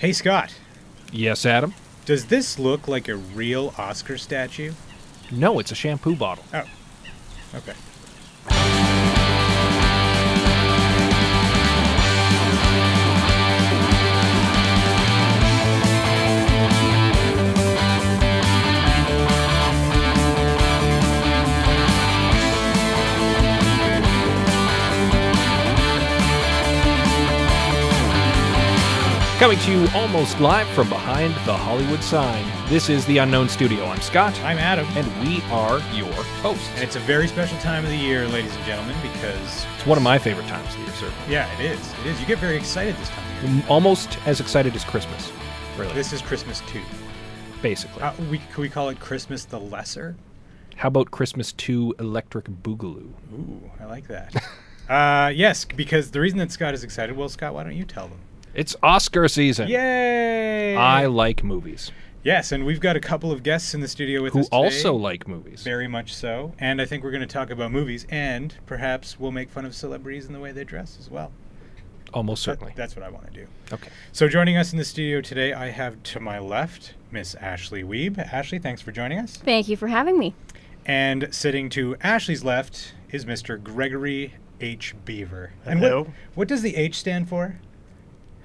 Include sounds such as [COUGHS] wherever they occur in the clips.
Hey, Scott, Yes, Adam? does this look like a real Oscar statue? No, it's a shampoo bottle. Oh, okay. Coming to you almost live from behind the Hollywood sign. This is the Unknown Studio. I'm Scott, I'm Adam, and we are your hosts. and it's a very special time of the year, ladies and gentlemen, because It's one of my favorite times of the year, sir. yeah, it is. It is. You get very excited this time of year. Almost as excited as Christmas, really, This is Christmas too. basically. Uh, we could we call it Christmas the Lesser? How about Christmas 2 Electric Boogaloo? Ooh, I like that. [LAUGHS] uh, yes, because the reason that Scott is excited. Well, Scott, why don't you tell them? It's Oscar season. Yay! I like movies. yes, and we've got a couple of guests in the studio with Who us today. also like movies. Very much so. And I think we're going to talk about movies, and perhaps we'll make fun of celebrities and the way they dress as well. Almost That- certainly. that's what I want to do. Okay. So, joining us in the studio today, I have to my left Miss Ashley Wiebe. Ashley, thanks for joining us. Thank you for having me. And sitting to Ashley's left is Mr. Gregory H. Beever. And Hello. what, what does the H stand for?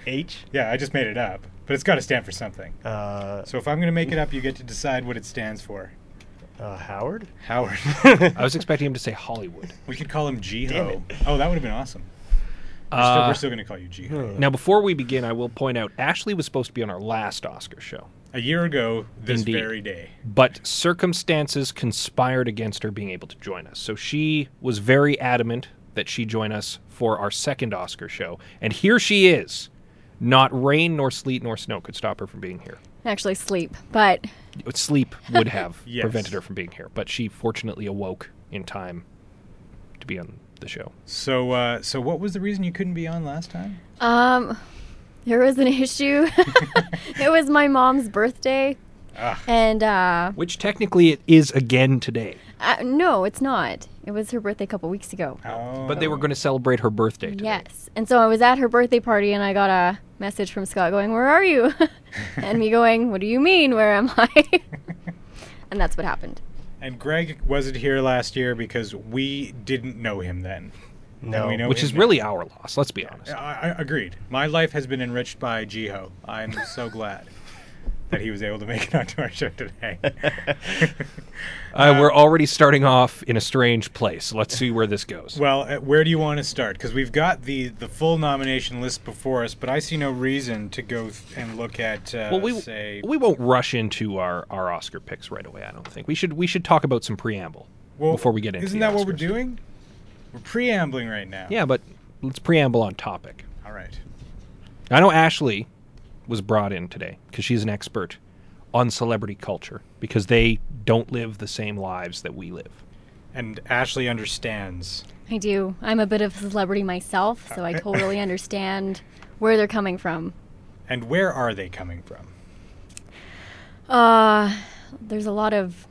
H. Yeah, I just made it up, but it's got to stand for something. Uh, So, if I'm going to make it up, you get to decide what it stands for. uh, Howard. Howard. [LAUGHS] I was expecting him to say Hollywood. we could call him G Damn Ho. it. Oh, that would have been awesome. We're still, Uh, we're still going to call you G Ho. Now, before we begin, I will point out Ashley was supposed to be on our last Oscar show. A year ago, this Indeed. very day. but circumstances conspired against her being able to join us. So she was very adamant that she join us for our second Oscar show. And here she is. Not rain, nor sleet, nor snow could stop her from being here. Actually, sleep, but Sleep would have [LAUGHS] Yes. prevented her from being here, but she fortunately awoke in time to be on the show. So, uh, so what was the reason you couldn't be on last time? um, there was an [LAUGHS] issue. [LAUGHS] it was my mom's birthday, Ah, and uh, Which technically it is again today. uh, no, it's not. It was her birthday a couple weeks ago. oh. But they were going to celebrate her birthday today. Yes, and so I was at her birthday party, and I got a message from Scott going, "Where are you?" [LAUGHS] [LAUGHS] and me going, "What do you mean? Where am I?" [LAUGHS] and that's what happened. And Greg wasn't here last year because we didn't know him then. No. And we know Which is now. really our loss, let's be honest. I, I agreed. My life has been enriched by Jiho. I'm so glad that he was able to make it onto our show today. [LAUGHS] Uh, we're already starting off in a strange place. Let's see where this goes. well, uh, where do you want to start? Because we've got the the full nomination list before us, but I see no reason to go th- and look at uh, Well, we say we won't rush into our, our Oscar picks right away. I don't think we should. We should talk about some preamble well, before we get into. Isn't the that what we're doing? We're preambling right now. Yeah, but let's preamble on topic. All right. I know Ashley was brought in today because she's an expert on celebrity culture because they don't live the same lives that we live. And Ashley understands. I do. I'm a bit of a celebrity myself, so I totally [LAUGHS] understand where they're coming from. And where are they coming from? Uh, there's a lot of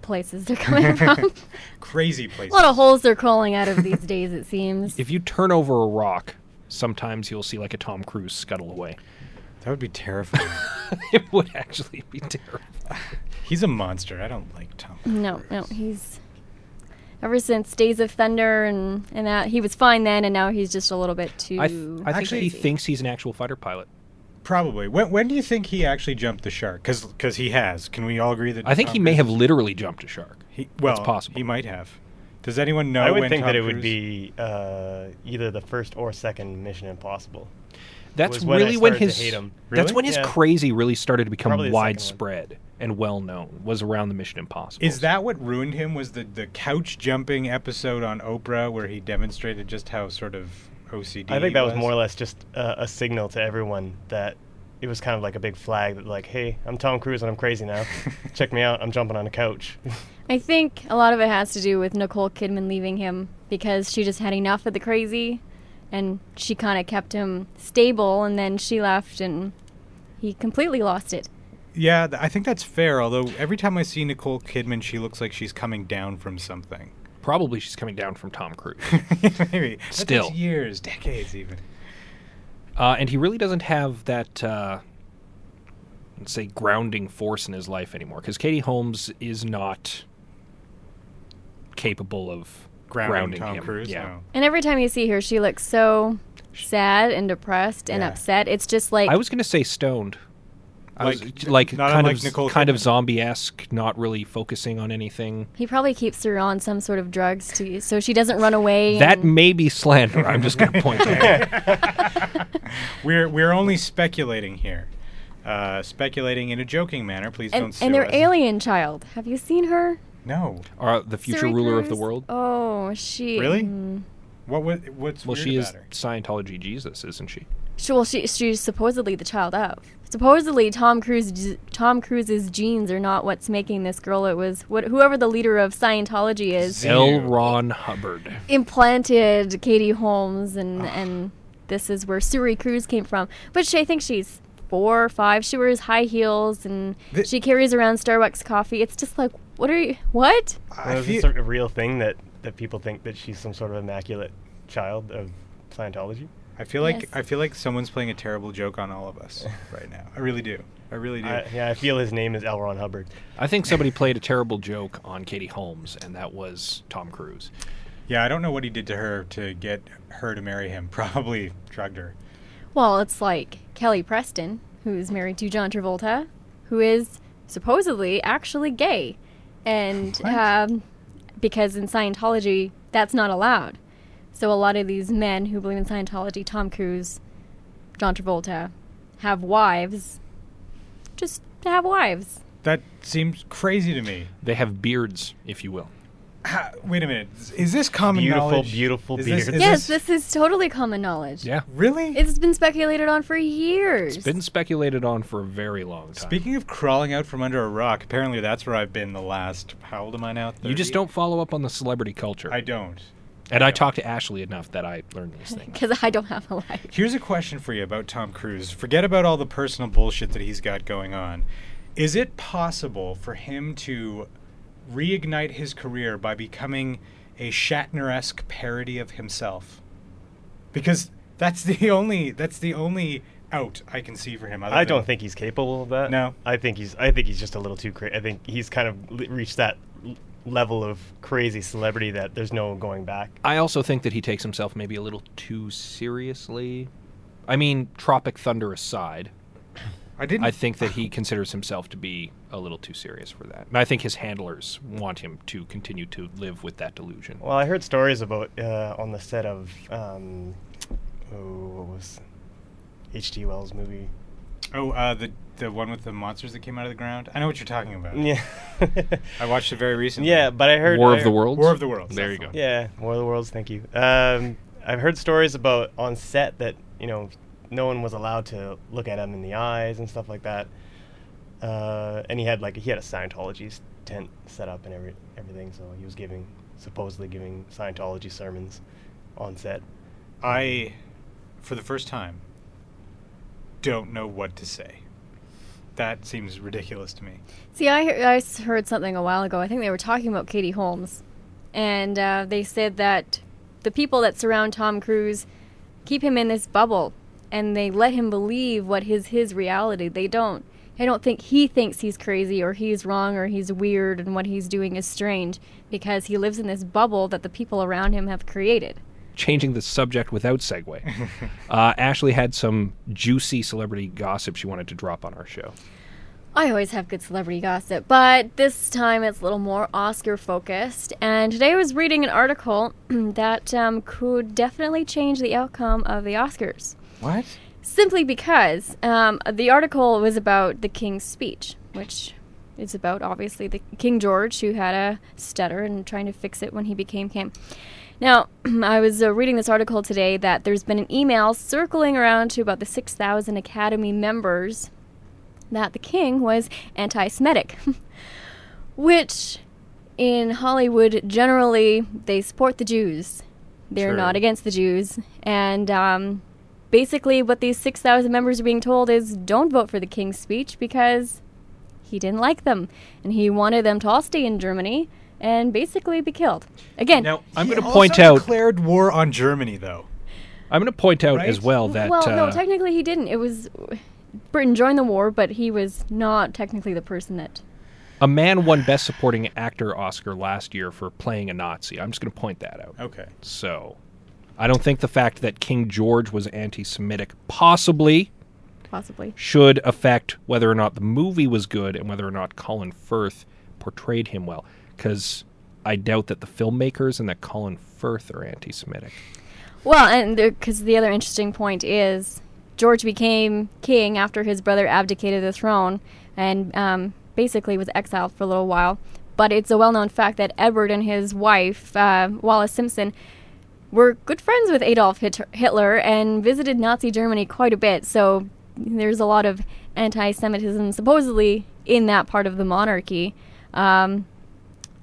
places they're coming [LAUGHS] from. Crazy places. a lot of holes they're crawling out of these days, it seems. If you turn over a rock, sometimes you'll see like a Tom Cruise scuttle away. That would be terrifying. [LAUGHS] it would actually be terrible. He's a monster. I don't like Tom. No, no, he's ever since Days of Thunder and and that he was fine then, and now he's just a little bit too. I, th- I think Actually- he thinks he's an actual fighter pilot. Probably. When, when do you think he actually jumped the shark? Because because he has. Can we all agree that? I think Tom he may Cruise- have literally jumped a shark. He, well, possible. He might have. Does anyone know? I would when think Tom that it would be uh, either the first or second Mission Impossible. That's was when I really when started to his hate him. that's when his Yeah. crazy really started to become Probably the second one. widespread and well known. Was around the Mission Impossible. Is that what ruined him? Was the the couch jumping episode on Oprah where he demonstrated just how sort of OCD? I think he that was more or less just uh, a signal to everyone that it was kind of like a big flag that, like, hey, I'm Tom Cruise and I'm crazy now. [LAUGHS] Check me out. I'm jumping on a couch. I think a lot of it has to do with Nicole Kidman leaving him because she just had enough of the crazy, and she kind of kept him stable, and then she left, and he completely lost it. Yeah, th- I think that's fair. Although every time I see Nicole Kidman, she looks like she's coming down from something. Probably she's coming down from Tom Cruise. [LAUGHS] Maybe Still. takes years, decades, even. Uh, and he really doesn't have that, uh, let's say, grounding force in his life anymore. Because Katie Holmes is not capable of Grounding, grounding, Tom him. Cruise. Yeah. No. And every time you see her, she looks so sad and depressed and Yeah. upset. It's just like I was going to say stoned. I was Like- like not kind unlike of Nicole kind of zombie esque, not really focusing on anything. he probably keeps her on some sort of drugs to so she doesn't run away. That and- may be slander. I'm just going to point out. [LAUGHS] We're we're only speculating here. Uh, speculating in a joking manner. Please don't and, sue and their us. alien child. Have you seen her? No. Or the future Suri ruler of the world. Oh, she. Really? mm. What, what what's Well, weird she is her? Scientology Jesus, isn't she? She, well, she, she's supposedly the child of. Supposedly, Tom Cruise, Tom Cruise's genes are not what's making this girl. It was what whoever the leader of Scientology is Z- L. Ew. Ron Hubbard. implanted Katie Holmes, and and this is where Suri Cruise came from. But she, I think she's four or five. She wears high heels, and The- she carries around Starbucks coffee. It's just like, what are you? What? I is this a real thing that, that people think that she's some sort of immaculate child of Scientology? I feel like Yes. I feel like someone's playing a terrible joke on all of us [LAUGHS] right now. I really do. I really do. I, yeah, I feel his name is L. Ron Hubbard. I think somebody played a terrible joke on Katie Holmes, and that was Tom Cruise. yeah, I don't know what he did to her to get her to marry him. [LAUGHS] Probably drugged her. Well, it's like Kelly Preston, who's married to John Travolta, who is supposedly actually gay, and um, because in Scientology that's not allowed. So a lot of these men who believe in Scientology, Tom Cruise, John Travolta, have wives, just to have wives. That seems crazy to me. They have beards, if you will. Ha, [COUGHS] wait a minute. Is this common Beautiful, knowledge? beautiful Is this- beard. is yes, this- this is totally common knowledge. Yeah. really. It's been speculated on for years. It's been speculated on for a very long time. Speaking of crawling out from under a rock, apparently that's where I've been the last. How old am I now? you just don't follow up on the celebrity culture. I don't. and I don't. talked to Ashley enough that I learned these things. [LAUGHS] Because I don't have a life. Here's a question for you about Tom Cruise. Forget about all the personal bullshit that he's got going on. Is it possible for him to reignite his career by becoming a Shatner-esque parody of himself? Because that's the [LAUGHS] only that's the only out I can see for him. I than- don't think he's capable of that. No. I think he's. I think he's just a little too crazy. I think he's kind of reached that l- level of crazy celebrity that there's no going back. I also think that he takes himself maybe a little too seriously. I mean, Tropic Thunder aside, I didn't. I think that he considers himself to be a little too serious for that. And I think his handlers want him to continue to live with that delusion. Well, I heard stories about uh, on the set of um, oh, what was H.G. Wells' movie? oh, uh, the the one with the monsters that came out of the ground. I know what you're talking about. Yeah. [LAUGHS] I watched it very recently. yeah, but I heard War I of the Worlds. War of the Worlds. There you go. Yeah, War of the Worlds. Thank you. Um, I've heard stories about on set that you know no one was allowed to look at him in the eyes and stuff like that. Uh, and he had like he had a Scientology tent set up and every everything, so he was giving supposedly giving Scientology sermons on set. I, for the first time, don't know what to say. That seems ridiculous to me. See, I, he- I s- heard something a while ago. I think they were talking about Katie Holmes. And uh, they said that the people that surround Tom Cruise keep him in this bubble and they let him believe what is his reality. They don't. I don't think he thinks he's crazy or he's wrong or he's weird and what he's doing is strange because he lives in this bubble that the people around him have created. Changing the subject without segue. [LAUGHS] uh, Ashley had some juicy celebrity gossip she wanted to drop on our show. I always have good celebrity gossip, but this time it's a little more Oscar focused. And today I was reading an article [CLEARS THROAT] that um, could definitely change the outcome of the Oscars. What? Simply because um, the article was about the King's speech, which is about obviously the King George, who had a stutter and trying to fix it when he became king. Now, [CLEARS THROAT] I was uh, reading this article today that there's been an email circling around to about the 6,000 Academy members that the king was anti Semitic, [LAUGHS] which in Hollywood generally they support the Jews. They're Sure. not against the Jews. And um, basically, what these 6,000 members are being told is don't vote for the king's speech because he didn't like them. And he wanted them to all stay in Germany and basically be killed. Again, Now, I'm going to also point out. declared war on Germany, though. I'm going to point out as well that well, no, uh, technically he didn't. It was Britain joined the war, but he was not technically the person that. a man won Best Supporting Actor Oscar last year for playing a Nazi. I'm just going to point that out. Okay. So, I don't think the fact that King George was anti-Semitic possibly Possibly. should affect whether or not the movie was good and whether or not Colin Firth portrayed him well. Because I doubt that the filmmakers and that Colin Firth are anti-Semitic. Well, and because the other interesting point is George became king after his brother abdicated the throne and um, basically was exiled for a little while. But it's a well known fact that Edward and his wife, uh, Wallis Simpson, were good friends with Adolf Hitler and visited Nazi Germany quite a bit. So there's a lot of anti Semitism supposedly in that part of the monarchy. Um,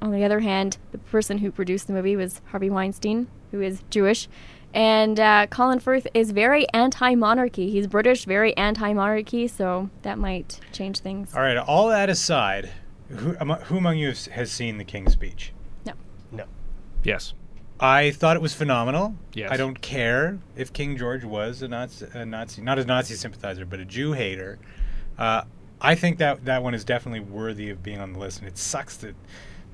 on the other hand, the person who produced the movie was Harvey Weinstein, who is Jewish. And uh, Colin Firth is very anti monarchy. He's British, very anti monarchy, so that might change things. All right. All that aside, who, who among you has- has seen the King's Speech? No. No. Yes. I thought it was phenomenal. Yes. I don't care if King George was a Nazi, a Nazi not a Nazi sympathizer, but a Jew hater. Uh, I think that that one is definitely worthy of being on the list, and it sucks that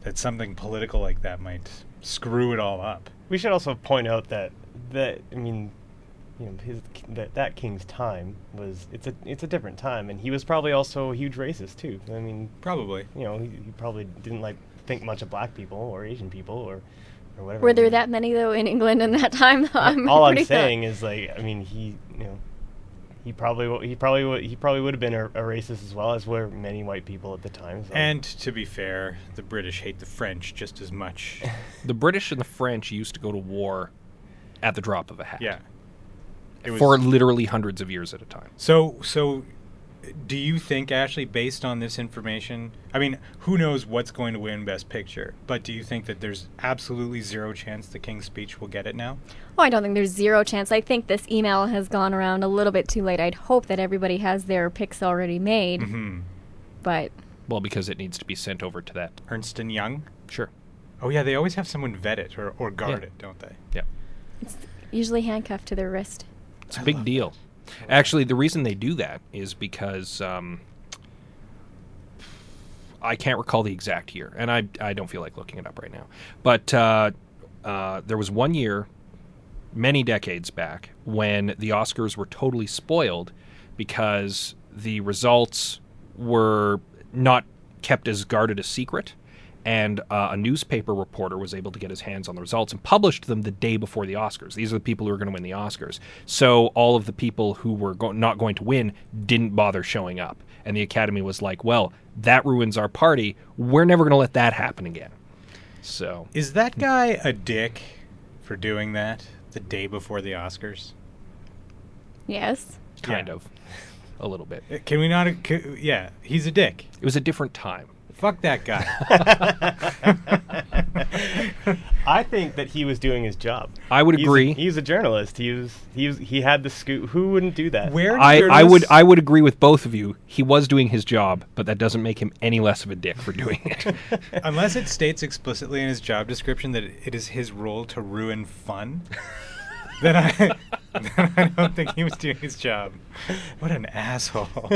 that something political like that might screw it all up. We should also point out that that I mean, you know, his that that king's time was it's a it's a different time, and he was probably also a huge racist too. I mean, Probably. you know, he, he probably didn't like think much of black people or Asian people or or whatever. Were there that many, though, in England in that time? [LAUGHS] I'm all I'm pretty sure. saying is like I mean he you know he probably wa- he probably wa- he probably would have been a, a racist as well as were many white people at the time. So. And to be fair, the British hate the French just as much. [LAUGHS] The British and the French used to go to war at the drop of a hat. yeah. Was- For literally hundreds of years at a time. So, so, do you think, Ashley, based on this information, I mean, who knows what's going to win Best Picture, but do you think that there's absolutely zero chance the King's Speech will get it now? Oh, I don't think there's zero chance. I think this email has gone around a little bit too late. I'd hope that everybody has their picks already made, Hmm. but Well, because it needs to be sent over to that. Ernst and Young. Sure. Oh yeah, they always have someone vet it or, or guard Yeah. it, don't they? Yeah. it's usually handcuffed to their wrist. It's a I big love deal. Actually, the reason they do that is because um, I can't recall the exact year, and I I don't feel like looking it up right now. But uh, uh, there was one year, many decades back, when the Oscars were totally spoiled because the results were not kept as guarded a secret. And uh, a newspaper reporter was able to get his hands on the results and published them the day before the Oscars. These are the people who are going to win the Oscars. So all of the people who were go- not going to win didn't bother showing up. And the Academy was like, well, that ruins our party. We're never going to let that happen again. So Is that guy a dick for doing that the day before the Oscars? Yes. kind Yeah. of, a little bit. Can we not? c- yeah, he's a dick. It was a different time. Fuck that guy. [LAUGHS] I think that he was doing his job. I would He's a- agree. he's a journalist. He was he was he had the scoop. Who wouldn't do that? Where I, I would I would agree with both of you. He was doing his job, but that doesn't make him any less of a dick for doing it. [LAUGHS] Unless it states explicitly in his job description that it is his role to ruin fun, [LAUGHS] then I, then I don't think he was doing his job. What an asshole.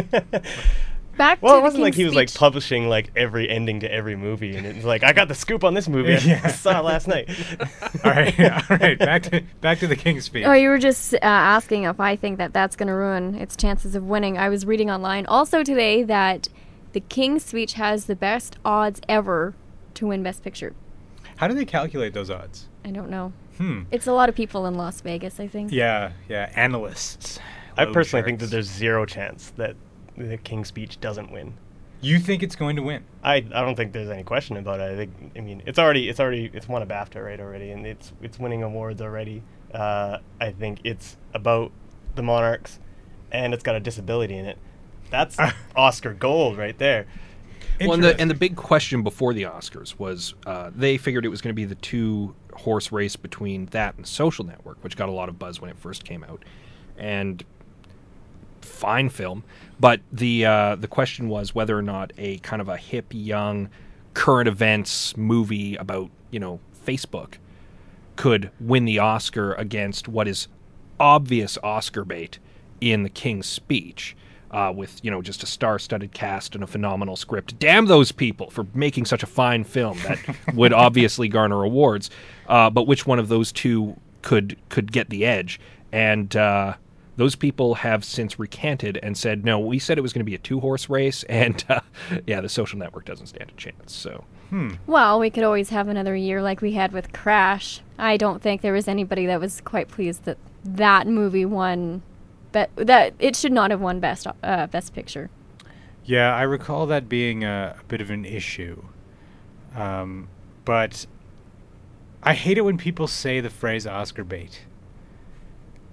Back Well, to it wasn't like he was like publishing like every ending to every movie, and it's like I got the scoop on this movie. [LAUGHS] I Yeah. saw it last night. [LAUGHS] all right, all right. Back to back to the King's Speech. Oh, you were just uh, asking if I think that that's going to ruin its chances of winning. I was reading online also today that the King's Speech has the best odds ever to win Best Picture. How do they calculate those odds? I don't know. Hmm. It's a lot of people in Las Vegas, I think. Yeah, yeah. Analysts. I Load personally think that there's zero chance that the King's Speech doesn't win. You think it's going to win? I, I don't think there's any question about it. I think I mean it's already it's already it's won a BAFTA right already, and it's it's winning awards already. Uh, I think it's about the monarchs, and it's got a disability in it. That's [LAUGHS] Oscar gold right there. Well, and the, and the big question before the Oscars was uh, they figured it was going to be the two horse race between that and Social Network, which got a lot of buzz when it first came out, and fine film. But the uh, the question was whether or not a kind of a hip, young, current events movie about you know Facebook could win the Oscar against what is obvious Oscar bait in The King's Speech. Uh, with you know just a star-studded cast and a phenomenal script. Damn those people for making such a fine film that [LAUGHS] would obviously garner awards. Uh, but which one of those two could could get the edge? And uh, those people have since recanted and said, no, we said it was going to be a two-horse race, [LAUGHS] and uh, yeah, the Social Network doesn't stand a chance. So Well, we could always have another year like we had with Crash. I don't think there was anybody that was quite pleased that that movie won, but that it should not have won best uh, best picture. Yeah, I recall that being a, a bit of an issue. Um, but I hate it when people say the phrase Oscar bait.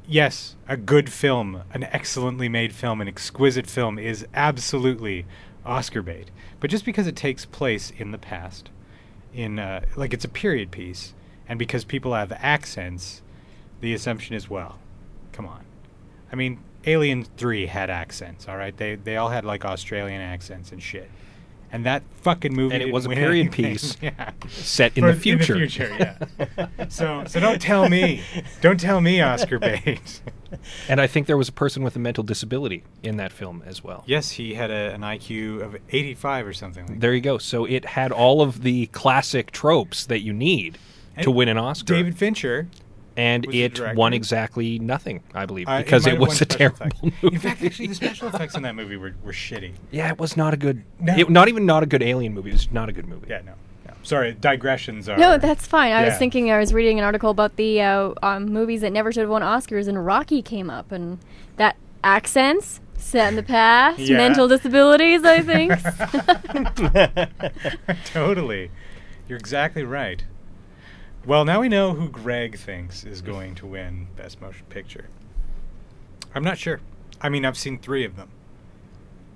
Yes, a good film, an excellently made film, an exquisite film is absolutely Oscar bait. But just because it takes place in the past, in uh, like it's a period piece, and because people have accents, the assumption is well, come on. I mean, Alien Three had accents. All right, they they all had like Australian accents and shit. And that fucking movie. And it was a period anything. piece [LAUGHS] yeah. set in For- the future. In the future, yeah. so so don't tell me, don't tell me Oscar [LAUGHS] bait. And I think there was a person with a mental disability in that film as well. yes, he had a, an IQ of 85 or something. Like There you go. So it had all of the classic tropes that you need to win an Oscar. David Fincher. And was it won exactly nothing, I believe, uh, because might it, was a terrible effects. movie. In fact, actually, the special effects in that movie were, were shitty. yeah, it was not a good. No. It, not even not a good Alien movie. It was not a good movie. Yeah, no. no. Sorry, digressions are. No, that's fine. I was thinking I was reading an article about the uh, um, movies that never should have won Oscars, and Rocky came up, and that accents set in the past, Yeah. mental disabilities. I think. [LAUGHS] [LAUGHS] totally. You're exactly right. Well, now we know who Greg thinks is going to win Best Motion Picture. I'm not sure. I mean, I've seen three of them.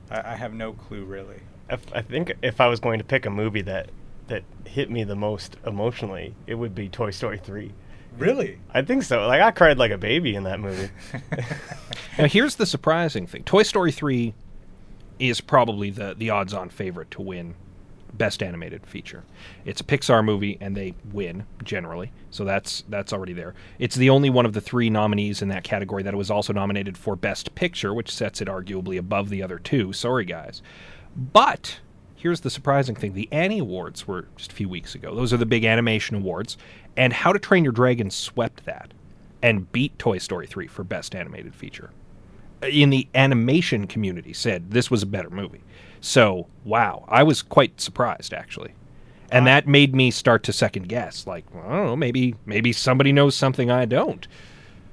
I, I have no clue, really. If, I think if I was going to pick a movie that that hit me the most emotionally, it would be Toy Story 3. Really? I think so. Like I cried like a baby in that movie. [LAUGHS] Now here's the surprising thing: Toy Story three is probably the the odds-on favorite to win Best Animated Feature. It's a Pixar movie, and they win generally, so that's that's already there. It's the only one of the three nominees in that category that was also nominated for Best Picture, which sets it arguably above the other two. Sorry, guys, but. Here's the surprising thing. The Annie Awards were just a few weeks ago. Those are the big animation awards. And How to Train Your Dragon swept that and beat Toy Story 3 for Best Animated Feature in the animation community said this was a better movie. So, wow, I was quite surprised actually. And that made me start to second guess like, well, I don't know, maybe maybe somebody knows something I don't.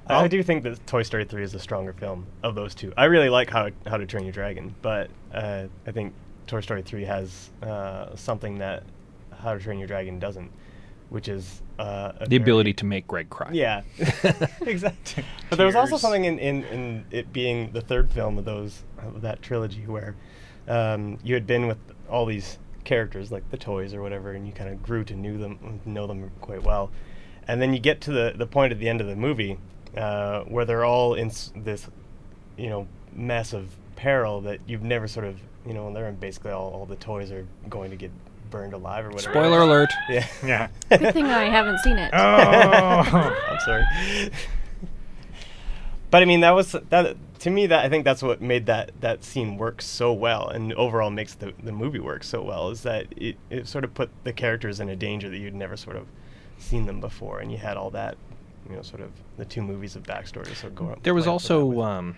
I, I do think that Toy Story 3 is the stronger film of those two. I really like How How to Train Your Dragon, but uh, I think Toy Story 3 has uh, something that How to Train Your Dragon doesn't, which is uh, The very- ability to make Greg cry. Yeah, [LAUGHS] exactly. But there was also something in, in, in it being the third film of those of that trilogy where um, you had been with all these characters like the toys or whatever, and you kind of grew to knew them know them quite well, and then you get to the the point at the end of the movie uh, where they're all in s- this you know mess of peril that you've never sort of you know they're in basically all, all the toys are going to get burned alive or whatever. Spoiler alert. Yeah. Yeah. [LAUGHS] Good thing I haven't seen it. Oh. [LAUGHS] I'm sorry. but I mean, that was that to me. That I think that's what made that that scene work so well, and overall makes the the movie work so well. Is that it, it sort of put the characters in a danger that you'd never sort of seen them before, and you had all that, you know, sort of the two movies of backstory to sort of go. There was play up with that also um,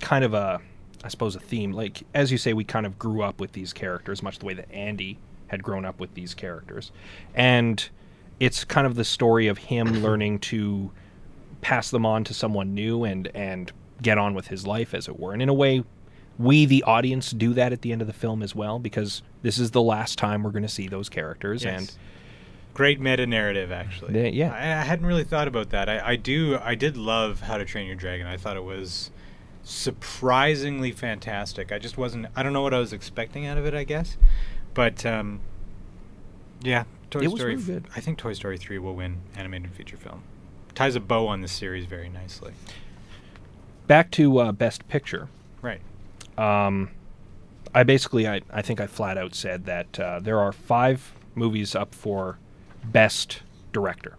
kind of a, I suppose, a theme. Like as you say, we kind of grew up with these characters, much the way that Andy had grown up with these characters, and it's kind of the story of him [COUGHS] learning to pass them on to someone new and and get on with his life, as it were. And in a way, we the audience do that at the end of the film as well, because this is the last time we're going to see those characters, and Great meta narrative, actually. Yeah, yeah. I, I hadn't really thought about that. I, I do. I did love How to Train Your Dragon. I thought it was surprisingly fantastic. I just wasn't. I don't know what I was expecting out of it. I guess, but um, yeah, Toy It Story. really. I think Toy Story three will win animated feature film. Ties a bow on the series very nicely. back to uh, Best Picture. Right. um, I basically, I, I think I flat out said that uh, there are five movies up for best director.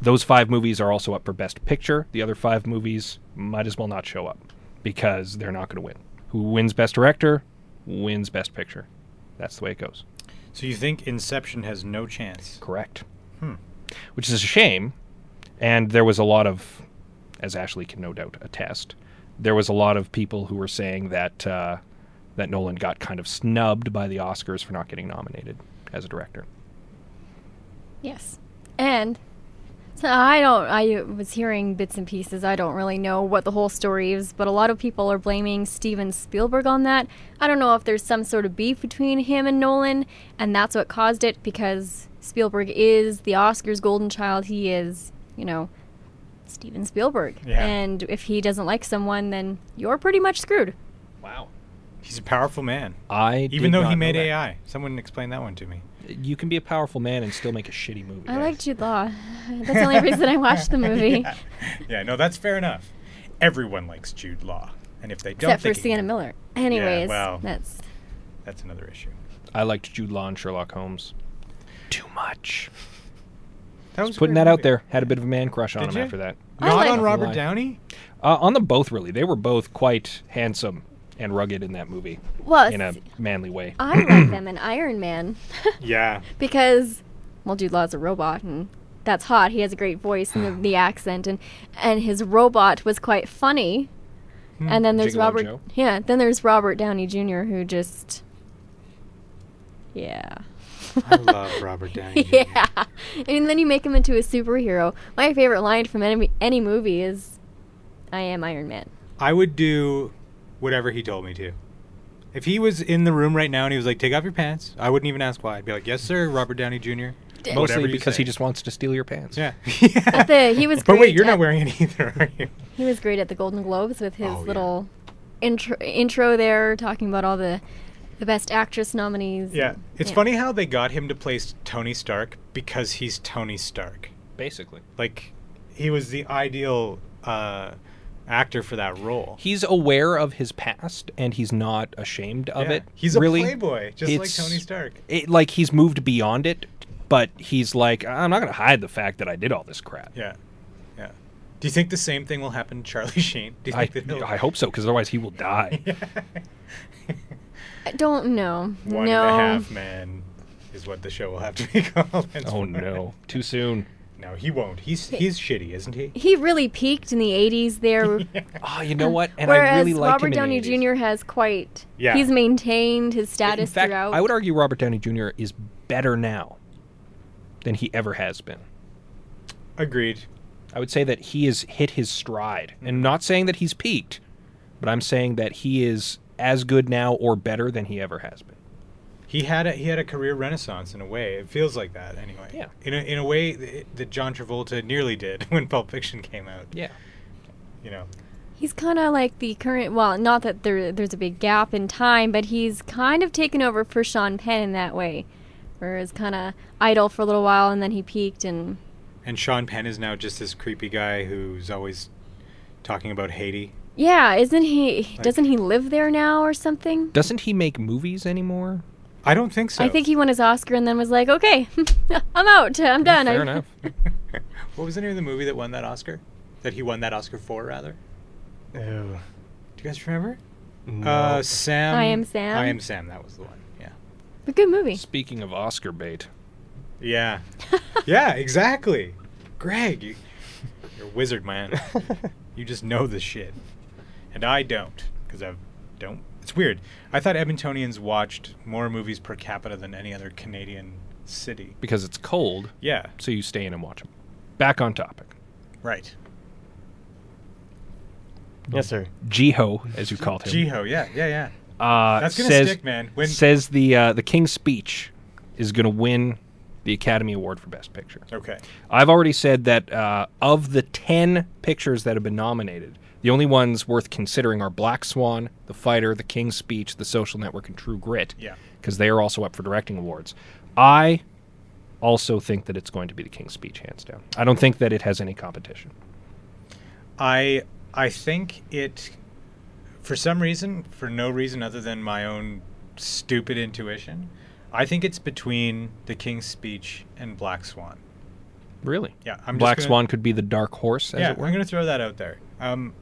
Those five movies are also up for Best Picture. The other five movies might as well not show up because they're not going to win. Who wins Best Director wins Best Picture. That's the way it goes. So you think Inception has no chance? Correct. Hmm. Which is a shame. And there was a lot of, as Ashley can no doubt attest, there was a lot of people who were saying that uh, that Nolan got kind of snubbed by the Oscars for not getting nominated as a director. Yes. And so I don't I was hearing bits and pieces. I don't really know what the whole story is, but a lot of people are blaming Steven Spielberg on that. I don't know if there's some sort of beef between him and Nolan and that's what caused it because Spielberg is the Oscars golden child. He is, you know, Steven Spielberg. Yeah. And if he doesn't like someone, then you're pretty much screwed. Wow. He's a powerful man. I Even did though not he know made that. AI. Someone explain that one to me. You can be a powerful man and still make a shitty movie. I like Jude Law. [LAUGHS] That's the only reason I watched the [LAUGHS] movie. yeah. [LAUGHS] yeah, no, that's fair enough. Everyone likes Jude Law. And if they don't Except for they can- Sienna Miller. Anyways, well. that's That's another issue. I liked Jude Law and Sherlock Holmes. Too much. That was Just putting weird that out there. Had a bit of a man crush on Did him you? after that. Not like- on Robert Downey? Uh, on them both, really. They were both quite handsome and rugged in that movie well. in a manly way. I like them [CLEARS THROAT] in Iron Man [LAUGHS] Yeah. because, well, Jude Law's a robot, and that's hot. He has a great voice and the, the [SIGHS] accent, and and his robot was quite funny. Hmm. And then there's Gigolo Robert. Joe? Yeah. Then there's Robert Downey Jr. who just. Yeah. I love [LAUGHS] Robert Downey. Jr. yeah. And then you make him into a superhero. My favorite line from any any movie is, "I am Iron Man." I would do whatever he told me to. If he was in the room right now and he was like, "Take off your pants," I wouldn't even ask why. I'd be like, "Yes, sir, Robert Downey Jr." Mostly Whatever you because say. he just wants to steal your pants. yeah. [LAUGHS] But the, he was. But wait, great you're at- not wearing it either, are you? He was great at the Golden Globes with his Oh, yeah. little intro, intro there, talking about all the the best actress nominees. Yeah. and- It's yeah. funny how they got him to play s- Tony Stark because he's Tony Stark. Basically. Like, he was the ideal uh, actor for that role. He's aware of his past and he's not ashamed of Yeah. it. He's a really. playboy, just like Tony Stark. It, like he's moved beyond it, but he's like, I'm not going to hide the fact that I did all this crap. Yeah. Yeah. Do you think the same thing will happen to Charlie [LAUGHS] Sheen? Do you I, that he'll- I hope so, because otherwise he will die. [LAUGHS] I don't know. One no. and a half man is what the show will have to be [LAUGHS] called. oh no, too soon. No, he won't. He's he's shitty, isn't he? He really peaked in the 80s there. [LAUGHS] [LAUGHS] Oh, you know what? And Whereas I really like Robert him Downey the 80s. Jr. has quite. Yeah. He's maintained his status in fact, throughout. I would argue Robert Downey Jr. is better now than he ever has been. Agreed. I would say that he has hit his stride. And I'm not saying that he's peaked, but I'm saying that he is as good now or better than he ever has been. He had a he had a career renaissance in a way. It feels like that anyway. Yeah. In a in a way th- that John Travolta nearly did [LAUGHS] when Pulp Fiction came out. Yeah. You know. He's kind of like the current. Well, not that there there's a big gap in time, but he's kind of taken over for Sean Penn in that way, where it's kind of idle for a little while and then he peaked and. And Sean Penn is now just this creepy guy who's always talking about Haiti. Yeah, isn't he? Like- doesn't he live there now or something? Doesn't he make movies anymore? I don't think so. I think he won his Oscar and then was like, "Okay, [LAUGHS] I'm out. I'm done." Fair enough. [LAUGHS] [LAUGHS] what was the name of the movie that won that Oscar? That he won that Oscar for, rather. Ew. Do you guys remember? No. Uh, Sam. I Am Sam? I am Sam. That was the one. Yeah. A good movie. Speaking of Oscar bait, Yeah. yeah. Exactly. Greg, you, you're a wizard, man. you just know this shit, and I don't because I don't. It's weird. I thought Edmontonians watched more movies per capita than any other Canadian city. because it's cold, Yeah. so you stay in and watch them. Back on topic. Right. yes, sir. Jiho, as you called him, Jiho. Yeah. Yeah. Yeah. uh, That's gonna says, stick, man. When- says the uh, the King's Speech is going to win the Academy Award for Best Picture. Okay. I've already said that uh, of the 10 pictures that have been nominated, the only ones worth considering are Black Swan, The Fighter, The King's Speech, The Social Network, and True Grit. Yeah. Because they are also up for directing awards. I also think that it's going to be The King's Speech, hands down. I don't think that it has any competition. I I think it for some reason, for no reason other than my own stupid intuition, I think it's between The King's Speech and Black Swan. Really? Yeah, I'm Black gonna- Swan could be the dark horse, as yeah. I'm going to throw that out there. Um,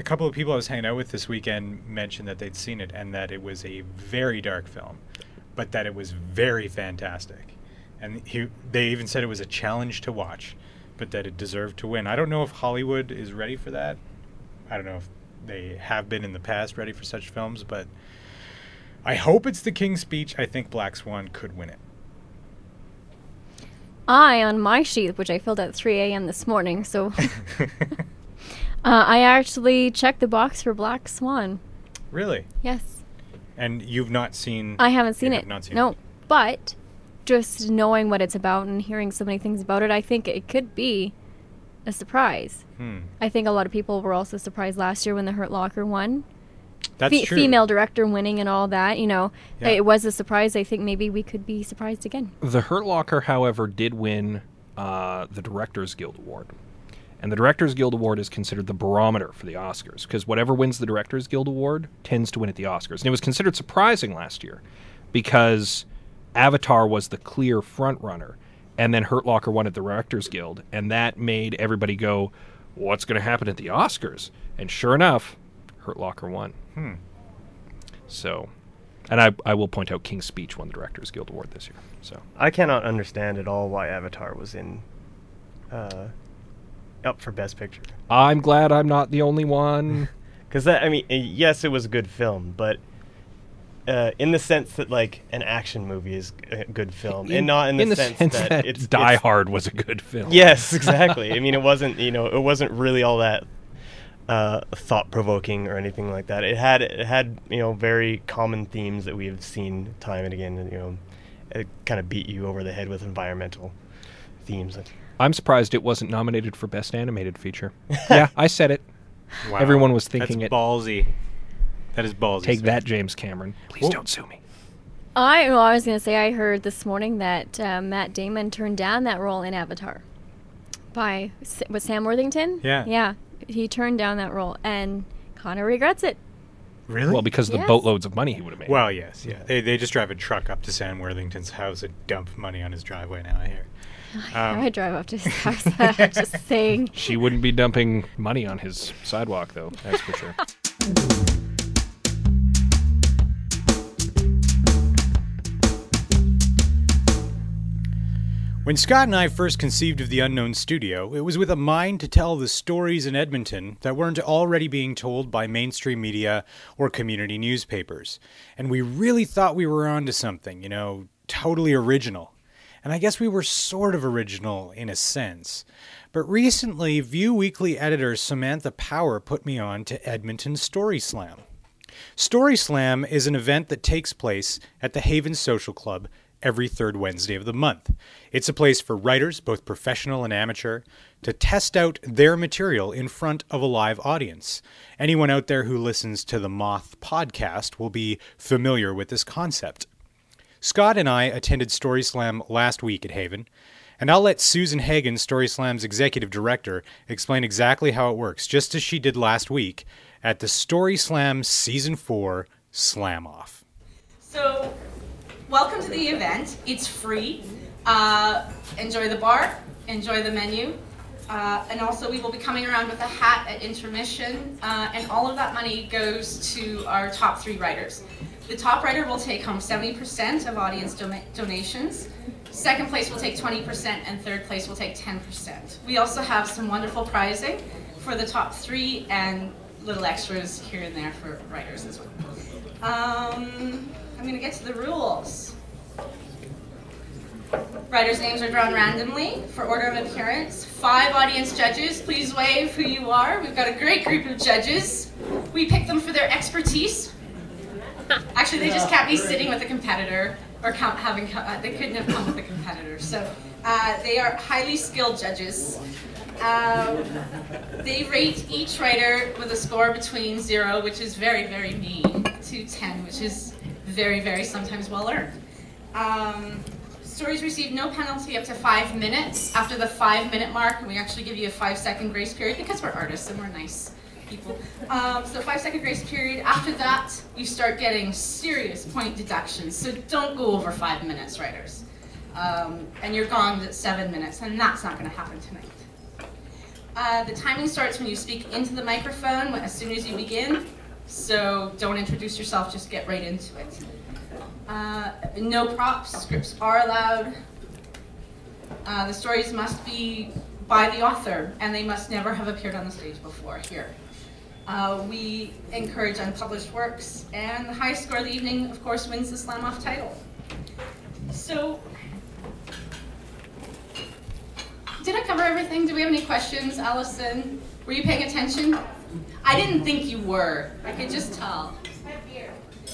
a couple of people I was hanging out with this weekend mentioned that they'd seen it and that it was a very dark film, but that it was very fantastic. And he, they even said it was a challenge to watch, but that it deserved to win. I don't know if Hollywood is ready for that. I don't know if they have been in the past ready for such films, but I hope it's The King's Speech. I think Black Swan could win it. I, on my sheet, which I filled at 3 a.m. this morning, so [LAUGHS] [LAUGHS] uh, I actually checked the box for Black Swan. really? Yes. And you've not seen? I haven't you seen have it. Not seen no, it. but just knowing what it's about and hearing so many things about it, I think it could be a surprise. Hmm. I think a lot of people were also surprised last year when the Hurt Locker won. That's Fe- true. Female director winning and all that, you know, Yeah. it was a surprise. I think maybe we could be surprised again. The Hurt Locker, however, did win uh, the Directors Guild Award. And the Directors Guild Award is considered the barometer for the Oscars because whatever wins the Directors Guild Award tends to win at the Oscars. And it was considered surprising last year because Avatar was the clear front runner, and then Hurt Locker won at the Directors Guild, and that made everybody go, "What's going to happen at the Oscars?" And sure enough, Hurt Locker won. Hmm. So, and I, I will point out King's Speech won the Directors Guild Award this year. So. I cannot understand at all why Avatar was in uh, up for Best Picture. I'm glad I'm not the only one. [LAUGHS] Because that, I mean, uh, yes, it was a good film, but uh, in the sense that like an action movie is a good film, and not in the, sense, that, it's Die it's- Hard was a good film. Yes, [LAUGHS] exactly. I mean, it wasn't you know it wasn't really all that uh, thought provoking or anything like that. It had it had you know very common themes that we have seen time and again. And, you know, it kind of beat you over the head with environmental themes. I'm surprised it wasn't nominated for Best Animated Feature. [LAUGHS] yeah, I said it. Wow. Everyone was thinking That's it. ballsy. That is ballsy. Take sir. that, James Cameron. Please Well- don't sue me. I, well, I was going to say, I heard this morning that uh, Matt Damon turned down that role in Avatar by S- was Sam Worthington. Yeah. yeah, he turned down that role and kind of regrets it. Really? Well, because of the boatloads of money he would have made. Well, yes, yeah. They, they just drive a truck up to Sam Worthington's house and dump money on his driveway now, I hear. Um, I drive up to [LAUGHS] his house. I'm just [LAUGHS] saying. she wouldn't be dumping money on his sidewalk, though. That's for sure. When Scott and I first conceived of the Unknown Studio, it was with a mind to tell the stories in Edmonton that weren't already being told by mainstream media or community newspapers. And we really thought we were onto something, you know, totally original. And I guess we were sort of original in a sense. But recently, Vue Weekly editor Samantha Power put me on to Edmonton Story Slam. Story Slam is an event that takes place at the Haven Social Club every third Wednesday of the month. It's a place for writers, both professional and amateur, to test out their material in front of a live audience. Anyone out there who listens to the Moth podcast will be familiar with this concept. Scott and I attended Story Slam last week at Haven, and I'll let Susan Hagen, Story Slam's executive director, explain exactly how it works, just as she did last week at the Story Slam Season 4 Slam Off. So, welcome to the event. It's free. Uh, enjoy the bar, enjoy the menu, uh, and also we will be coming around with a hat at intermission, uh, and all of that money goes to our top three writers. The top writer will take home 70% of audience donations. Second place will take 20%, and third place will take 10%. We also have some wonderful prizing for the top three and little extras here and there for writers as well. Um, I'm gonna get to the rules. Writers' names are drawn randomly for order of appearance. Five audience judges, please wave who you are. We've got a great group of judges. We pick them for their expertise. Actually, they just can't be sitting with a competitor or count, having uh, they couldn't have come with a competitor. So uh, they are highly skilled judges. Um, they rate each writer with a score between zero, which is very, very mean, to 10, which is very, very sometimes well earned. Um, stories receive no penalty up to five minutes. After the five minute mark, and we actually give you a five second grace period because we're artists and we're nice people. Um, so, five second grace period. After that, you start getting serious point deductions. So, don't go over five minutes, writers. um, and you're gone at seven minutes, and that's not going to happen tonight. Uh, the timing starts when you speak into the microphone as soon as you begin, so don't introduce yourself, just get right into it. Uh, no props, scripts are allowed. Uh, the stories must be by the author, and they must never have appeared on the stage before here. Uh, we encourage unpublished works, and the highest score of the evening, of course, wins the slam off title. So, did I cover everything? Do we have any questions, Allison? Were you paying attention? I didn't think you were. I could just tell.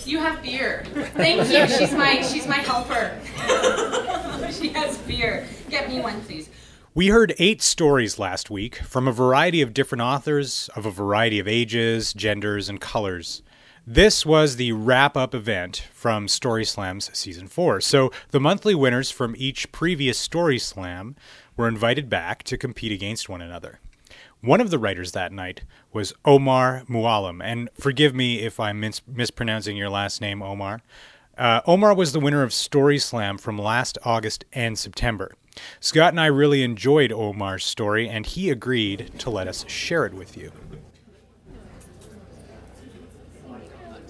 You have beer. Thank you. She's my she's my helper. [LAUGHS] she has beer. Get me one, please. We heard eight stories last week from a variety of different authors of a variety of ages, genders, and colors. This was the wrap up event from Story Slams Season 4. So the monthly winners from each previous Story Slam were invited back to compete against one another. One of the writers that night was Omar Mualim, and forgive me if I'm mis- mispronouncing your last name, Omar. Uh, Omar was the winner of Story Slam from last August and September. Scott and I really enjoyed Omar's story, and he agreed to let us share it with you.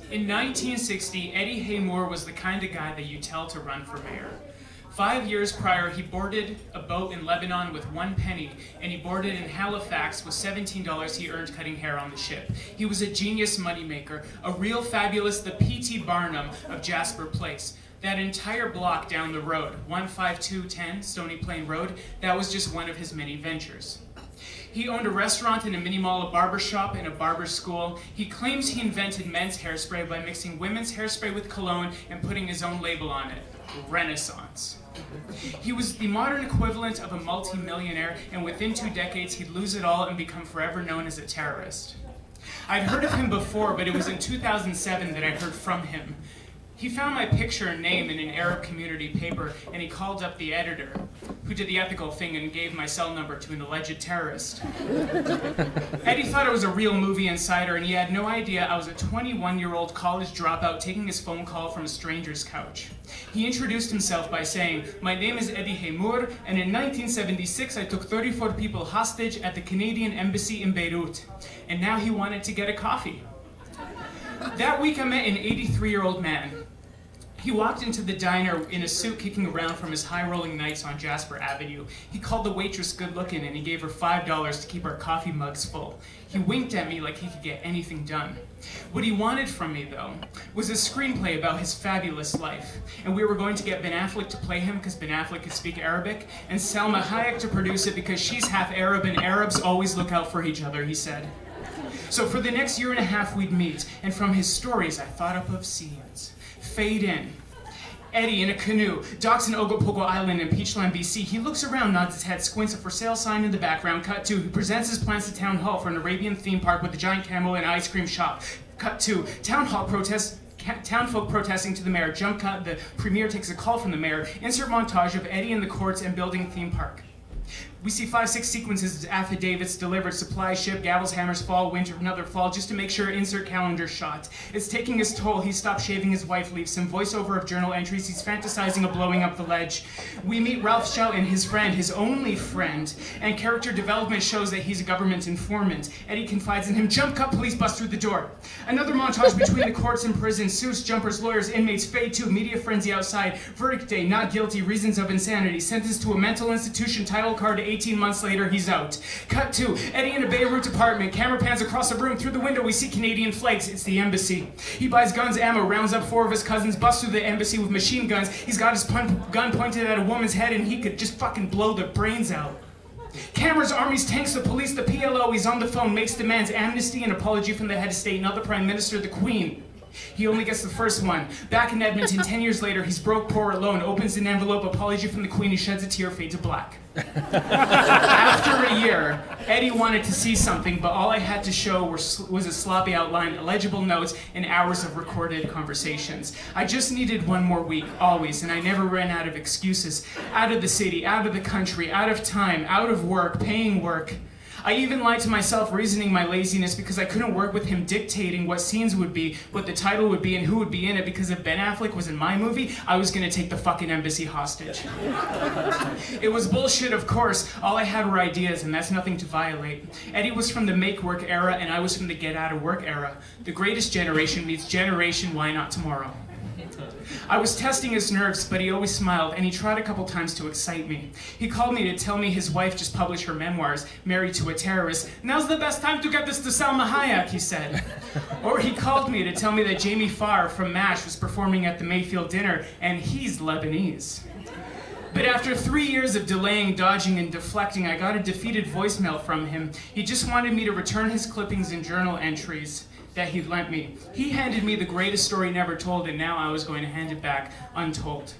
In 1960, Eddie Haymour was the kind of guy that you tell to run for mayor. Five years prior, he boarded a boat in Lebanon with one penny, and he boarded in Halifax with $17 he earned cutting hair on the ship. He was a genius moneymaker, a real fabulous, the P.T. Barnum of Jasper Place. That entire block down the road, 15210 Stony Plain Road, that was just one of his many ventures. He owned a restaurant and a mini mall, a barber shop, and a barber school. He claims he invented men's hairspray by mixing women's hairspray with cologne and putting his own label on it Renaissance. He was the modern equivalent of a multimillionaire, and within two decades, he'd lose it all and become forever known as a terrorist. I'd heard of him before, but it was in 2007 that I heard from him. He found my picture and name in an Arab community paper, and he called up the editor, who did the ethical thing and gave my cell number to an alleged terrorist. [LAUGHS] Eddie thought it was a real movie insider, and he had no idea I was a 21 year old college dropout taking his phone call from a stranger's couch. He introduced himself by saying, My name is Eddie Haymour, and in 1976 I took 34 people hostage at the Canadian Embassy in Beirut, and now he wanted to get a coffee. That week I met an 83 year old man. He walked into the diner in a suit kicking around from his high rolling nights on Jasper Avenue. He called the waitress good looking and he gave her $5 to keep our coffee mugs full. He winked at me like he could get anything done. What he wanted from me, though, was a screenplay about his fabulous life. And we were going to get Ben Affleck to play him because Ben Affleck could speak Arabic, and Salma Hayek to produce it because she's half Arab and Arabs always look out for each other, he said. So for the next year and a half, we'd meet, and from his stories, I thought up of scenes. Fade in. Eddie in a canoe, docks in Ogopogo Island in Peachland, BC. He looks around, nods his head, squints a for sale sign in the background. Cut two. He presents his plans to town hall for an Arabian theme park with a giant camel and ice cream shop. Cut two. Town hall protest. ca- Townfolk protesting to the mayor. Jump cut. The premier takes a call from the mayor. Insert montage of Eddie in the courts and building theme park. We see five, six sequences of affidavits delivered, supply ship, gavels, hammers, fall, winter, another fall, just to make sure insert calendar shot. It's taking his toll. He stops shaving his wife, leaves some voiceover of journal entries. He's fantasizing of blowing up the ledge. We meet Ralph Schell and his friend, his only friend, and character development shows that he's a government informant. Eddie confides in him, jump cut, police bust through the door. Another montage between the courts and prison, suits, jumpers, lawyers, inmates, fade to, media frenzy outside, verdict day, not guilty, reasons of insanity, sentenced to a mental institution, title card, 18 months later, he's out. Cut to Eddie in a Beirut apartment, camera pans across the room, through the window we see Canadian flags, it's the embassy. He buys guns, ammo, rounds up four of his cousins, busts through the embassy with machine guns, he's got his pun- gun pointed at a woman's head and he could just fucking blow their brains out. Cameras, armies, tanks, the police, the PLO. He's on the phone, makes demands, amnesty, and apology from the head of state, not the prime minister, the queen. He only gets the first one. Back in Edmonton, 10 years later, he's broke, poor, alone, opens an envelope, apology from the queen, he sheds a tear, fade to black. After a year, Eddie wanted to see something, but all I had to show was a sloppy outline, illegible notes, and hours of recorded conversations. I just needed one more week, always, and I never ran out of excuses. Out of the city, out of the country, out of time, out of work, paying work. I even lied to myself, reasoning my laziness because I couldn't work with him dictating what scenes would be, what the title would be, and who would be in it. Because if Ben Affleck was in my movie, I was gonna take the fucking embassy hostage. [LAUGHS] it was bullshit, of course. All I had were ideas, and that's nothing to violate. Eddie was from the make work era, and I was from the get out of work era. The greatest generation meets generation, why not tomorrow? I was testing his nerves, but he always smiled, and he tried a couple times to excite me. He called me to tell me his wife just published her memoirs, Married to a Terrorist. Now's the best time to get this to Salma Hayek, he said. [LAUGHS] or he called me to tell me that Jamie Farr from MASH was performing at the Mayfield dinner, and he's Lebanese. But after three years of delaying, dodging, and deflecting, I got a defeated voicemail from him. He just wanted me to return his clippings and journal entries that he lent me. He handed me the greatest story never told, and now I was going to hand it back untold.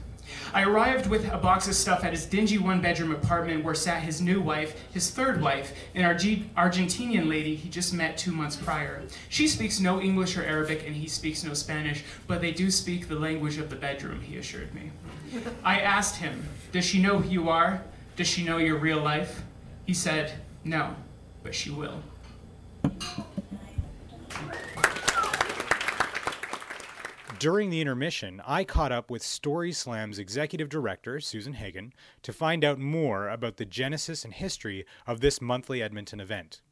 I arrived with a box of stuff at his dingy one bedroom apartment where sat his new wife, his third wife, an Arge- Argentinian lady he just met two months prior. She speaks no English or Arabic and he speaks no Spanish, but they do speak the language of the bedroom, he assured me. [LAUGHS] I asked him, Does she know who you are? Does she know your real life? He said, No, but she will. During the intermission, I caught up with Story Slam's executive director, Susan Hagen, to find out more about the genesis and history of this monthly Edmonton event.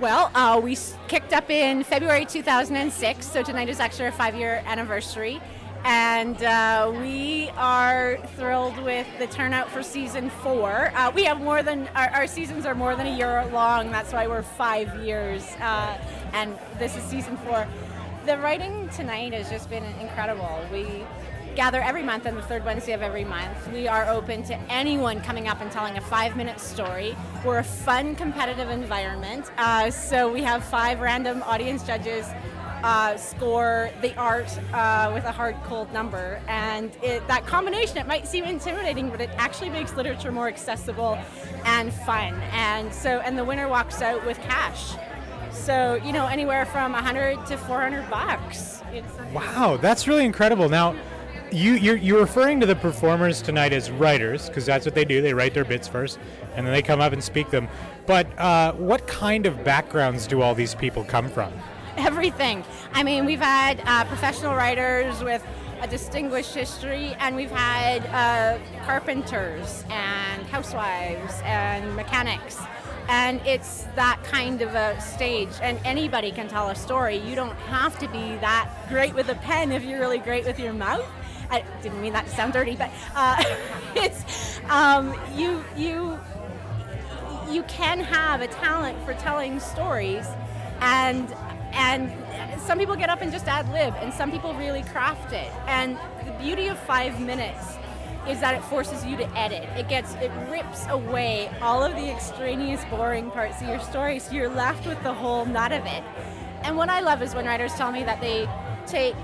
Well, uh, we kicked up in February 2006, so tonight is actually our five year anniversary. And uh, we are thrilled with the turnout for season four. Uh, we have more than, our, our seasons are more than a year long, that's why we're five years. Uh, and this is season four. The writing tonight has just been incredible. We gather every month on the third Wednesday of every month. We are open to anyone coming up and telling a five minute story. We're a fun, competitive environment. Uh, so we have five random audience judges uh, score the art uh, with a hard, cold number. And it, that combination, it might seem intimidating, but it actually makes literature more accessible and fun. And so, and the winner walks out with cash. So, you know, anywhere from 100 to 400 bucks. Wow, that's really incredible. Now, you you're, you're referring to the performers tonight as writers because that's what they do. They write their bits first, and then they come up and speak them. But uh, what kind of backgrounds do all these people come from? everything. I mean, we've had uh, professional writers with a distinguished history, and we've had uh, carpenters and housewives and mechanics. And it's that kind of a stage, and anybody can tell a story. You don't have to be that great with a pen if you're really great with your mouth. I didn't mean that to sound dirty, but uh, [LAUGHS] it's um, you you you can have a talent for telling stories and and some people get up and just ad lib and some people really craft it and the beauty of five minutes is that it forces you to edit it gets it rips away all of the extraneous boring parts of your story so you're left with the whole nut of it and what i love is when writers tell me that they take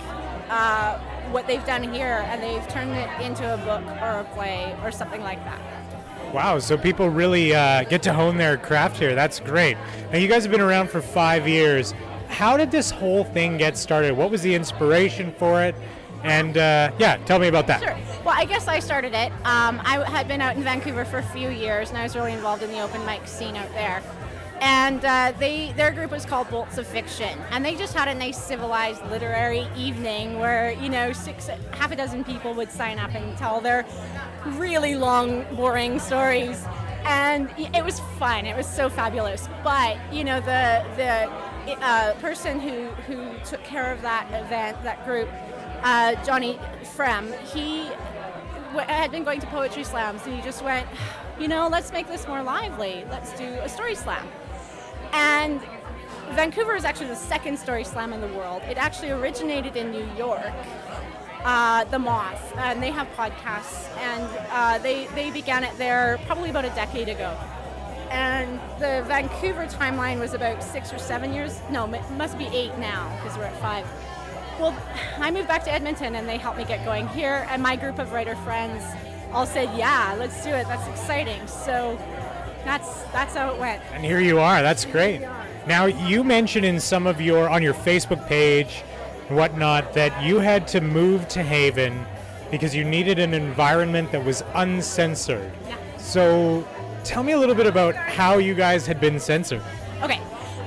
uh, what they've done here and they've turned it into a book or a play or something like that Wow, so people really uh, get to hone their craft here. That's great. Now, you guys have been around for five years. How did this whole thing get started? What was the inspiration for it? And uh, yeah, tell me about that. Sure. Well, I guess I started it. Um, I had been out in Vancouver for a few years, and I was really involved in the open mic scene out there. And uh, they, their group was called Bolts of Fiction, and they just had a nice civilized literary evening where you know six, half a dozen people would sign up and tell their really long, boring stories, and it was fun. It was so fabulous. But you know, the the uh, person who who took care of that event, that group, uh, Johnny Frem, he w- had been going to poetry slams, and he just went, you know, let's make this more lively. Let's do a story slam. And Vancouver is actually the second story slam in the world. It actually originated in New York, uh, The Moth, and they have podcasts, and uh, they, they began it there probably about a decade ago. And the Vancouver timeline was about six or seven years. No, it must be eight now because we're at five. Well, I moved back to Edmonton and they helped me get going here, and my group of writer friends all said, "Yeah, let's do it. That's exciting." So that's that's how it went. And here you are. That's great. Now, you mentioned in some of your on your Facebook page and whatnot that you had to move to Haven because you needed an environment that was uncensored. Yeah. So, tell me a little bit about how you guys had been censored. Okay.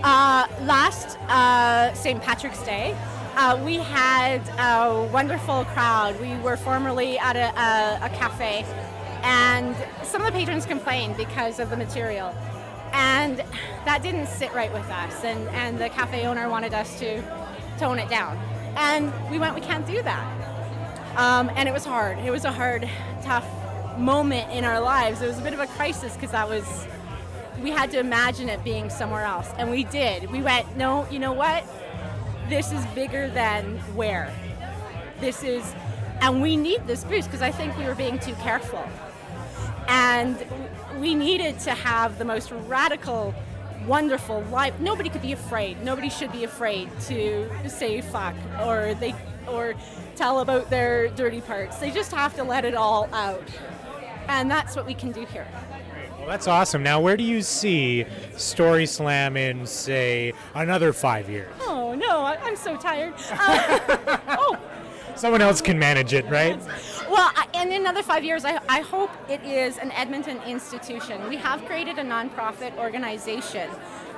Uh, last uh, St. Patrick's Day, uh, we had a wonderful crowd. We were formerly at a, a, a cafe, and some of the patrons complained because of the material. And that didn't sit right with us, and, and the cafe owner wanted us to tone it down. And we went, we can't do that. Um, and it was hard. It was a hard, tough moment in our lives. It was a bit of a crisis because that was we had to imagine it being somewhere else. And we did. We went, no, you know what? This is bigger than where. This is, and we need this boost because I think we were being too careful. And we needed to have the most radical, wonderful life. Nobody could be afraid. Nobody should be afraid to say fuck or they or tell about their dirty parts. They just have to let it all out. And that's what we can do here. Well, that's awesome. Now, where do you see Story Slam in, say, another five years? Oh no, I, I'm so tired. [LAUGHS] Uh, oh, Someone else can manage it, right? well, in another five years, I, I hope it is an Edmonton institution. We have created a nonprofit organization,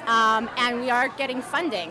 um, and we are getting funding.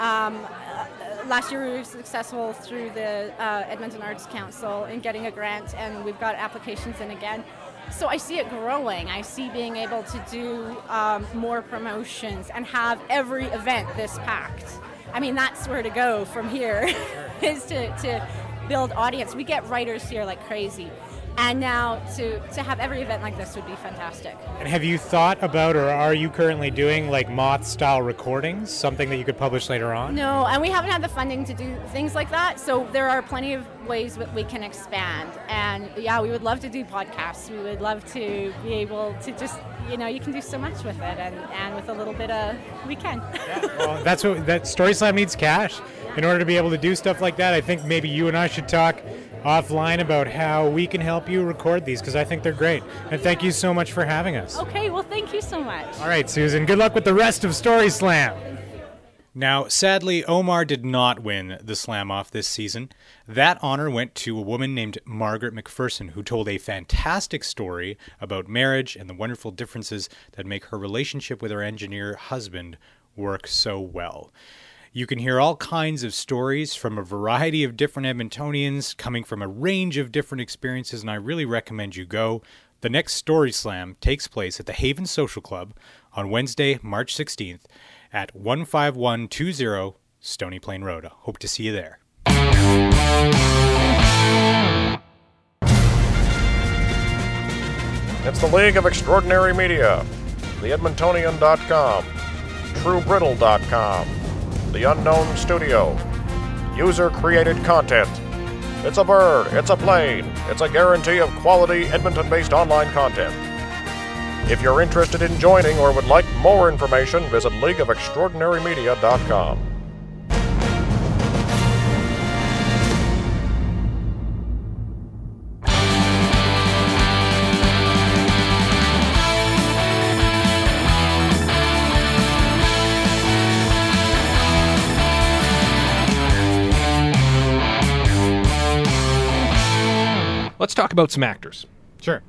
Um, uh, last year, we were successful through the uh, Edmonton Arts Council in getting a grant, and we've got applications in again. So I see it growing. I see being able to do um, more promotions and have every event this packed. I mean, that's where to go from here, [LAUGHS] is to, to build audience. We get writers here like crazy. And now to, to have every event like this would be fantastic. And have you thought about, or are you currently doing, like moth style recordings, something that you could publish later on? No, and we haven't had the funding to do things like that. So there are plenty of ways that we can expand. And yeah, we would love to do podcasts. We would love to be able to just, you know, you can do so much with it. And, and with a little bit of, we can. yeah, Well, that's what that Story Slam needs cash. [LAUGHS] In order to be able to do stuff like that, I think maybe you and I should talk offline about how we can help you record these because I think they're great. And thank you so much for having us. okay, well, thank you so much. All right, Susan, good luck with the rest of Story Slam. Now, sadly, Omar did not win the slam off this season. That honor went to a woman named Margaret McPherson, who told a fantastic story about marriage and the wonderful differences that make her relationship with her engineer husband work so well. You can hear all kinds of stories from a variety of different Edmontonians coming from a range of different experiences, and I really recommend you go. The next Story Slam takes place at the Haven Social Club on Wednesday, March 16th at 15120 Stony Plain Road. Hope to see you there. It's the League of Extraordinary Media, the Edmontonian.com, TrueBrittle.com, The Unknown Studio, user created content. It's a bird, it's a plane, it's a guarantee of quality Edmonton based online content. If you're interested in joining or would like more information, visit LeagueofExtraordinaryMedia.com. talk about some actors. Sure.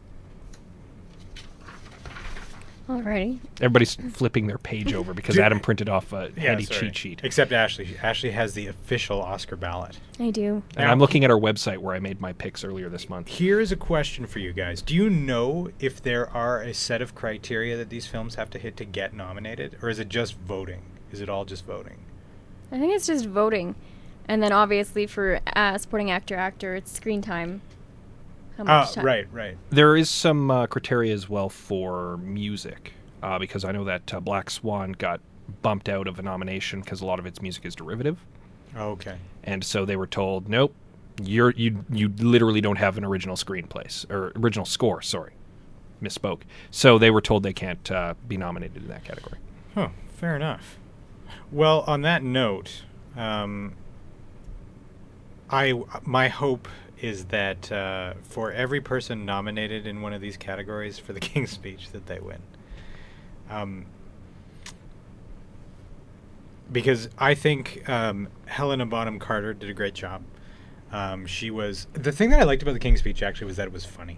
Alrighty. Everybody's flipping their page over because Adam printed off a handy sorry. cheat sheet. Except Ashley. Ashley has the official Oscar ballot. I do. And I'm looking at our website where I made my picks earlier this month. Here is a question for you guys. Do you know if there are a set of criteria that these films have to hit to get nominated? Or is it just voting? Is it all just voting? I think it's just voting. And then obviously for uh, supporting actor, actor, it's screen time. How Oh, much time? right, right. There is some uh, criteria as well for music, uh, because I know that uh, Black Swan got bumped out of a nomination because a lot of its music is derivative, Oh, okay. and so they were told, "Nope, you're you you literally don't have an original screenplay or original score." Sorry, misspoke. So they were told they can't uh, be nominated in that category. Huh, fair enough. Well, on that note, um, I my hope is that uh, for every person nominated in one of these categories for the [LAUGHS] King's Speech, that they win. Um, because I think um, Helena Bonham Carter did a great job. Um, she was the thing that I liked about the King's Speech actually was that it was funny.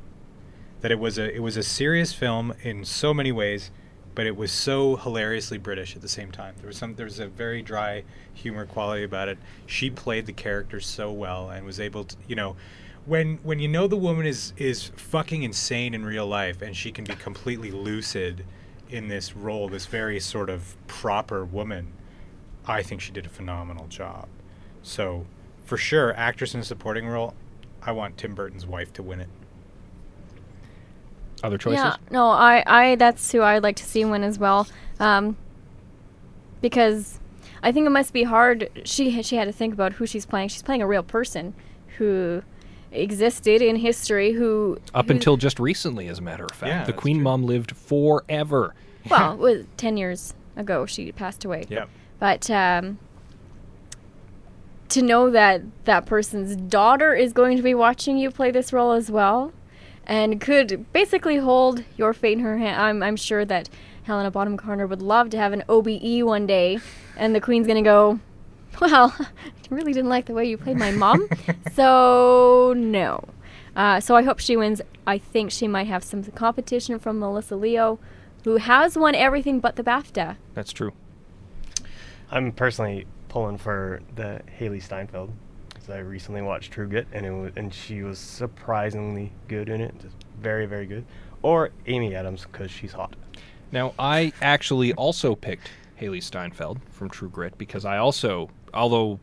that it was a it was a serious film in so many ways, but it was so hilariously British at the same time. There was some there was a very dry humor quality about it. She played the character so well and was able to you know when when you know the woman is is fucking insane in real life and she can be completely lucid in this role, this very sort of proper woman, I think she did a phenomenal job. So, for sure, actress in a supporting role, I want Tim Burton's wife to win it. Other choices? Yeah, no, I, I, that's who I'd like to see win as well, um, because I think it must be hard. She she had to think about who she's playing. She's playing a real person who existed in history. Who Up until just recently, as a matter of fact, Yeah, the Queen true. Mom lived forever. [LAUGHS] well, it was ten years ago she passed away. Yep. But um, to know that that person's daughter is going to be watching you play this role as well, and could basically hold your fate in her hand, I'm, I'm sure that Helena Bottom Corner would love to have an OBE one day, and the Queen's gonna go, well, I [LAUGHS] really didn't like the way you played my mom, [LAUGHS] so no. Uh, so I hope she wins. I think she might have some competition from Melissa Leo, who has won everything but the BAFTA. That's true. I'm personally pulling for the Hailee Steinfeld because I recently watched True Grit and it was, and she was surprisingly good in it, just very very good. Or Amy Adams because she's hot. Now, I actually also picked Hailee Steinfeld from True Grit because I also, although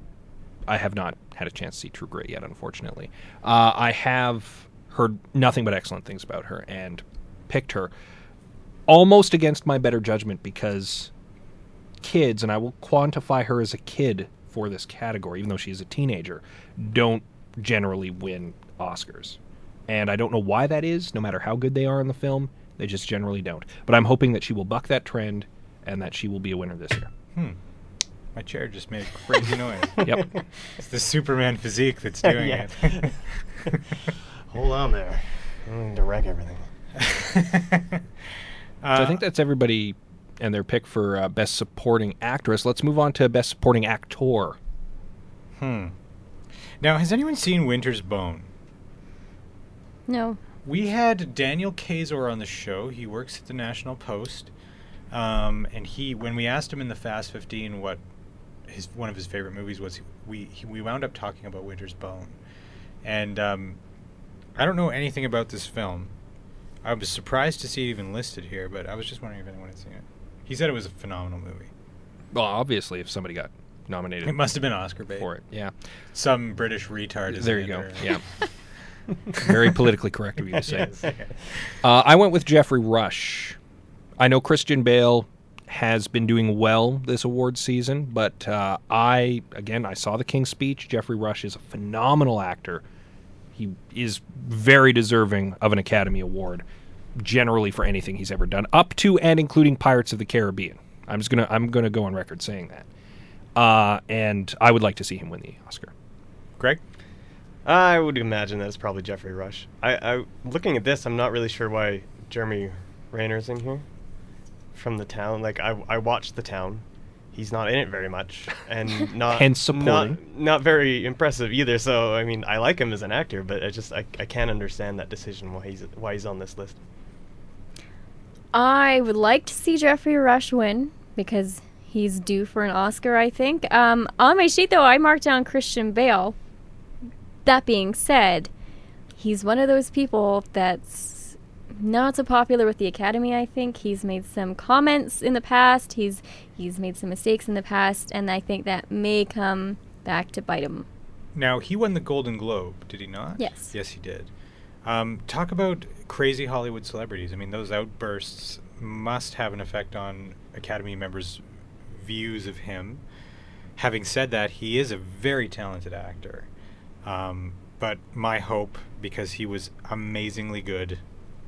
I have not had a chance to see True Grit yet, unfortunately, uh, I have heard nothing but excellent things about her and picked her almost against my better judgment because kids, and I will quantify her as a kid for this category, even though she's a teenager, don't generally win Oscars. And I don't know why that is, no matter how good they are in the film, they just generally don't. But I'm hoping that she will buck that trend and that she will be a winner this year. Hmm. My chair just made a crazy noise. [LAUGHS] Yep. It's the Superman physique that's [LAUGHS] doing it. [LAUGHS] Hold on there. I'm going to wreck everything. so I think that's everybody and their pick for uh, Best Supporting Actress. Let's move on to Best Supporting Actor. Hmm. Now, has anyone seen Winter's Bone? No. We had Daniel Kazor on the show. He works at the National Post, um, and he, when we asked him in the Fast 15 what his one of his favorite movies was, we he, we wound up talking about Winter's Bone, and um, I don't know anything about this film. I was surprised to see it even listed here, but I was just wondering if anyone had seen it. He said it was a phenomenal movie. Well, obviously, if somebody got nominated It must have been Oscar bait. for it, yeah. Some British retard is There you go. Yeah. [LAUGHS] Very politically correct of you to say. Yes. Uh, I went with Geoffrey Rush. I know Christian Bale has been doing well this award season, but uh, I again I saw the King's Speech. Geoffrey Rush is a phenomenal actor. He is very deserving of an Academy Award, generally for anything he's ever done, up to and including Pirates of the Caribbean. I'm just gonna I'm gonna go on record saying that. Uh, and I would like to see him win the Oscar. Gregg? I would imagine that it's probably Geoffrey Rush. I, I looking at this, I'm not really sure why Jeremy Renner's in here from the town. Like I, I watched the town. He's not in it very much, and [LAUGHS] not Hence supporting. not, not very impressive either. So I mean, I like him as an actor, but I just I, I can't understand that decision why he's why he's on this list. I would like to see Geoffrey Rush win because he's due for an Oscar, I think. Um, on my sheet, though, I marked down Christian Bale. That being said, he's one of those people that's not so popular with the Academy. I think he's made some comments in the past. He's he's made some mistakes in the past, and I think that may come back to bite him. Now he won the Golden Globe, did he not? Yes. Yes, he did. Um, talk about crazy Hollywood celebrities. I mean, those outbursts must have an effect on Academy members' views of him. Having said that, he is a very talented actor. Um, but my hope, because he was amazingly good,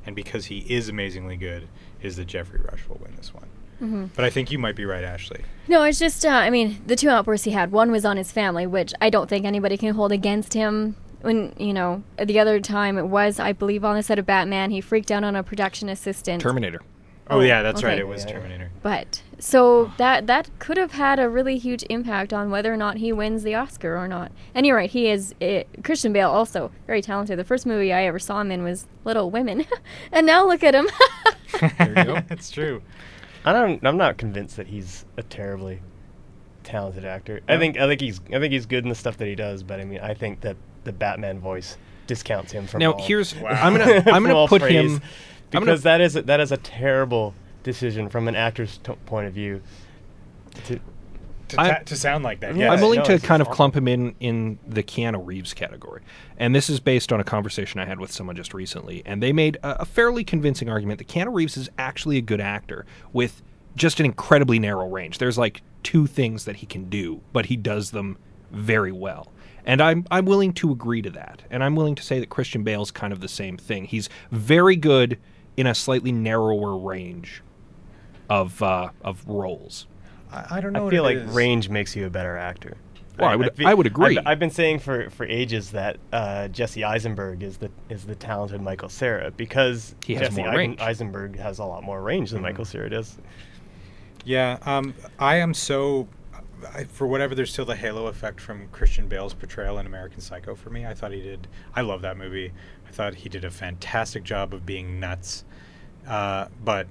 and because he is amazingly good, is that Geoffrey Rush will win this one. Mm-hmm. But I think you might be right, Ashley. No, it's just, uh, I mean, the two outbursts he had, one was on his family, which I don't think anybody can hold against him. When, you know, the other time it was, I believe, on the set of Batman, he freaked out on a production assistant. Terminator. Oh, yeah, that's oh, right. It was Yeah. Terminator. But so that that could have had a really huge impact on whether or not he wins the Oscar or not. And you're right, he is it, Christian Bale also very talented. The first movie I ever saw him in was Little Women, [LAUGHS] and now look at him. [LAUGHS] There you go. [LAUGHS] That's true. I don't. I'm not convinced that he's a terribly talented actor. I think. I think he's. I think he's good in the stuff that he does. But I mean, I think that the Batman voice discounts him from. Now all, here's Wow. I'm gonna [LAUGHS] I'm gonna put praise, him I'm gonna- because that is a, that is a terrible decision from an actor's t- point of view. To, To, I- ta- to sound like that, Yeah. I'm willing no, to it's kind of awful. clump him in in the Keanu Reeves category, and this is based on a conversation I had with someone just recently, and they made a, a fairly convincing argument that Keanu Reeves is actually a good actor with just an incredibly narrow range. There's like two things that he can do, but he does them very well. And I'm I'm willing to agree to that. And I'm willing to say that Christian Bale's kind of the same thing. He's very good in a slightly narrower range of uh, of roles. I, I don't know. I what feel it like is. range makes you a better actor. Well, I would- feel- I would agree. I've, I've been saying for, for ages that uh, Jesse Eisenberg is the is the talented Michael Cera because He has Jesse more Eisen- range. Eisenberg has a lot more range Mm-hmm. than Michael Cera does. Yeah, um, I am so. I, for whatever, there's still the halo effect from Christian Bale's portrayal in American Psycho for me. I thought he did. I love that movie. I thought he did a fantastic job of being nuts. Uh, but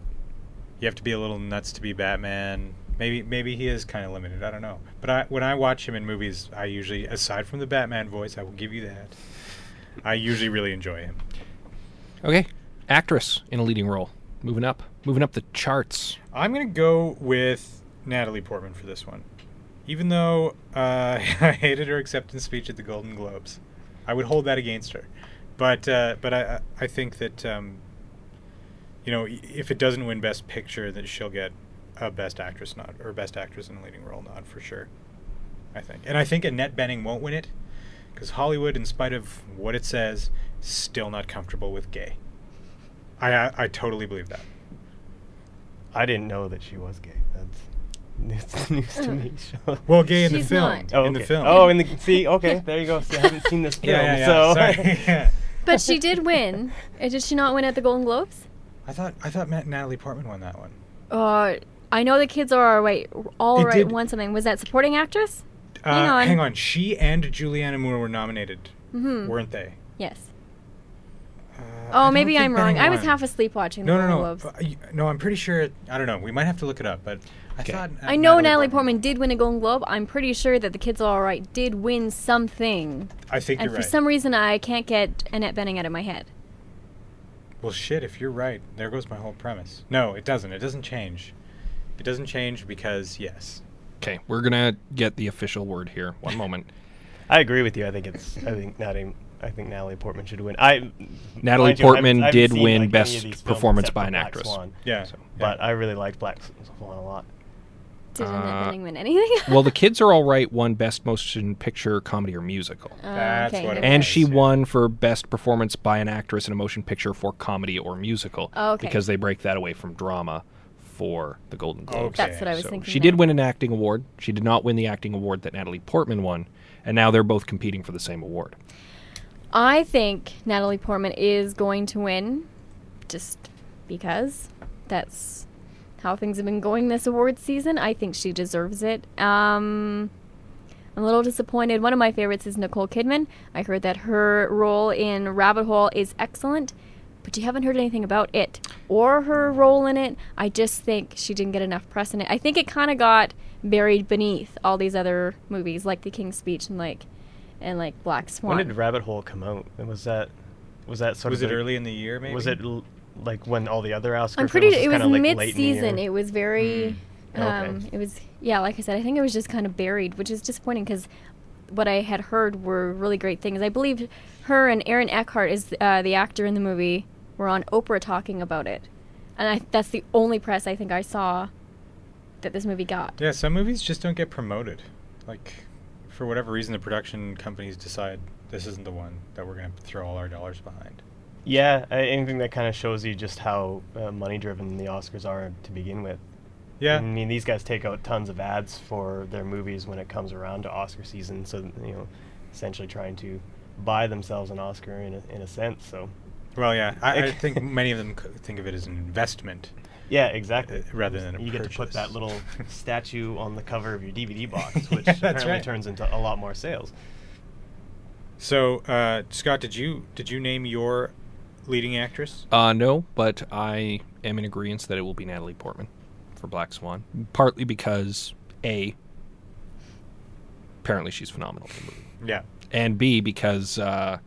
you have to be a little nuts to be Batman. Maybe maybe he is kind of limited. I don't know. But I, when I watch him in movies, I usually, aside from the Batman voice, I will give you that. I usually really enjoy him. Okay, actress in a leading role, moving up, moving up the charts. I'm gonna go with Natalie Portman for this one, even though uh, [LAUGHS] I hated her acceptance speech at the Golden Globes. I would hold that against her, but uh, but I I think that um, you know if it doesn't win Best Picture, that she'll get a Best Actress nod or Best Actress in a Leading Role nod for sure. I think, and I think Annette Bening won't win it because Hollywood, in spite of what it says, still not comfortable with gay. I I, I totally believe that. I didn't know that she was gay. That's it's news to me. [LAUGHS] So- Well, gay in the film. not. Oh, in the film. Oh, in the see, okay, there you go. See, I haven't seen this [LAUGHS] film, yeah, yeah, yeah. so Sorry. yeah. [LAUGHS] but she did win. Uh, Did she not win at the Golden Globes? I thought I thought Matt, Natalie Portman won that one. Uh, I know the kids are wait all It right. did- Won something. Was that supporting actress? Uh, Hang on. Hang on. She and Julianne Moore were nominated, Mm-hmm. weren't they? Yes. Uh, I Oh, don't maybe think I'm wrong. Bening I was won. half asleep watching the No, no, Golden no. Globes. Uh, y- no, I'm pretty sure. I don't know. We might have to look it up, but I Okay. thought. uh, I know Natalie Portman did win a Golden Globe. I'm pretty sure that the kids are all right did win something. I think and you're for some reason, I can't get Annette Bening out of my head. well, shit. If you're right, there goes my whole premise. No, it doesn't. It doesn't change. It doesn't change because yes. Okay, we're gonna get the official word here. One moment. [LAUGHS] I agree with you. I think it's. I think Natalie. I think Natalie Portman should win. I Natalie mind you, I haven't- Portman I haven't did seen, win like, Best of these films Performance by an Black Actress. Swan. Yeah. So- But I really liked Black Swan a lot. Did Uh, Annette Bening win anything? [LAUGHS] Well, the kids are all right. Won Best Motion Picture, Comedy or Musical, Uh, That's okay, what it and was, she yeah. won for Best Performance by an Actress in a Motion Picture for Comedy or Musical. Oh, okay. Because they break that away from drama for the Golden Globes. Okay. That's what I was So thinking. she then. did win an acting award. She did not win the acting award that Natalie Portman won, and now they're both competing for the same award. I think Natalie Portman is going to win, just because that's how things have been going this award season. I think she deserves it. Um, I'm a little disappointed. One of my favorites is Nicole Kidman. I heard that her role in Rabbit Hole is excellent, but you haven't heard anything about it or her role in it. I just think she didn't get enough press in it. I think it kind of got buried beneath all these other movies, like The King's Speech and like and like Black Swan. When did Rabbit Hole come out? And Was that was that sort Was of it like- early in the year? Maybe. Was it l- like when all the other Oscar I'm pretty. films It was kinda, like, late in the mid-season. It was very. Mm. Okay. Um, It was yeah. Like I said, I think it was just kind of buried, which is disappointing because what I had heard were really great things. I believe her and Aaron Eckhart is uh, the actor in the movie. Were on Oprah talking about it, and I, that's the only press I think I saw that this movie got. Yeah, some movies just don't get promoted. Like, for whatever reason, the production companies decide this isn't the one that we're going to throw all our dollars behind. Yeah, anything that kind of shows you just how uh, money driven the Oscars are to begin with. Yeah. I mean, these guys take out tons of ads for their movies when it comes around to Oscar season, so you know, essentially trying to buy themselves an Oscar in a, in a sense. So Well, yeah, I, I [LAUGHS] think many of them think of it as an investment Yeah, exactly. Uh, rather than a you get to put that little [LAUGHS] statue on the cover of your DVD [LAUGHS] box, which Yeah, apparently right. turns into a lot more sales. So, uh, Scott, did you did you name your leading actress? Uh, no, but I am in agreement that it will be Natalie Portman for Black Swan. Partly because A, apparently she's phenomenal in the movie. Yeah. And B, because, uh,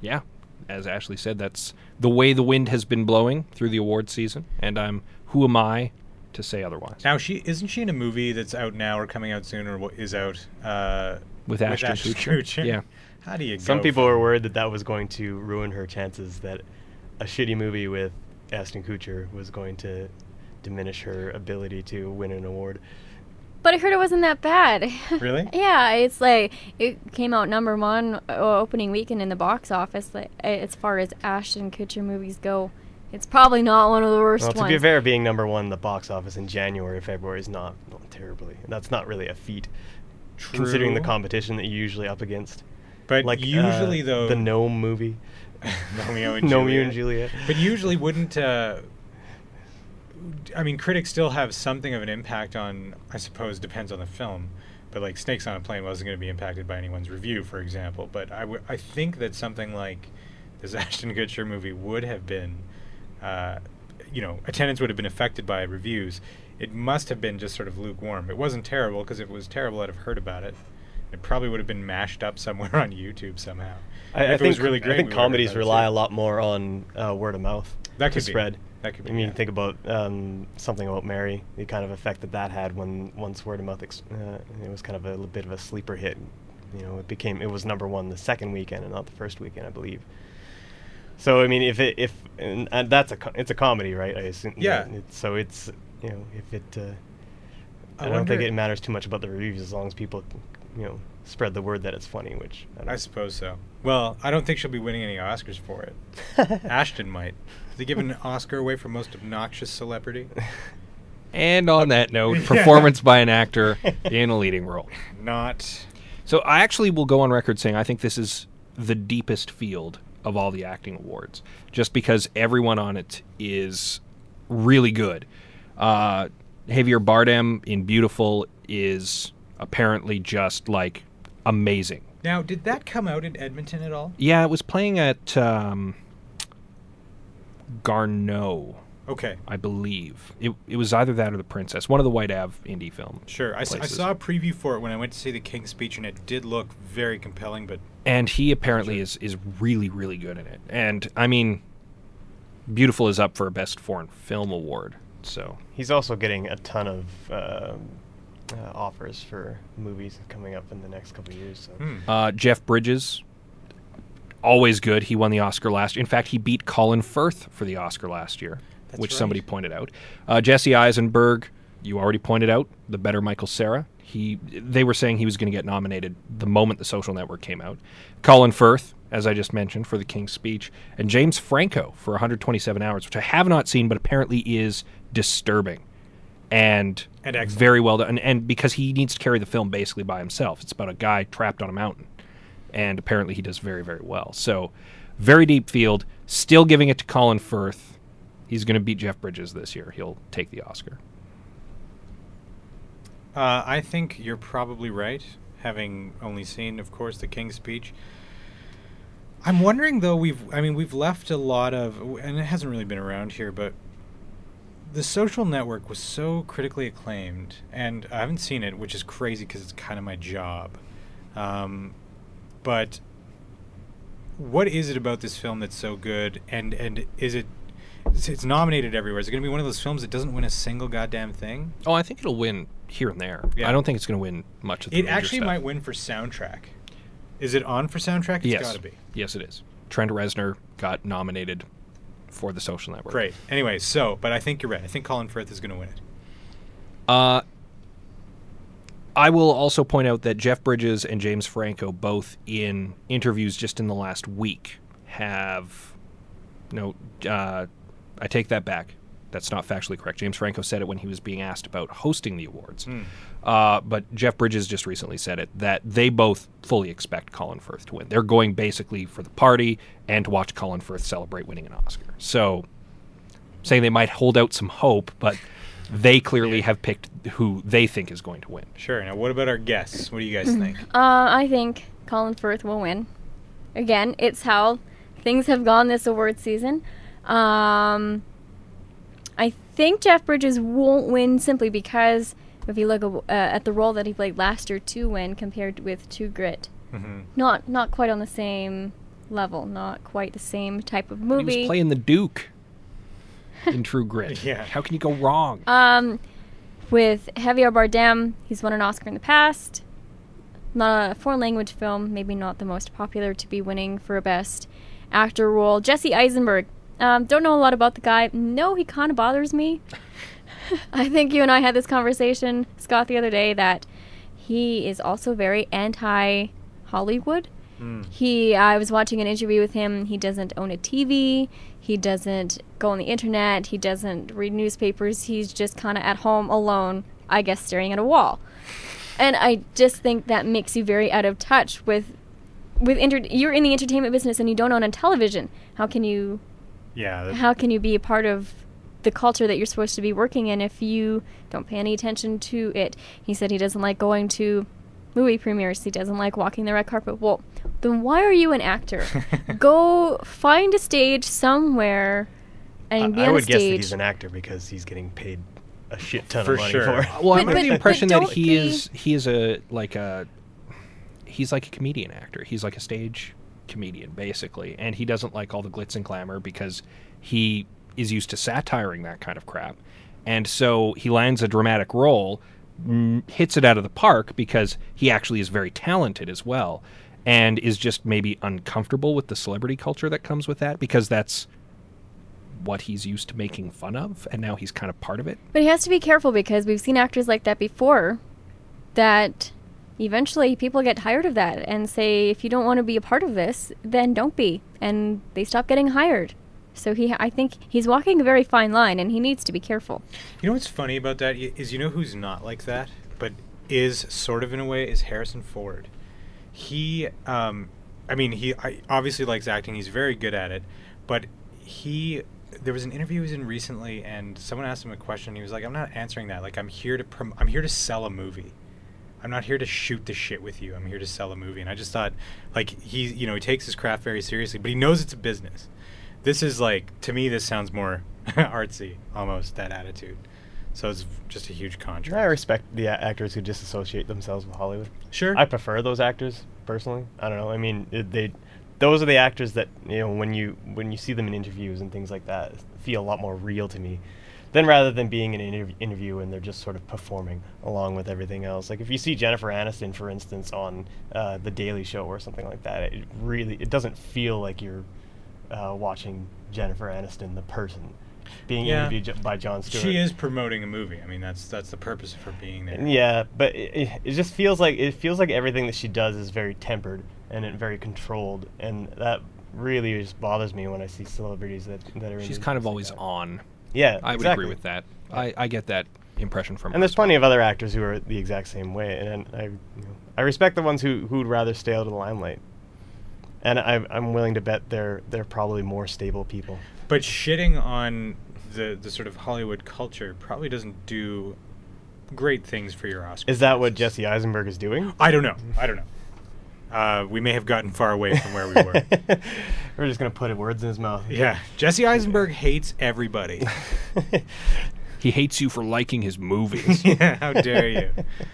yeah, as Ashley said, that's the way the wind has been blowing through the award season. And I'm, who am I to say otherwise? Now she isn't she in a movie that's out now or coming out soon or what is out uh, With Ashton Kutcher? Yeah. How do you? Some go people from- were worried that that was going to ruin her chances that a shitty movie with Ashton Kutcher was going to diminish her ability to win an award. But I heard it wasn't that bad. Really? [LAUGHS] yeah, it's like it came out number one uh, opening weekend in the box office. Like as far as Ashton Kutcher movies go, it's probably not one of the worst Well, to ones. be fair, being number one in the box office in January or February is not, not terribly. That's not really a feat, considering the competition that you're usually up against. But like usually uh, though, the Gnome movie, [LAUGHS] Gnomeo and [LAUGHS] Gnomeo Juliet. and Juliet. But usually wouldn't. Uh, I mean, critics still have something of an impact on. I suppose depends on the film. But like Snakes on a Plane wasn't going to be impacted by anyone's review, for example. But I I think that something like this Ashton Kutcher movie would have been, uh, you know, attendance would have been affected by reviews. It must have been just sort of lukewarm. It wasn't terrible because if it was terrible, I'd have heard about it. It probably would have been mashed up somewhere [LAUGHS] on YouTube somehow. I, I if think it was really great, I think we would have heard comedies rely a lot more on uh, word of mouth That to could be. spread. That could be, I mean, yeah. think about um, something about Mary, the kind of effect that that had when once word of mouth. Ex- uh, it was kind of a little bit of a sleeper hit. You know, it became it was number one the second weekend and not the first weekend, I believe. So I mean, if it if and, and that's a co- it's a comedy, right? I assume. Yeah. It, so it's you know if it. Uh, I I, don't think it matters too much about the reviews as long as people, you know, spread the word that it's funny. Which I, I suppose so. Well, I don't think she'll be winning any Oscars for it. [LAUGHS] Ashton might. They give an Oscar away for most obnoxious celebrity? [LAUGHS] And on that note, [LAUGHS] performance by an actor in a leading role. Not. So I actually will go on record saying I think this is the deepest field of all the acting awards, just because everyone on it is really good. Uh, Javier Bardem in Biutiful is apparently just like amazing. Now, did that come out in Edmonton at all? Yeah, it was playing at um, Garneau, Okay. I believe. It, it was either that or The Princess, one of the White Ave indie film. Sure. I, s- I saw a preview for it when I went to see the King's Speech, and it did look very compelling, but and he apparently is is really really good in it. And I mean, Biutiful is up for a Best Foreign Film award. So He's also getting a ton of um, uh, offers for movies coming up in the next couple of years. So. hmm. uh, Jeff Bridges, always good. He won the Oscar last. In fact, he beat Colin Firth for the Oscar last year, That's which right. somebody pointed out. Uh, Jesse Eisenberg, you already pointed out the better Michael Cera. He they were saying he was going to get nominated the moment the Social Network came out. Colin Firth, as I just mentioned, for The King's Speech, and James Franco for 127 Hours, which I have not seen, but apparently is disturbing and, And very well done. And, and because he needs to carry the film basically by himself, it's about a guy trapped on a mountain, and apparently he does very very well. So very deep field. Still giving it to Colin Firth. He's going to beat Jeff Bridges this year. He'll take the Oscar. Uh, I think you're probably right, having only seen, of course, the King's Speech. I'm wondering though. We've, I mean, we've left a lot of, and it hasn't really been around here, but the Social Network was so critically acclaimed, and I haven't seen it, which is crazy because it's kind of my job. Um, but what is it about this film that's so good? And and is it? It's, nominated everywhere. Is it going to be one of those films that doesn't win a single goddamn thing? Oh, I think it'll win here and there. Yeah. I don't think it's going to win much of the It actually stuff. might win for soundtrack. Is it on for soundtrack? It's yes. got to be. Yes, it is. Trent Reznor got nominated for the Social Network. Great. Anyway, so, but I think you're right. I think Colin Firth is going to win it. Uh, I will also point out that Jeff Bridges and James Franco, both in interviews just in the last week, have no. Uh, I take that back. That's not factually correct. James Franco said it when he was being asked about hosting the awards. Hmm. Uh, but Jeff Bridges just recently said it that they both fully expect Colin Firth to win. They're going basically for the party and to watch Colin Firth celebrate winning an Oscar. So saying they might hold out some hope, but they clearly have picked who they think is going to win. Sure. Now, what about our guests? What do you guys think? Uh, I think Colin Firth will win. Again, it's how things have gone this award season. Um, I think Jeff Bridges won't win simply because if you look uh, at the role that he played last year to win compared with True Grit, Mhm. not not quite on the same level, not quite the same type of He movie. was playing the Duke [LAUGHS] in True Grit. Yeah. How can you go wrong? Um, with Javier Bardem, he's won an Oscar in the past. Not a foreign language film, maybe not the most popular to be winning for a best actor role. Jesse Eisenberg. Um, don't know a lot about the guy. No, he kind of bothers me. [LAUGHS] I think you and I had this conversation, Scott, the other day that he is also very anti Hollywood. Mm. He, I was watching an interview with him. He doesn't own a TV. He doesn't go on the internet. He doesn't read newspapers. He's just kind of at home alone, I guess, staring at a wall. And I just think that makes you very out of touch with, with inter- you're in the entertainment business and you don't own a television. How can you, Yeah. how can you be a part of the culture that you're supposed to be working in if you don't pay any attention to it? He said he doesn't like going to movie premieres. He doesn't like walking the red carpet. Well, then why are you an actor? [LAUGHS] Go find a stage somewhere and be I, I on a would guess that he's an actor because he's getting paid a shit ton For of money sure. for it. Well, I'm But- under the impression that he they- is he is a like a he's like a comedian actor. He's like a stage comedian basically, and he doesn't like all the glitz and glamour because he is used to satiring that kind of crap. And so he lands a dramatic role, hits it out of the park because he actually is very talented as well, and is just maybe uncomfortable with the celebrity culture that comes with that because that's what he's used to making fun of, and now he's kind of part of it. But he has to be careful because we've seen actors like that before that eventually people get tired of that and say if you don't want to be a part of this, then don't be and they stop getting hired. So he I think he's walking a very fine line and he needs to be careful. You know what's funny about that is you know who's not like that, but is sort of in a way is Harrison Ford. He, um, I mean, he obviously likes acting. He's very good at it, but he. There was an interview he was in recently, and someone asked him a question. He was like, "I'm not answering that. Like, I'm here to prom- I'm here to sell a movie. I'm not here to shoot the shit with you. I'm here to sell a movie." And I just thought, like, he, you know, he takes his craft very seriously, but he knows it's a business. This is like, to me, this sounds more [LAUGHS] artsy, almost that attitude. So it's just a huge contrast. I respect the actors who disassociate themselves with Hollywood. Sure. I prefer those actors personally. I don't know. I mean, they those are the actors that you know when you when you see them in interviews and things like that feel a lot more real to me than rather than being in an interv- interview and they're just sort of performing along with everything else. Like if you see Jennifer Aniston, for instance, on uh, the Daily Show or something like that, it really it doesn't feel like you're uh, watching Jennifer Aniston, the person, being Yeah. interviewed by Jon Stewart. She is promoting a movie. I mean, that's that's the purpose of her being there. Yeah, but it, it, it just feels like it feels like everything that she does is very tempered and it very controlled, and that really just bothers me when I see celebrities that that are. She's kind of things like always on. Yeah, I would agree with that. I, I get that impression from her. And her there's as well. plenty of other actors who are the exact same way, and I, you know, I respect the ones who who'd rather stay out of the limelight. And I, I'm willing to bet they're they're probably more stable people. But shitting on the the sort of Hollywood culture probably doesn't do great things for your Oscar. Is that what. Jesse Eisenberg is doing? I don't know. I don't know. Uh, we may have gotten far away from where we were. [LAUGHS] We're just gonna put words in his mouth. yeah, Jesse Eisenberg hates everybody. [LAUGHS] He hates you for liking his movies. [LAUGHS] yeah, how dare you?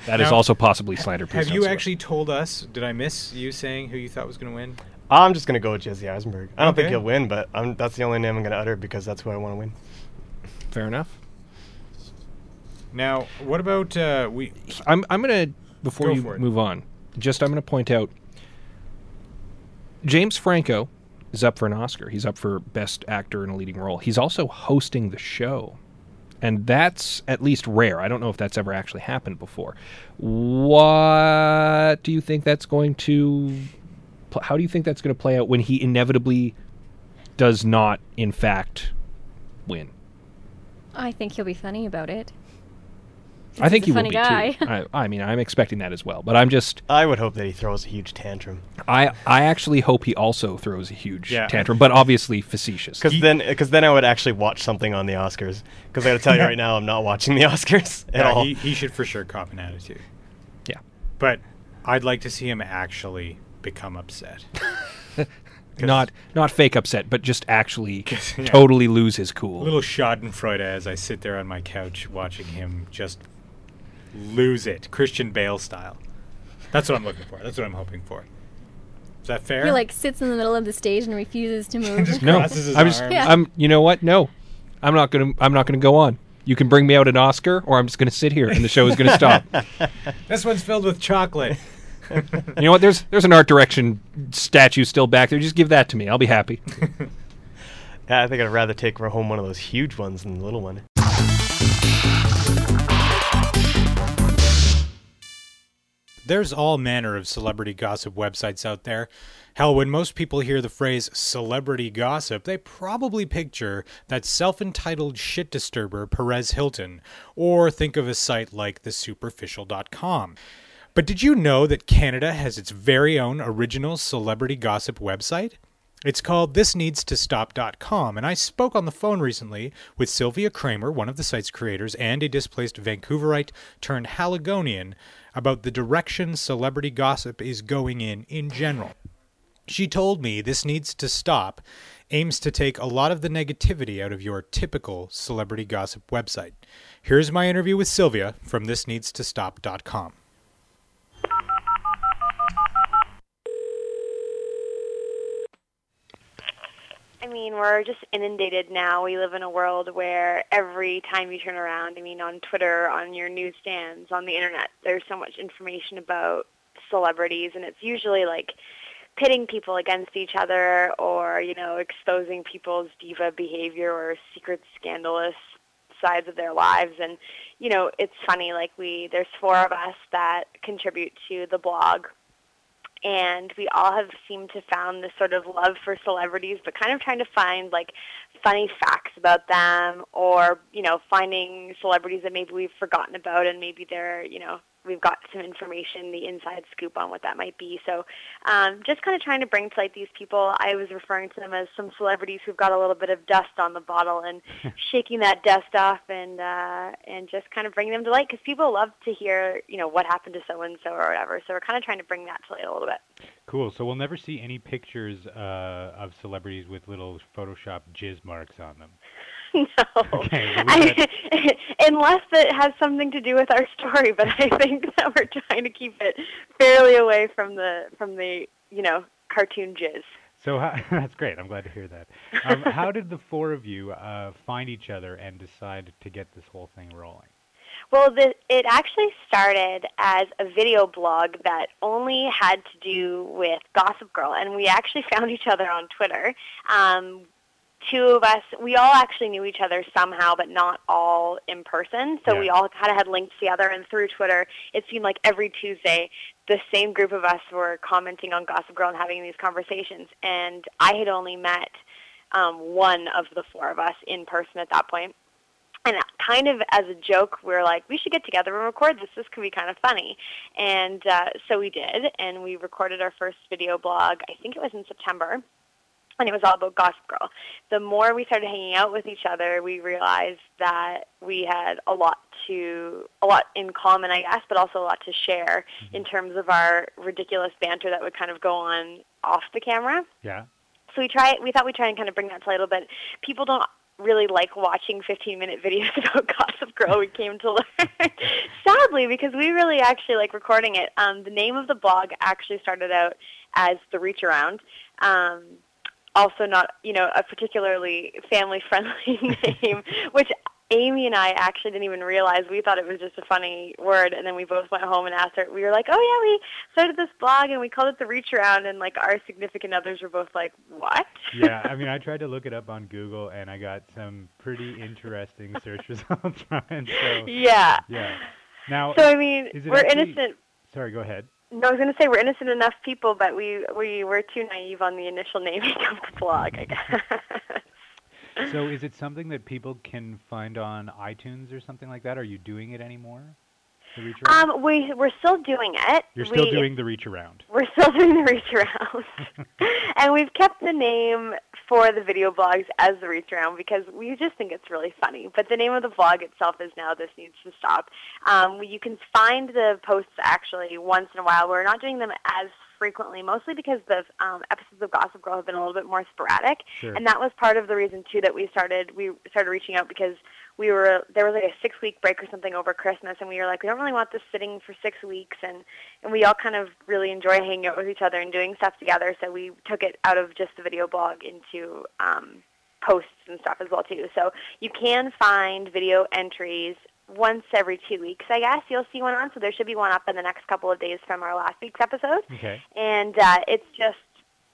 That is Now, also possibly slander. Have you sue actually told us? Did I miss you saying who you thought was going to win? I'm just gonna go with Jesse Eisenberg. I don't think he'll win, but I'm, that's the only name I'm gonna utter because that's who I want to win. Fair enough. Now, what about uh, we? I'm I'm gonna before Go you move on. Just I'm gonna point out. James Franco is up for an Oscar. He's up for Best Actor in a Leading Role. He's also hosting the show, and that's at least rare. I don't know if that's ever actually happened before. What do you think that's going to? Pl- How do you think that's going to play out when he inevitably does not, in fact, win? I think he'll be funny about it. I think he a will funny be too. I, I mean, I'm expecting that as well. But I'm just, I would hope that he throws a huge tantrum. I, I actually hope he also throws a huge Yeah. tantrum, but obviously facetious. Because then, because then I would actually watch something on the Oscars. Because I got to tell you right now, I'm not watching the [LAUGHS] Oscars at Yeah, all. he, he should for sure cop an attitude. Yeah. But I'd like to see him actually become upset. [LAUGHS] Not not fake upset, but just actually [LAUGHS] yeah. totally lose his cool. A little Schadenfreude as I sit there on my couch watching him just lose it, Christian Bale style. That's what I'm looking for. That's what I'm hoping for. Is that fair? He like sits in the middle of the stage and refuses to [LAUGHS] move. Just no, his I'm just. Yeah. I'm. You know what? No, I'm not gonna. I'm not gonna go on. You can bring me out an Oscar, or I'm just gonna sit here and the show is gonna stop. This one's filled with chocolate. [LAUGHS] you know what? There's there's an art direction statue still back there. Just give that to me. I'll be happy. [LAUGHS] yeah, I think I'd rather take home one of those huge ones than the little one. There's all manner of celebrity gossip websites out there. Hell, when most people hear the phrase celebrity gossip, they probably picture that self entitled shit disturber Perez Hilton, or think of a site like thesuperficial.com. But did you know that Canada has its very own original celebrity gossip website? It's called thisneedstostop.com, and I spoke on the phone recently with Sylvia Creamer, one of the site's creators and a displaced Vancouverite turned Haligonian, about the direction celebrity gossip is going in in general. She told me this needs to stop aims to take a lot of the negativity out of your typical celebrity gossip website. Here's my interview with Sylvia from thisneedstostop.com. mean, we're just inundated now. We live in a world where every time you turn around, I mean, on Twitter, on your newsstands, on the internet, there's so much information about celebrities, and it's usually like pitting people against each other or, you know, exposing people's diva behavior or secret scandalous sides of their lives. And, you know, it's funny, like we, there's four of us that contribute to the blog and we all have seemed to found this sort of love for celebrities, but kind of trying to find like funny facts about them, or you know, finding celebrities that maybe we've forgotten about, and maybe they're you know we've got some information, the inside scoop on what that might be. So, um, just kind of trying to bring to light these people. I was referring to them as some celebrities who've got a little bit of dust on the bottle, and [LAUGHS] shaking that dust off, and uh, and just kind of bringing them to light because people love to hear you know what happened to so and so or whatever. So we're kind of trying to bring that to light a little bit. Cool. So we'll never see any pictures uh, of celebrities with little Photoshop jizz marks on them. [LAUGHS] no. Okay, I, [LAUGHS] unless it has something to do with our story, but I think [LAUGHS] that we're trying to keep it fairly away from the from the you know cartoon jizz. So how, that's great. I'm glad to hear that. Um, how did the four of you uh, find each other and decide to get this whole thing rolling? Well, the, it actually started as a video blog that only had to do with Gossip Girl, and we actually found each other on Twitter. Um, two of us, we all actually knew each other somehow, but not all in person. So Yeah. we all kind of had linked together, and through Twitter, it seemed like every Tuesday, the same group of us were commenting on Gossip Girl and having these conversations. And I had only met um, one of the four of us in person at that point and kind of as a joke, we were like, we should get together and record this. This could be kind of funny. And uh, so we did, and we recorded our first video blog, I think it was in September, and it was all about Gossip Girl. The more we started hanging out with each other, we realized that we had a lot to, a lot in common, I guess, but also a lot to share in terms of our ridiculous banter that would kind of go on off the camera Yeah. so we try we thought we'd try and kind of bring that to light a little bit. People don't really like watching 15 minute videos [LAUGHS] about Gossip Girl. We came to learn, [LAUGHS] sadly, because we really actually like recording it. Um, the name of the blog actually started out as the Reach Around. Um, also not, you know, a particularly family friendly [LAUGHS] name, which Amy and I actually didn't even realize. We thought it was just a funny word, and then we both went home and asked her. We were like, "Oh yeah, we started this blog and we called it the Reach Around," and like our significant others were both like, "What?" Yeah. I mean, I [LAUGHS] tried to look it up on Google and I got some pretty interesting search [LAUGHS] results from it. So Yeah. Yeah. Now. So I mean, is it we're actually- innocent. Sorry. Go ahead. No, I was going to say we're innocent enough people, but we we were too naive on the initial naming of the blog. I guess. So is it something that people can find on iTunes or something like that? Are you doing it anymore? The reach around? Um, we we're still doing it. You're still We- doing the reach around. [LAUGHS] We're still doing the reach around, [LAUGHS] and we've kept the name for the video blogs as the reach around because we just think it's really funny. But the name of the vlog itself is now this needs to stop. Um, you can find the posts actually once in a while. We're not doing them as frequently, mostly because the um, episodes of Gossip Girl have been a little bit more sporadic, Sure. and that was part of the reason too that we started we started reaching out because we were there was like a six week break or something over Christmas, and we were like we don't really want this sitting for six weeks, and and we all kind of really enjoy hanging out with each other and doing stuff together, so we took it out of just the video blog into um, posts and stuff as well too. So you can find video entries once every two weeks, I guess. You'll see one on, so there should be one up in the next couple of days from our last week's episode Okay. and uh, it's just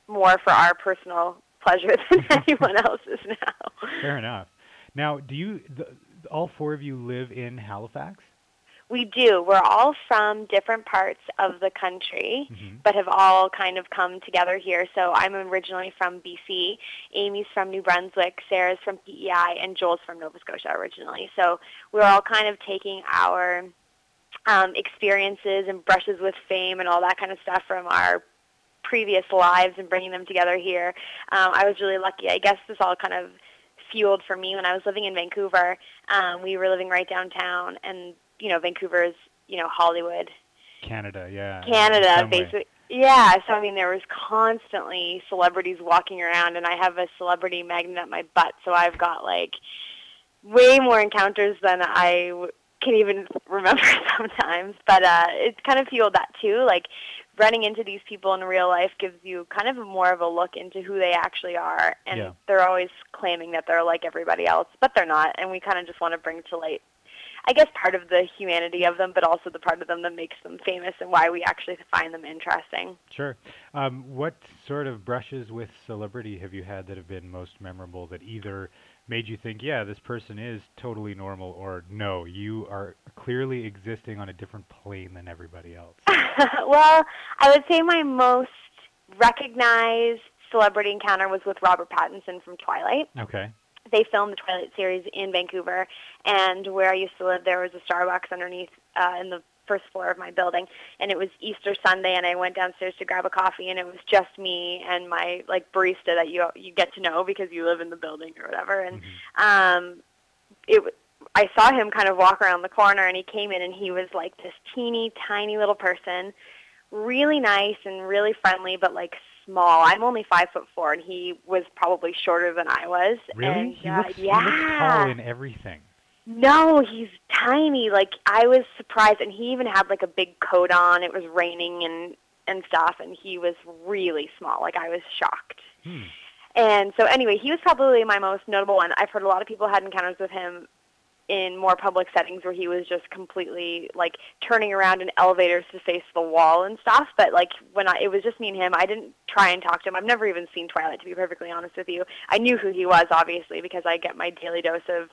more for our personal pleasure [LAUGHS] than [LAUGHS] anyone else's now. Fair enough. Now, do you the, all four of you live in Halifax? We do. We're all from different parts of the country, Mm-hmm. but have all kind of come together here. So I'm originally from BC, Amy's from New Brunswick, Sarah's from PEI, and Joel's from Nova Scotia originally. So we're all kind of taking our um, experiences and brushes with fame and all that kind of stuff from our previous lives and bringing them together here. Um, I was really lucky. I guess this all kind of fueled for me when I was living in Vancouver. Um, we were living right downtown, and you know, Vancouver is you know Hollywood, Canada, yeah. Canada, some way. basically. Yeah, so I mean, there was constantly celebrities walking around, and I have a celebrity magnet up my butt, so I've got like way more encounters than I w- can even [LAUGHS] remember [LAUGHS] sometimes. But uh, it's kind of fueled that too. Like running into these people in real life gives you kind of more of a look into who they actually are, and Yeah. they're always claiming that they're like everybody else, but they're not. And we kind of just want to bring to light. I guess part of the humanity of them, but also the part of them that makes them famous and why we actually find them interesting. Sure. Um, what sort of brushes with celebrity have you had that have been most memorable that either made you think, yeah, this person is totally normal, or no, you are clearly existing on a different plane than everybody else? [LAUGHS] well, I would say my most recognized celebrity encounter was with Robert Pattinson from Twilight. Okay. They filmed the Twilight series in Vancouver, and where I used to live, there was a Starbucks underneath uh, in the first floor of my building, and it was Easter Sunday, and I went downstairs to grab a coffee, and it was just me and my like barista that you you get to know because you live in the building or whatever, and um, it w- I saw him kind of walk around the corner and he came in and he was like this teeny tiny little person, really nice and really friendly, but like small. I'm only five foot four and he was probably shorter than I was. Really? And, he, uh, looks, he yeah. looks tall in everything. No, he's tiny. Like I was surprised, and he even had like a big coat on. It was raining and and stuff, and he was really small. Like I was shocked. Hmm. And so anyway, he was probably my most notable one. I've heard a lot of people had encounters with him in more public settings where he was just completely like turning around in elevators to face the wall and stuff. But like when I, it was just me and him, I didn't try and talk to him. I've never even seen Twilight to be perfectly honest with you. I knew who he was obviously because I get my daily dose of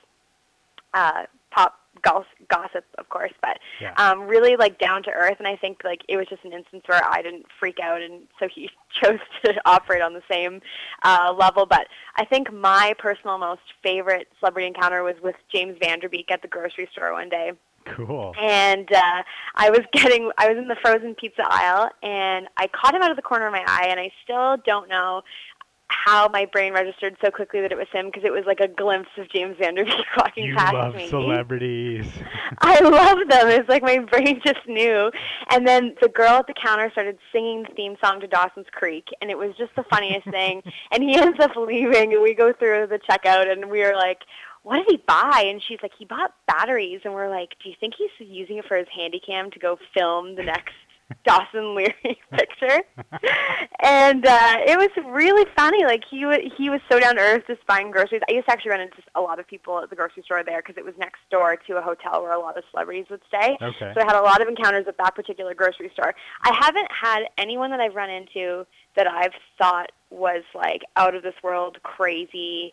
uh, pop goss- gossip, of course, but Yeah. um, really like down to earth. And I think like it was just an instance where I didn't freak out, and so he [LAUGHS] chose to operate on the same uh, level. But I think my personal most favorite celebrity encounter was with James Van Der Beek at the grocery store one day Cool. and uh, I was [LAUGHS] getting I was in the frozen pizza aisle and I caught him out of the corner of my eye and I still don't know how my brain registered so quickly that it was him because it was like a glimpse of James Van Der Beek [LAUGHS] walking past me You past love me. celebrities. [LAUGHS] I love them. It's like my brain [LAUGHS] just knew. And then the girl at the counter started singing the theme song to Dawson's Creek, and it was just the funniest thing. And he ends up leaving, and we go through the checkout, and we are like, what did he buy? And she's like, he bought batteries. And we're like, do you think he's using it for his handy cam to go film the next [LAUGHS] Dawson Leery [LAUGHS] picture? and uh, it was really funny. Like he wa he was so down to earth, just buying groceries. I used to actually run into a lot of people at the grocery store there because it was next door to a hotel where a lot of celebrities would stay. Okay. So I had a lot of encounters at that particular grocery store. I haven't had anyone that I've run into that I've thought was like out of this world crazy.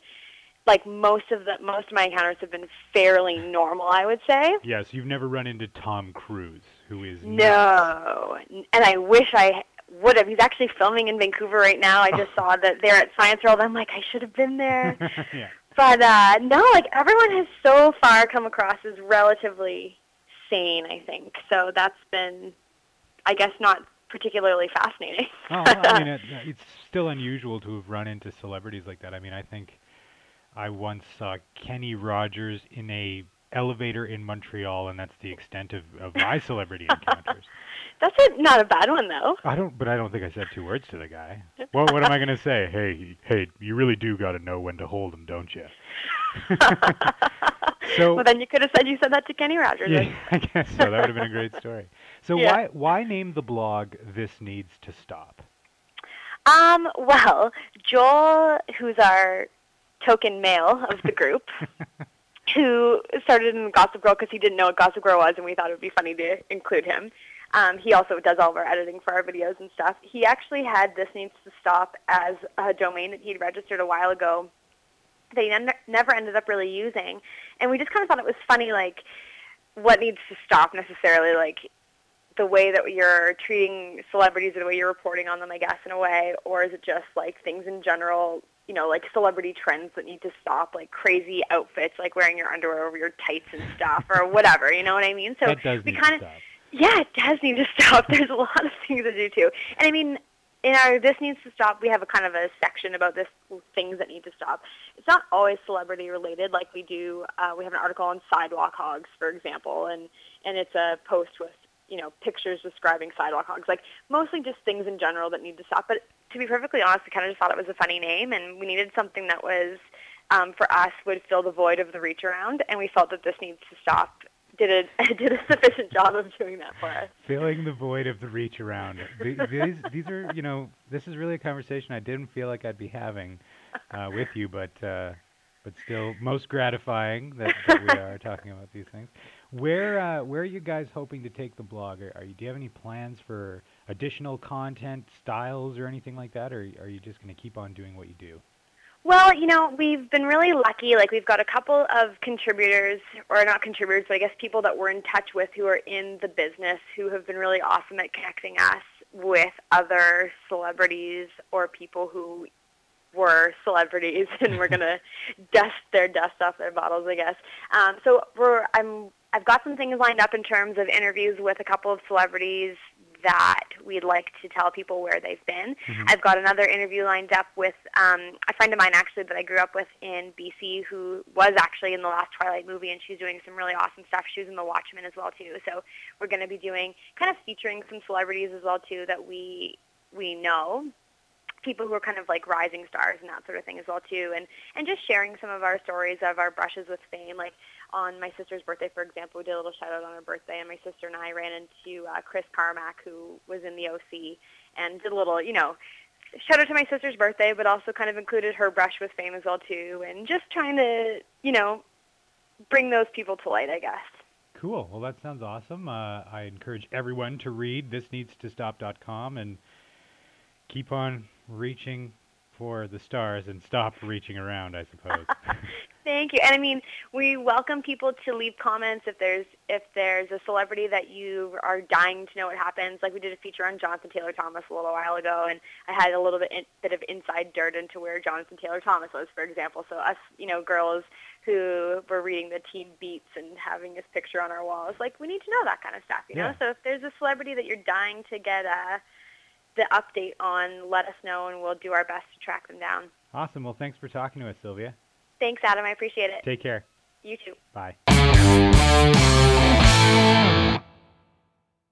Like most of the most of my encounters have been fairly normal, I would say. Yes, you've never run into Tom Cruise, who is. No, and I wish I would have. He's actually filming in Vancouver right now. I just [LAUGHS] saw that they're at Science World. I'm like, I should have been there. [LAUGHS] yeah. But uh no, like everyone has so far come across as relatively sane. I think so. That's been, I guess, not particularly fascinating. Oh, I mean, [LAUGHS] it, it's still unusual to have run into celebrities like that. I mean, I think I once saw Kenny Rogers in a elevator in Montreal, and that's the extent of, of my [LAUGHS] celebrity encounters. That's a, not a bad one though. I don't, but I don't think I said two words to the guy. [LAUGHS] What, what am I going to say? Hey, hey, you really do got to know when to hold him, don't you? [LAUGHS] so, well, then you could have said you said that to Kenny Rogers. yeah, I guess so. That would have been a great story. So Yeah. why why name the blog "This Needs to Stop"? Um, well, Joel, who's our token male of the group, who started in Gossip Girl because he didn't know what Gossip Girl was, and we thought it would be funny to include him. Um, he also does all of our editing for our videos and stuff. He actually had This Needs to Stop as a domain that he'd registered a while ago that he ne- never ended up really using. And we just kind of thought it was funny, like, what needs to stop necessarily, like, the way that you're treating celebrities or the way you're reporting on them, I guess, in a way, or is it just like things in general, you know, like celebrity trends that need to stop, like crazy outfits, like wearing your underwear over your tights and stuff, or whatever, you know what I mean? So that does we kind of, yeah, it does need to stop. [LAUGHS] There's a lot of things to do too, and I mean, in our this needs to stop, we have a kind of a section about this things that need to stop. It's not always celebrity related, like we do. Uh, we have an article on sidewalk hogs, for example, and and it's a post with you know pictures describing sidewalk hogs, like mostly just things in general that need to stop. But to be perfectly honest, we kind of just thought it was a funny name, and we needed something that was um, for us would fill the void of the reach around, and we felt that this needs to stop. Did a [LAUGHS] did a sufficient job of doing that for us. Filling the void of the reach around. These, these are, you know, this is really a conversation I didn't feel like I'd be having uh, with you, but uh, but still most gratifying that, that we are talking about these things. Where uh, where are you guys hoping to take the blog? Are, are you do you have any plans for additional content styles or anything like that, or are you just going to keep on doing what you do? Well, you know, we've been really lucky. Like, we've got a couple of contributors, or not contributors, but I guess people that we're in touch with who are in the business who have been really awesome at connecting us with other celebrities or people who were celebrities [LAUGHS] and we're going [LAUGHS] to dust their dust off their bottles, I guess. Um, so we're, I'm, I've got some things lined up in terms of interviews with a couple of celebrities that we'd like to tell people where they've been. I've got another interview lined up with um, a friend of mine actually that I grew up with in BC who was actually in the last Twilight movie and she's doing some really awesome stuff. She was in The Watchmen as well too. So we're going to be doing kind of featuring some celebrities as well too that we we know people who are kind of like rising stars and that sort of thing as well too and and just sharing some of our stories of our brushes with fame like on my sister's birthday for example we did a little shout out on her birthday and my sister and i ran into uh, chris carmack who was in the oc and did a little you know shout out to my sister's birthday but also kind of included her brush with fame as well too and just trying to you know bring those people to light i guess Cool. Well, that sounds awesome. Uh, I encourage everyone to read thisneedstostop.com and keep on reaching for the stars and stop reaching around, I suppose. [LAUGHS] [LAUGHS] Thank you. And I mean, we welcome people to leave comments if there's if there's a celebrity that you are dying to know what happens. Like we did a feature on Jonathan Taylor Thomas a little while ago, and I had a little bit in, bit of inside dirt into where Jonathan Taylor Thomas was, for example. So us, you know, girls who were reading the teen beats and having his picture on our walls, like we need to know that kind of stuff, you know. So if there's a celebrity that you're dying to get a the update on, let us know, and we'll do our best to track them down. awesome. Well, thanks for talking to us, Sylvia. Thanks, Adam. I appreciate it. Take care. You too. Bye.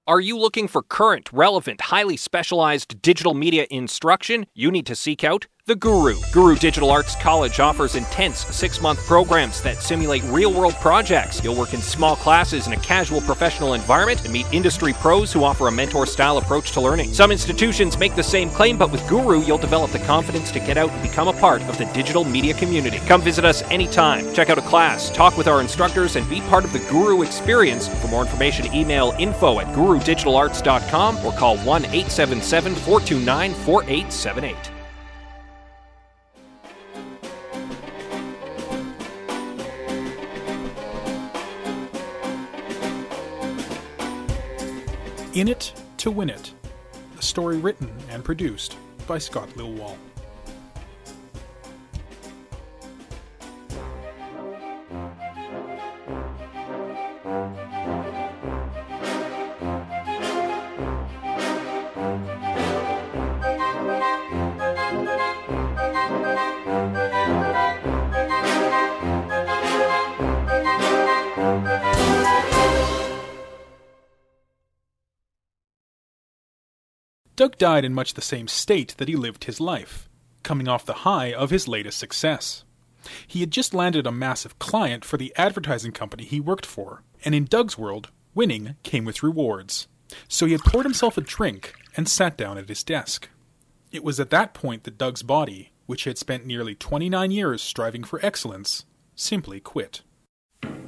Are you looking for current, relevant, highly specialized digital media instruction? You need to seek out The Guru. Guru Digital Arts College offers intense six month programs that simulate real world projects. You'll work in small classes in a casual professional environment and meet industry pros who offer a mentor style approach to learning. Some institutions make the same claim, but with Guru, you'll develop the confidence to get out and become a part of the digital media community. Come visit us anytime, check out a class, talk with our instructors, and be part of the Guru experience. For more information, email info at gurudigitalarts.com or call 1 877 429 4878. In It to Win It, a story written and produced by Scott Lilwall. Doug died in much the same state that he lived his life, coming off the high of his latest success. He had just landed a massive client for the advertising company he worked for, and in Doug's world, winning came with rewards. So he had poured himself a drink and sat down at his desk. It was at that point that Doug's body, which had spent nearly 29 years striving for excellence, simply quit.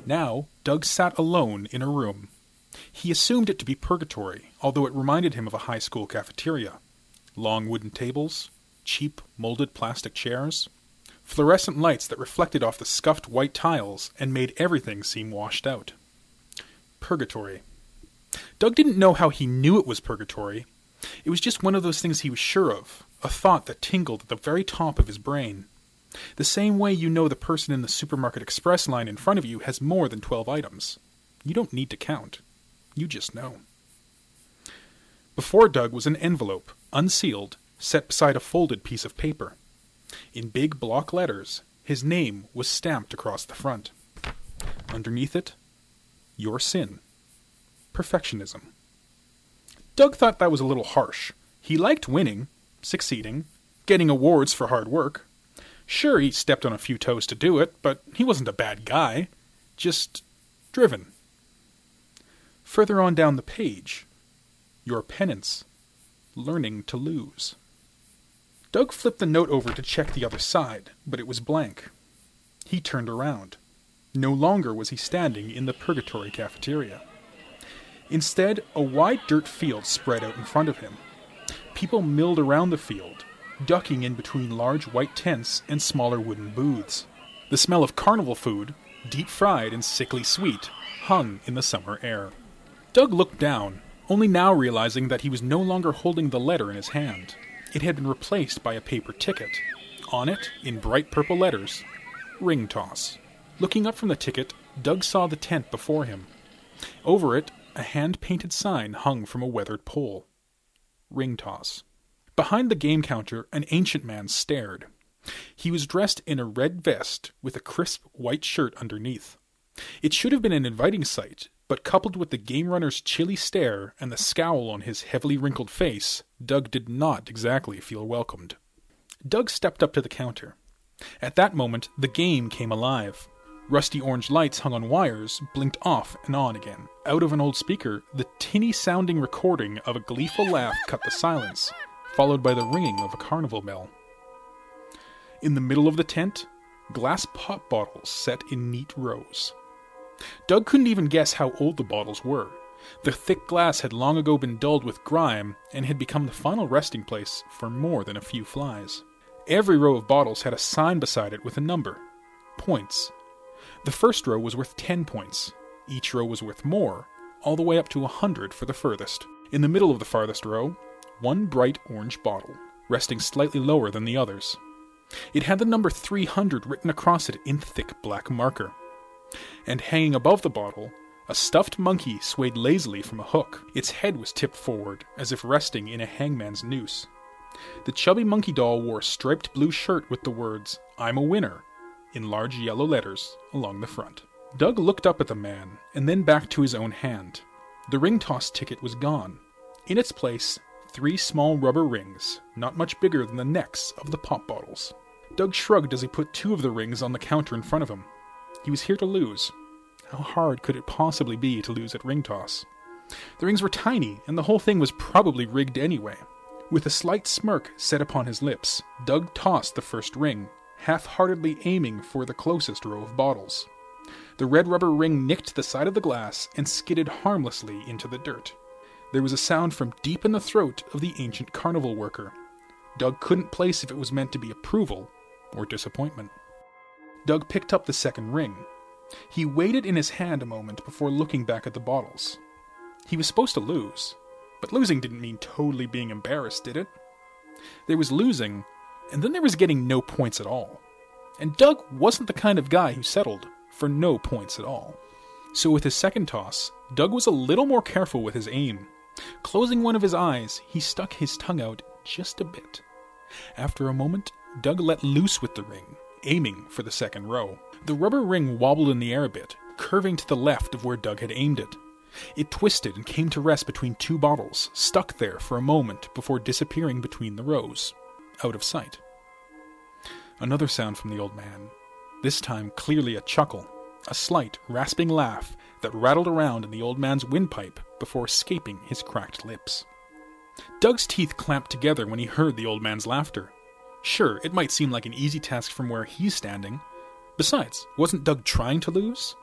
Now, Doug sat alone in a room. He assumed it to be purgatory, although it reminded him of a high school cafeteria. Long wooden tables, cheap molded plastic chairs, fluorescent lights that reflected off the scuffed white tiles and made everything seem washed out. Purgatory. Doug didn't know how he knew it was purgatory. It was just one of those things he was sure of, a thought that tingled at the very top of his brain. The same way you know the person in the supermarket express line in front of you has more than 12 items. You don't need to count. You just know. Before Doug was an envelope, unsealed, set beside a folded piece of paper. In big block letters, his name was stamped across the front. Underneath it, Your Sin. Perfectionism. Doug thought that was a little harsh. He liked winning, succeeding, getting awards for hard work. Sure, he stepped on a few toes to do it, but he wasn't a bad guy. Just driven. Further on down the page, Your Penance. Learning to Lose. Doug flipped the note over to check the other side, but it was blank. He turned around. No longer was he standing in the Purgatory cafeteria. Instead, a wide dirt field spread out in front of him. People milled around the field, ducking in between large white tents and smaller wooden booths. The smell of carnival food, deep fried and sickly sweet, hung in the summer air. Doug looked down, only now realizing that he was no longer holding the letter in his hand. It had been replaced by a paper ticket. On it, in bright purple letters, Ring Toss. Looking up from the ticket, Doug saw the tent before him. Over it, a hand painted sign hung from a weathered pole. Ring Toss. Behind the game counter, an ancient man stared. He was dressed in a red vest with a crisp white shirt underneath. It should have been an inviting sight, but coupled with the game runner's chilly stare and the scowl on his heavily wrinkled face, Doug did not exactly feel welcomed. Doug stepped up to the counter. At that moment, the game came alive. Rusty orange lights hung on wires blinked off and on again. Out of an old speaker, the tinny sounding recording of a gleeful laugh cut the silence, followed by the ringing of a carnival bell. In the middle of the tent, glass pop bottles set in neat rows. Doug couldn't even guess how old the bottles were. The thick glass had long ago been dulled with grime and had become the final resting place for more than a few flies. Every row of bottles had a sign beside it with a number points. The first row was worth 10 points. Each row was worth more, all the way up to a 100 for the furthest. In the middle of the farthest row, one bright orange bottle, resting slightly lower than the others. It had the number 300 written across it in thick black marker. And hanging above the bottle, a stuffed monkey swayed lazily from a hook. Its head was tipped forward, as if resting in a hangman's noose. The chubby monkey doll wore a striped blue shirt with the words, I'm a winner, in large yellow letters along the front. Doug looked up at the man and then back to his own hand. The ring toss ticket was gone. In its place, three small rubber rings, not much bigger than the necks of the pop bottles. Doug shrugged as he put two of the rings on the counter in front of him. He was here to lose. How hard could it possibly be to lose at ring toss? The rings were tiny, and the whole thing was probably rigged anyway. With a slight smirk set upon his lips, Doug tossed the first ring, half heartedly aiming for the closest row of bottles. The red rubber ring nicked the side of the glass and skidded harmlessly into the dirt. There was a sound from deep in the throat of the ancient carnival worker. Doug couldn't place if it was meant to be approval or disappointment. Doug picked up the second ring. He waited in his hand a moment before looking back at the bottles. He was supposed to lose, but losing didn't mean totally being embarrassed, did it? There was losing, and then there was getting no points at all. And Doug wasn't the kind of guy who settled for no points at all. So with his second toss, Doug was a little more careful with his aim. Closing one of his eyes, he stuck his tongue out just a bit. After a moment, Doug let loose with the ring, aiming for the second row. The rubber ring wobbled in the air a bit, curving to the left of where Doug had aimed it. It twisted and came to rest between two bottles, stuck there for a moment before disappearing between the rows, out of sight. Another sound from the old man, this time clearly a chuckle, a slight, rasping laugh that rattled around in the old man's windpipe before escaping his cracked lips. Doug's teeth clamped together when he heard the old man's laughter. Sure, it might seem like an easy task from where he's standing. Besides, wasn't Doug trying to lose?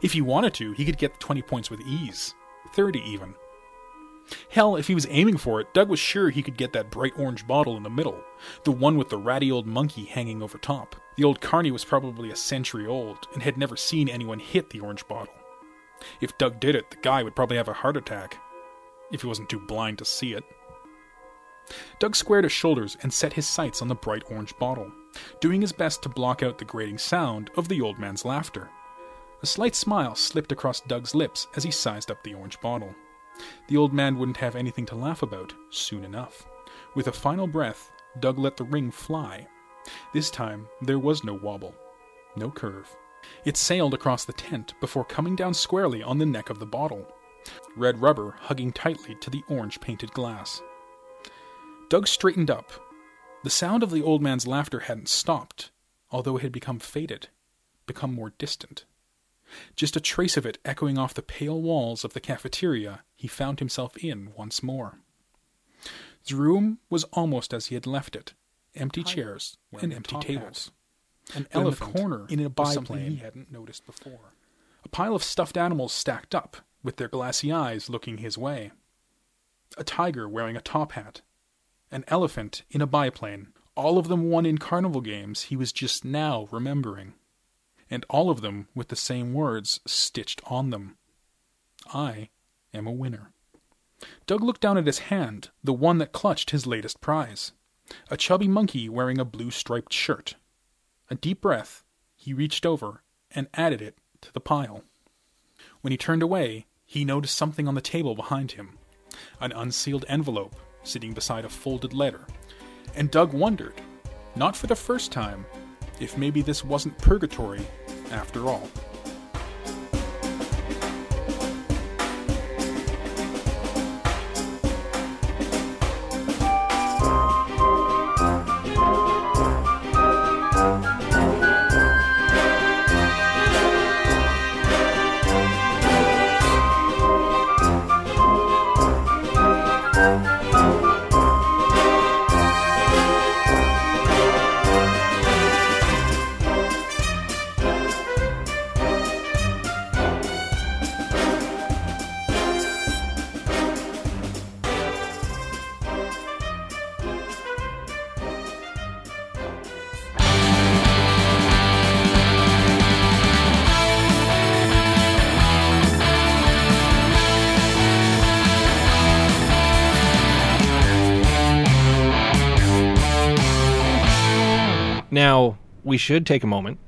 If he wanted to, he could get the 20 points with ease. 30 even. Hell, if he was aiming for it, Doug was sure he could get that bright orange bottle in the middle, the one with the ratty old monkey hanging over top. The old carny was probably a century old and had never seen anyone hit the orange bottle. If Doug did it, the guy would probably have a heart attack, if he wasn't too blind to see it. Doug squared his shoulders and set his sights on the bright orange bottle, doing his best to block out the grating sound of the old man's laughter. A slight smile slipped across Doug's lips as he sized up the orange bottle. The old man wouldn't have anything to laugh about soon enough. With a final breath, Doug let the ring fly. This time, there was no wobble, no curve. It sailed across the tent before coming down squarely on the neck of the bottle, red rubber hugging tightly to the orange painted glass. Doug straightened up. The sound of the old man's laughter hadn't stopped, although it had become faded, become more distant. Just a trace of it echoing off the pale walls of the cafeteria he found himself in once more. The room was almost as he had left it empty chairs and empty tables. An But in the elephant corner in a biplane he hadn't noticed before. A pile of stuffed animals stacked up, with their glassy eyes looking his way. A tiger wearing a top hat. An elephant in a biplane. All of them won in carnival games he was just now remembering. And all of them with the same words stitched on them. I am a winner. Doug looked down at his hand, the one that clutched his latest prize. A chubby monkey wearing a blue striped shirt. A deep breath, he reached over and added it to the pile. When he turned away, he noticed something on the table behind him an unsealed envelope sitting beside a folded letter. And Doug wondered, not for the first time, if maybe this wasn't purgatory after all. We should take a moment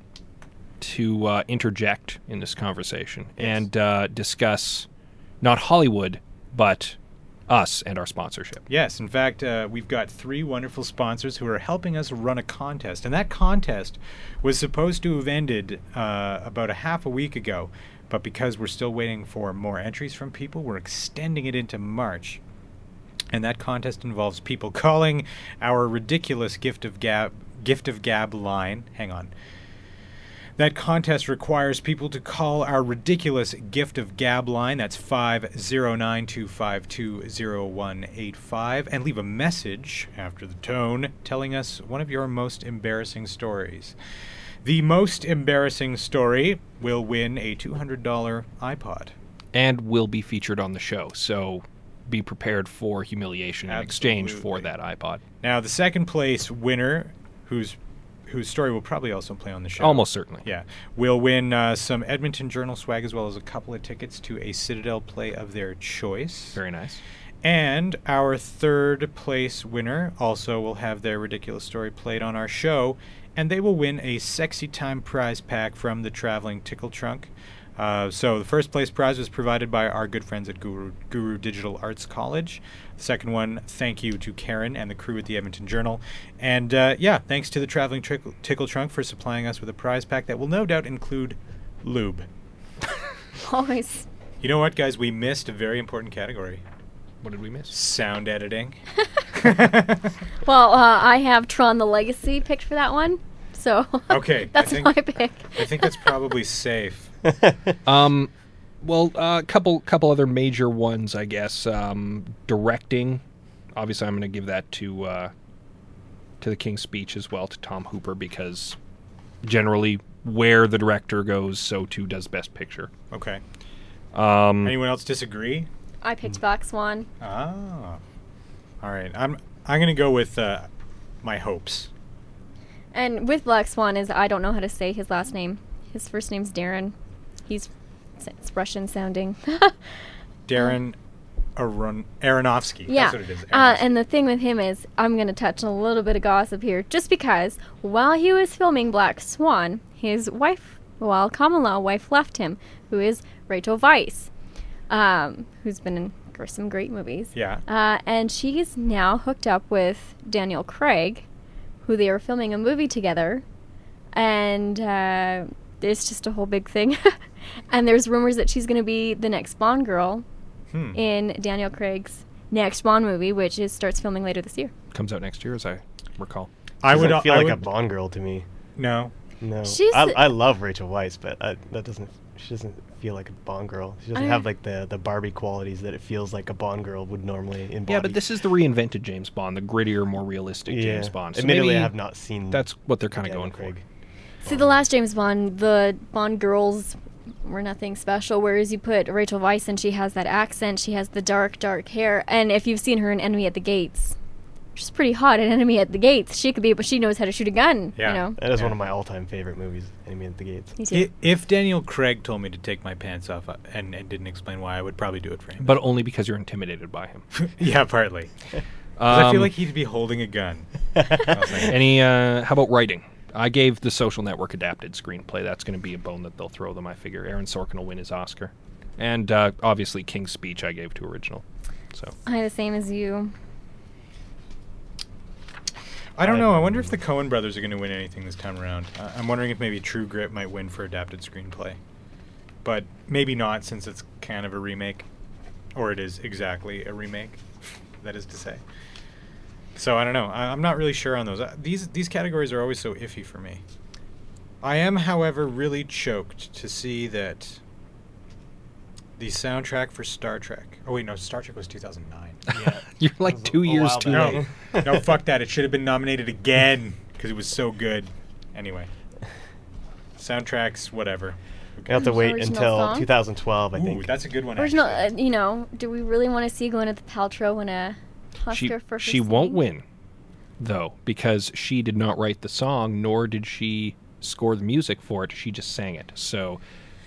to uh, interject in this conversation and uh, discuss not Hollywood, but us and our sponsorship. Yes, in fact, uh, we've got three wonderful sponsors who are helping us run a contest. And that contest was supposed to have ended uh, about a half a week ago. But because we're still waiting for more entries from people, we're extending it into March. And that contest involves people calling our ridiculous gift of gab gift of gab line. Hang on. That contest requires people to call our ridiculous gift of gab line. That's 509-252-0185 and leave a message after the tone telling us one of your most embarrassing stories. The most embarrassing story will win a $200 iPod. And will be featured on the show. So be prepared for humiliation in exchange for that iPod. Now, the second place winner, whose whose story will probably also play on the show, Almost certainly. yeah, We'll win uh, some Edmonton Journal swag as well as a couple of tickets to a Citadel play of their choice. Very nice. And our third place winner also will have their ridiculous story played on our show, and they will win a sexy time prize pack from the traveling tickle trunk. Uh, so the first place prize was provided by our good friends at Guru, Guru Digital Arts College. The second one, thank you to Karen and the crew at the Edmonton Journal. And uh, yeah, thanks to the traveling tickle, tickle trunk for supplying us with a prize pack that will no doubt include lube. [LAUGHS] Always. You know what, guys? We missed a very important category. What did we miss? Sound editing. [LAUGHS] [LAUGHS] Well, uh, I have Tron: The Legacy picked for that one, so Okay, that's I think, my pick. I think that's probably safe. Um, well, a uh, couple couple other major ones, I guess. Um, directing, obviously, I'm going to give that to uh, to the King's Speech as well to Tom Hooper because generally where the director goes, so too does Best Picture. Okay. Um, Anyone else disagree? I picked Black Swan. Ah. All right. I'm I'm gonna go with uh, my hopes. And with Black Swan is I don't know how to say his last name. His first name's Darren. He's it's Russian sounding. [LAUGHS] Darren Aron- Aronofsky. yeah. That's what it is. Uh, and the thing with him is I'm going to touch on a little bit of gossip here just because while he was filming Black Swan, his wife, while common law wife left him, who is Rachel Weisz, um, who's been in some great movies. Yeah. Uh, and she's now hooked up with Daniel Craig, who they are filming a movie together. And uh, there's just a whole big thing. [LAUGHS] and there's rumors that she's going to be the next Bond girl Hmm. in Daniel Craig's next Bond movie, which is starts filming later this year. comes out next year, as I recall. I would feel I like a Bond girl to me. No. No. She's I, I love Rachel Weisz, but I, that doesn't. She doesn't feel like a Bond girl. She doesn't I- have like the the Barbie qualities that it feels like a Bond girl would normally embody. Yeah, but this is the reinvented James Bond, the grittier, more realistic Yeah. James Bond. So Admittedly, I have not seen That's what they're kind of going Craig. See, the last James Bond, the Bond girls were nothing special. Whereas you put Rachel Weisz and she has that accent, she has the dark, dark hair. And if you've seen her in Enemy at the Gates, she's pretty hot in Enemy at the Gates. She could be, but she knows how to shoot a gun. Yeah. You know. That is Yeah. one of my all-time favorite movies, Enemy at the Gates. Me If Daniel Craig told me to take my pants off uh, and, and didn't explain why, I would probably do it for him. But only because you're intimidated by him. [LAUGHS] yeah, partly. [LAUGHS] 'Cause I Um, feel like he'd be holding a gun. [LAUGHS] Like, Any? Uh, how about writing? I gave the Social Network adapted screenplay. That's going to be a bone that they'll throw them. I figure Aaron Sorkin will win his Oscar, and uh, obviously King's Speech I gave to original. So I the same as you. I don't know. I wonder if the Coen brothers are going to win anything this time around. Uh, I'm wondering if maybe True Grit might win for adapted screenplay, but maybe not since it's kind of a remake, or it is exactly a remake. that is to say. So I don't know. I, I'm not really sure on those. Uh, these these categories are always so iffy for me. I am, however, really choked to see that the soundtrack for Star Trek. Oh wait, no, Star Trek was 2009. [LAUGHS] Yeah. you're like two years while too back. late. No, no, fuck that. It should have been nominated again because it was so good. Anyway, soundtracks, whatever. You have to wait Original until song? 2012, I Ooh, think. that's a good one. Original, uh, you know, do we really want to see Gwyneth Paltrow win a Oscar she she won't win, though, because she did not write the song, nor did she score the music for it. She just sang it. So,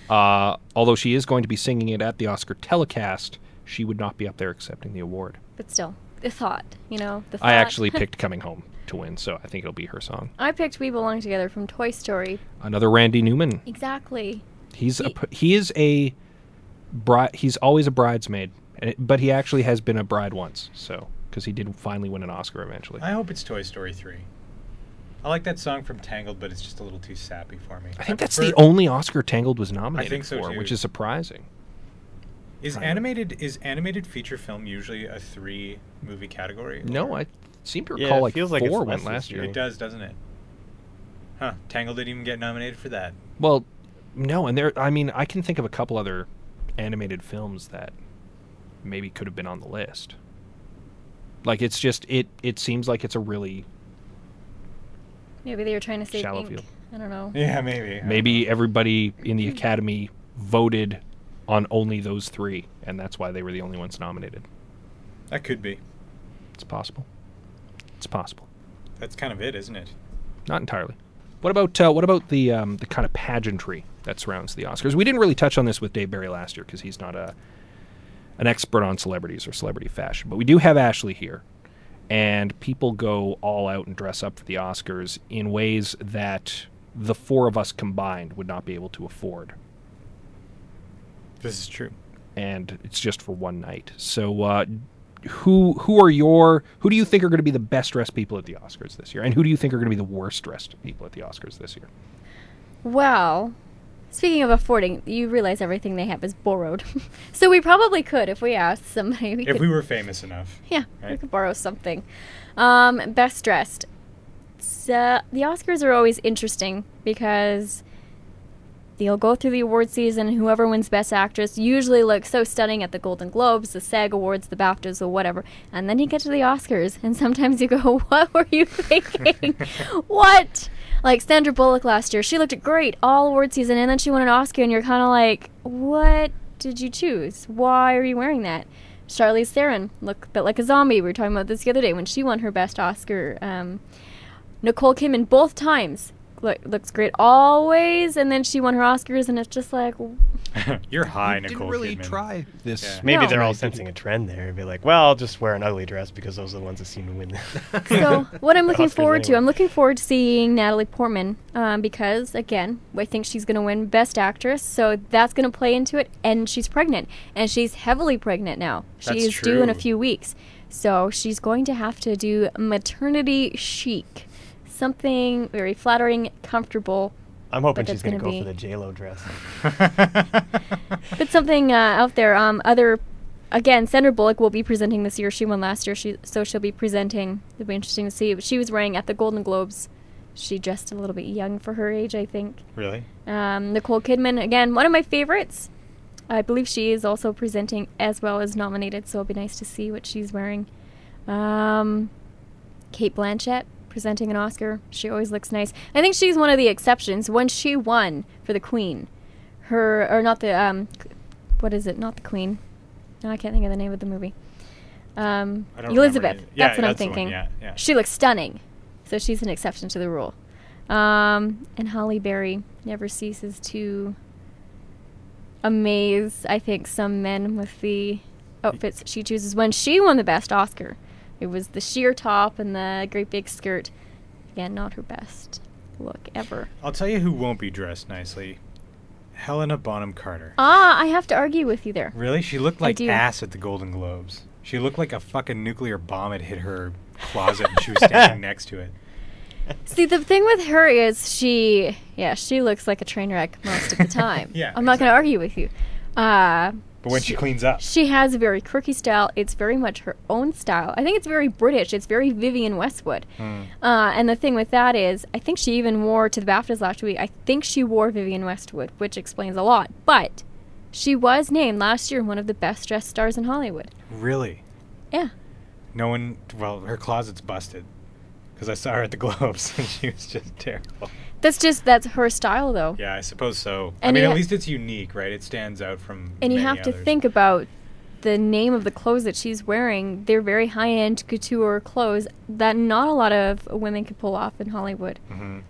uh, although she is going to be singing it at the Oscar telecast, she would not be up there accepting the award. But still, the thought, you know, the thought. I actually [LAUGHS] picked "Coming Home" to win, so I think it'll be her song. I picked "We Belong Together" from Toy Story. Another Randy Newman. Exactly. He's He- p- he is a bride. He's always a bridesmaid, but he actually has been a bride once. So because he did finally win an Oscar eventually. I hope it's Toy Story 3. I like that song from Tangled, but it's just a little too sappy for me. I think that's prefer- the only Oscar Tangled was nominated think so, for, too. which is surprising. Is Kind of. animated is animated feature film usually a three movie category? No, I seem to recall it like feels like it's four less went last year. It does, doesn't it? Huh? Tangled didn't even get nominated for that. Well, no, and there. I mean, I can think of a couple other animated films that maybe could have been on the list. Like it's just it. It seems like it's a really Maybe they were trying to save Shallow ink. field. I don't know. Yeah, maybe. Maybe everybody in the Academy voted on only those three, and that's why they were the only ones nominated. that could be. It's possible. It's possible. That's kind of it, isn't it? Not entirely. What about uh, what about the um, the kind of pageantry that surrounds the Oscars? We didn't really touch on this with Dave Barry last year because he's not a an expert on celebrities or celebrity fashion, but we do have Ashley here, and people go all out and dress up for the Oscars in ways that the four of us combined would not be able to afford, This is true. and it's just for one night. So. Uh, who who are your who do you think are going to be the best dressed people at the Oscars this year, and who do you think are going to be the worst dressed people at the Oscars this year? Well, Speaking of affording, you realize everything they have is borrowed. [LAUGHS] so we probably could if we asked somebody. We if could, we were famous enough. yeah, we could borrow something. Um, best dressed. So, the Oscars are always interesting because they'll go through the award season. Whoever wins Best Actress usually looks so stunning at the Golden Globes, the SAG Awards, the BAFTAs, or whatever. And then you get to the Oscars, and sometimes you go, [LAUGHS] "What were you thinking? [LAUGHS] what?" Like Sandra Bullock last year, she looked great all award season, and then she won an Oscar, and you're kind of like, "What did you choose? Why are you wearing that?" Charlize Theron looked a bit like a zombie. We were talking about this the other day when she won her Best Oscar. Um, Nicole Kidman both times look, looks great always, and then she won her Oscars, and it's just like, [LAUGHS] You're high, You didn't really Kidman. try this. Yeah. Maybe No. they're all sensing a trend there and be like, well, I'll just wear an ugly dress because those are the ones that seem to win. [LAUGHS] so what I'm looking Oscars forward to. I'm looking forward to seeing Natalie Portman um, because again, I think she's going to win Best Actress, so that's going to play into it. And she's pregnant, and she's heavily pregnant now. That's She's due in a few weeks, so she's going to have to do maternity chic, something very flattering, comfortable. I'm hoping she's going to go be- for the J-Lo dress. [LAUGHS] But something uh, out there. Um, other, again, Sandra Bullock will be presenting this year. She won last year, she so she'll be presenting. It'll be interesting to see. But she was wearing at the Golden Globes. She dressed a little bit young for her age, I think. Really? Um, Nicole Kidman, again, one of my favorites. I believe she is also presenting as well as nominated, so it'll be nice to see what she's wearing. Um, Cate Blanchett presenting an Oscar. She always looks nice. I think she's one of the exceptions. When she won for the Queen, her or not the um, what is it? Not the Queen. No, I can't think of the name of the movie. Um, I don't remember Elizabeth. Yeah, that's what I'm that's one, thinking. yeah, yeah. She looks stunning, so she's an exception to the rule. Um, and Halle Berry never ceases to amaze, I think, some men with the outfits she chooses. When she won the best Oscar, it was the sheer top and the great big skirt. Again, not her best look ever. I'll tell you who won't be dressed nicely. Helena Bonham Carter. Ah, I have to argue with you there. Really? She looked like ass at the Golden Globes. She looked like a fucking nuclear bomb had hit her closet and she was standing [LAUGHS] next to it. See, the thing with her is she, yeah, she looks like a train wreck most of the [LAUGHS] time. Yeah, I'm not going to argue with you. Uh, But when she cleans up. She has a very quirky style. It's very much her own style. I think it's very British. It's very Vivienne Westwood. Hmm. Uh, and the thing with that is, I think she even wore to the BAFTAs last week. I think she wore Vivienne Westwood, which explains a lot. But she was named last year one of the best dressed stars in Hollywood. Really? Yeah. No one. Well, her closet's busted. Because I saw her at the [LAUGHS] Globes and she was just terrible. That's just that's her style, though. Yeah, I suppose so. And I mean, you at ha- least it's unique, right? It stands out from. And you many have to think about the name of the clothes that she's wearing. They're very high end couture clothes that not a lot of women could pull off in Hollywood. Mm-hmm.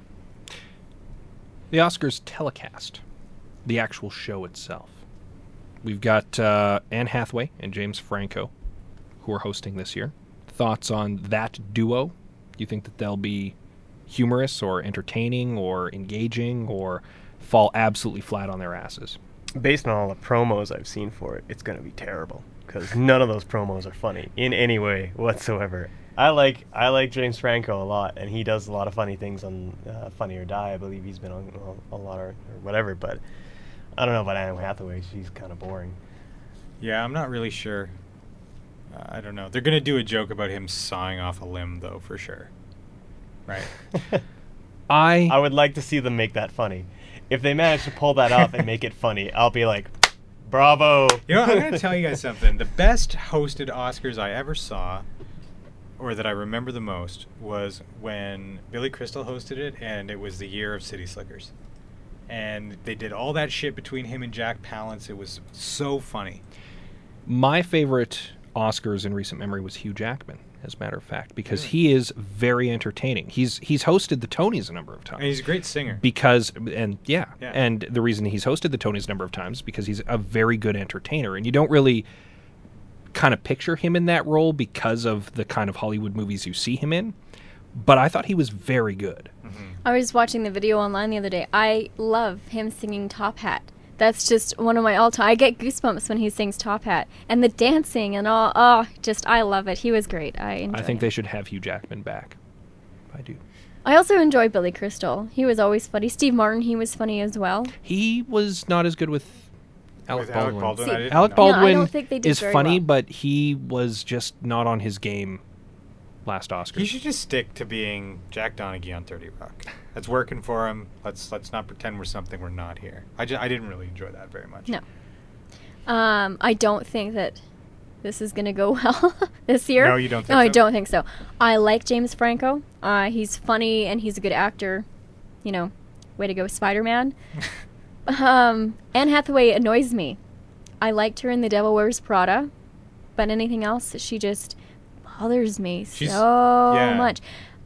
The Oscars telecast, the actual show itself. We've got uh, Anne Hathaway and James Franco, who are hosting this year. Thoughts on that duo? Do you think that they'll be humorous or entertaining or engaging or fall absolutely flat on their asses? Based on all the promos I've seen for it, it's going to be terrible because none of those promos are funny in any way whatsoever. I like I like James Franco a lot, and he does a lot of funny things on uh, Funny or Die. I believe he's been on a, a lot or, or whatever, but I don't know about Anne Hathaway. She's kind of boring. Yeah, I'm not really sure. Uh, I don't know. They're gonna do a joke about him sawing off a limb, though, for sure. Right. [LAUGHS] I I would like to see them make that funny. If they manage to pull that off and make it funny, I'll be like, bravo. You know, I'm gonna [LAUGHS] tell you guys something. The best hosted Oscars I ever saw, or that I remember the most, was when Billy Crystal hosted it, and it was the year of City Slickers. And they did all that shit between him and Jack Palance. It was so funny. My favorite Oscars in recent memory was Hugh Jackman, as a matter of fact, because hmm. he is very entertaining. He's he's hosted the Tonys a number of times. And he's a great singer. because and yeah, Yeah. and the reason he's hosted the Tonys a number of times is because he's a very good entertainer, and you don't really kind of picture him in that role because of the kind of Hollywood movies you see him in. But I thought he was very good. Mm-hmm. I was watching the video online the other day. I love him singing Top Hat. That's just one of my all time. I get goosebumps when he sings Top Hat and the dancing and all. Oh, just I love it. He was great. I enjoy I think it. they should have Hugh Jackman back. I do. I also enjoy Billy Crystal. He was always funny. Steve Martin, he was funny as well. He was not as good with Alec With Alec Baldwin. Baldwin, See, Alec. Baldwin Yeah, I don't think they did is funny, well. but he was just not on his game last Oscar. He should just stick to being Jack Donaghy on Thirty Rock. That's working for him. Let's let's not pretend we're something we're not here. I, ju- I didn't really enjoy that very much. No. Um, I don't think that this is going to go [LAUGHS] well this year. No, you don't think No, I don't think so. I like James Franco. Uh, he's funny and he's a good actor. You know, way to go, Spider Man. [LAUGHS] um, Anne Hathaway annoys me. I liked her in The Devil Wears Prada, but anything else, she just bothers me She's- so yeah. much.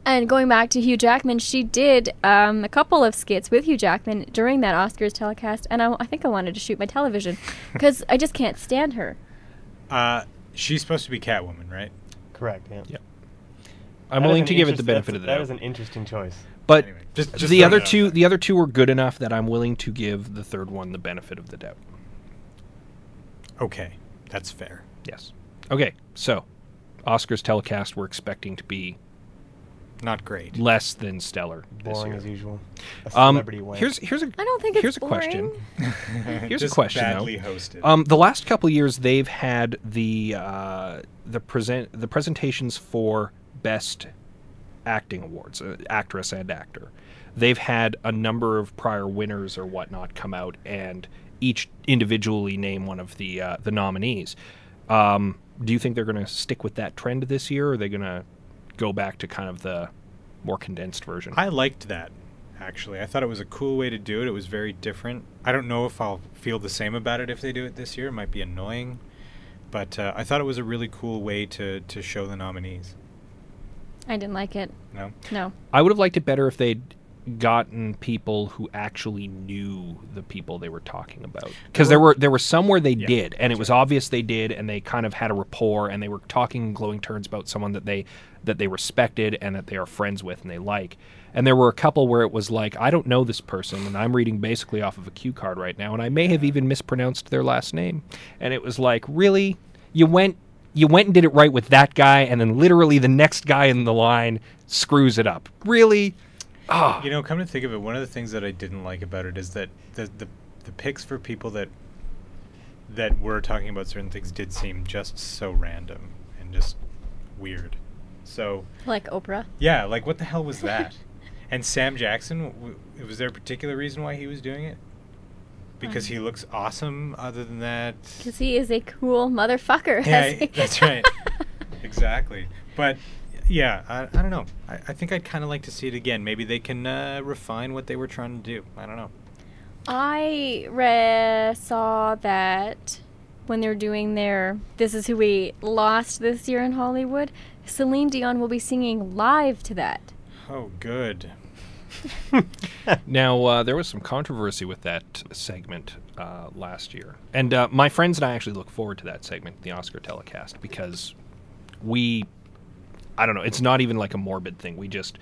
And going back to Hugh Jackman, she did um, a couple of skits with Hugh Jackman during that Oscars telecast, and I, I think I wanted to shoot my television [LAUGHS] because I just can't stand her. Uh, she's supposed to be Catwoman, right? Correct. Yeah. Yep. I'm That is willing to give it the benefit of the doubt. That was an interesting choice. But Anyway, just- just the other it out two, the other two were good enough that I'm willing to give the third one the benefit of the doubt. Okay, that's fair. Yes. Okay. So, Oscars telecast we're expecting to be Not great. less than stellar this Boring year. as usual. A Um, celebrity wank. here's here's a I don't think it's here's a question. boring. [LAUGHS] Here's Just a question badly though. hosted. Um, the last couple years they've had the uh, the present the presentations for best acting awards, uh, actress and actor. They've had a number of prior winners or whatnot come out and each individually name one of the uh, the nominees. Um, do you think they're going to stick with that trend this year, or are they going to go back to kind of the more condensed version? I liked that. Actually, I thought it was a cool way to do it. It was very different. I don't know if I'll feel the same about it if they do it this year. It might be annoying, but uh, I thought it was a really cool way to to show the nominees. I didn't like it. No. No. I would have liked it better if they'd gotten people who actually knew the people they were talking about. Because there were there were some where they Yeah, did, and it was obvious they did, and they kind of had a rapport, and they were talking in glowing terms about someone that they that they respected and that they are friends with and they like. And there were a couple where it was like, I don't know this person, and I'm reading basically off of a cue card right now, and I may have even mispronounced their last name. And it was like, really, you went you went and did it right with that guy, and then literally the next guy in the line screws it up. Really? Ah. You know, come to think of it, one of the things that I didn't like about it is that the the, the picks for people that that were talking about certain things did seem just so random and just weird. So Like Oprah. yeah, like what the hell was [LAUGHS] that? and Sam Jackson, w- was there a particular reason why he was doing it? Because he looks awesome. Other than that, Because he is a cool motherfucker. [LAUGHS] yeah, as that's [LAUGHS] right. exactly. But yeah, I, I don't know. I, I think I'd kind of like to see it again. Maybe they can uh, refine what they were trying to do. I don't know. I re- saw that when they're doing their This Is Who We Lost this year in Hollywood, Celine Dion will be singing live to that. Oh, good. [LAUGHS] Now, uh, there was some controversy with that segment uh, last year. And uh, my friends and I actually look forward to that segment, the Oscar telecast, because we, I don't know, it's not even like a morbid thing. We just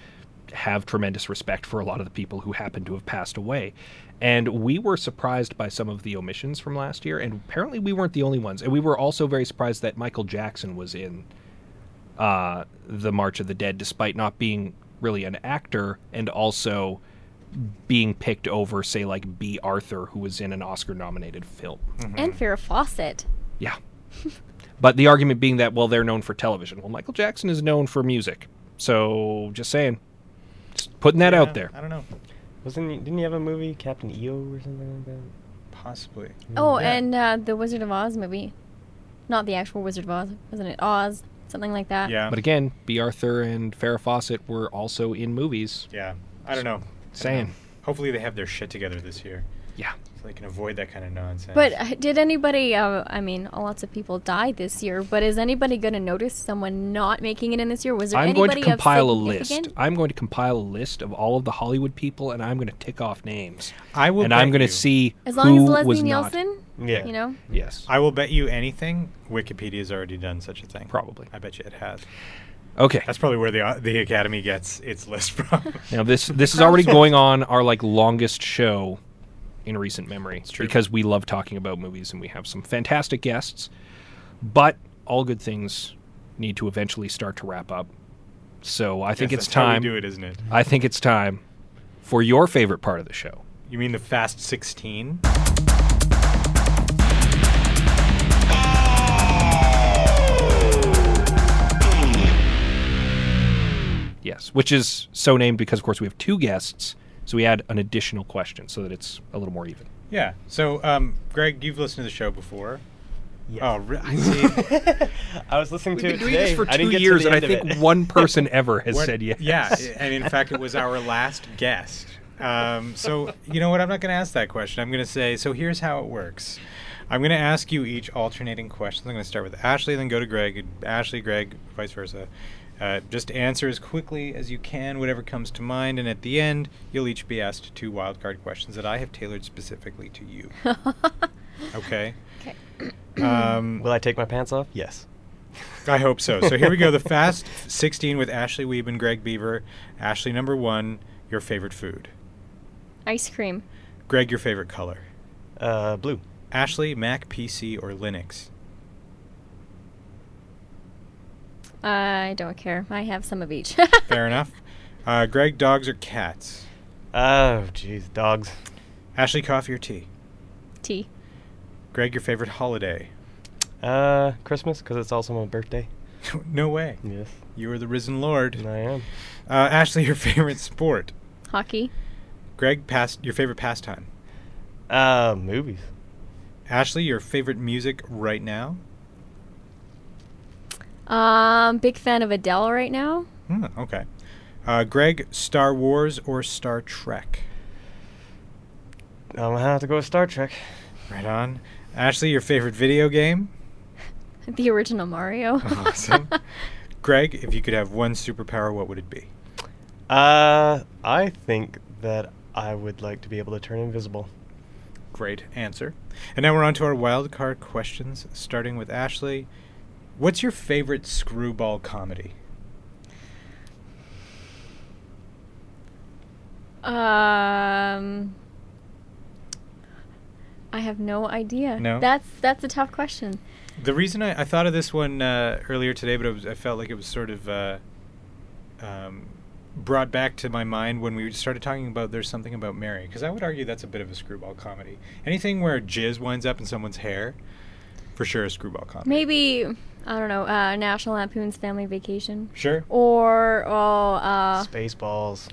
have tremendous respect for a lot of the people who happen to have passed away. And we were surprised by some of the omissions from last year, and apparently we weren't the only ones. And we were also very surprised that Michael Jackson was in uh, the March of the Dead, despite not being really an actor and also being picked over, say, like Bea Arthur, who was in an Oscar nominated film. And Farrah Fawcett. Yeah. [LAUGHS] but the argument being that, well, they're known for television. Well, Michael Jackson is known for music. So just saying. Just putting that Yeah, out there. I don't know. Wasn't he, didn't he have a movie Captain EO or something like that? Possibly. Oh, Yeah. and uh, the Wizard of Oz movie. Not the actual Wizard of Oz, wasn't it? Oz, something like that. Yeah. But again, Bea Arthur and Farrah Fawcett were also in movies. Yeah. I don't know. I don't Saying. know. Hopefully they have their shit together this year. Yeah. So they can avoid that kind of nonsense. But uh, did anybody? Uh, I mean, lots of people died this year. But is anybody going to notice someone not making it in this year? Was there I'm going to compile a list. I'm going to compile a list of all of the Hollywood people, and I'm going to tick off names. I will and I'm going to see As long who as Leslie was not. Nielsen, Yeah. you know. Yes. I will bet you anything. Wikipedia's already done such a thing. Probably. I bet you it has. Okay. That's probably where the uh, the Academy gets its list from. Now this this is already going on our like longest show in recent memory true. because we love talking about movies and we have some fantastic guests. But all good things need to eventually start to wrap up. So I think Yes, it's that's how we time. do it, isn't it? I think it's time for your favorite part of the show. You mean the Fast 16? Yes, which is so named because, of course, we have two guests, so we add an additional question so that it's a little more even. Yeah. So, um, Gregg, you've listened to the show before. Yes. Oh, re- I see. [LAUGHS] I was listening We've to been it doing today. this for I didn't two get to years, the and I end of think it. one person [LAUGHS] ever has What- said yes. Yeah, and in fact, it was our [LAUGHS] last guest. Um, so, you know what? I'm not going to ask that question. I'm going to say, so here's how it works. I'm going to ask you each alternating questions. I'm going to start with Ashley, then go to Gregg, Ashley, Gregg, vice versa. Uh, just answer as quickly as you can, whatever comes to mind, and at the end, you'll each be asked two wildcard questions that I have tailored specifically to you. [LAUGHS] okay? Okay. [COUGHS] Um, [COUGHS] Will I take my pants off? Yes. I hope so. So here we go. The [LAUGHS] Fast 16 with Ashley Wiebe and Gregg Beever. Ashley, number one, your favorite food. Ice cream. Gregg, your favorite color. Uh, blue. Ashley, Mac, PC, or Linux. I don't care. I have some of each. [LAUGHS] Fair enough. [LAUGHS] Uh, Gregg, dogs or cats? Oh, jeez, dogs. Ashley, coffee or tea? Tea. Gregg, your favorite holiday? Uh, Christmas, because it's also my birthday. [LAUGHS] no way. Yes. You are the risen lord. I am. Uh, Ashley, your favorite sport? Hockey. Gregg, past your favorite pastime? Uh, movies. Ashley, your favorite music right now? Um, big fan of Adele right now. Hmm, okay. Uh, Gregg, Star Wars or Star Trek? I'm gonna have to go with Star Trek. Right on. Ashley, your favorite video game? [LAUGHS] The original Mario. Awesome. [LAUGHS] Gregg, if you could have one superpower, what would it be? Uh, I think that I would like to be able to turn invisible. Great answer. And now we're on to our wild card questions, starting with Ashley. What's your favorite screwball comedy? Um, I have no idea. No? That's that's a tough question. The reason I, I thought of this one uh, earlier today, but it was, I felt like it was sort of uh, um, brought back to my mind when we started talking about There's Something About Mary, because I would argue that's a bit of a screwball comedy. Anything where jizz winds up in someone's hair, for sure a screwball comedy. Maybe I don't know. Uh, National Lampoon's Family Vacation. Sure. Or oh, uh, Spaceballs.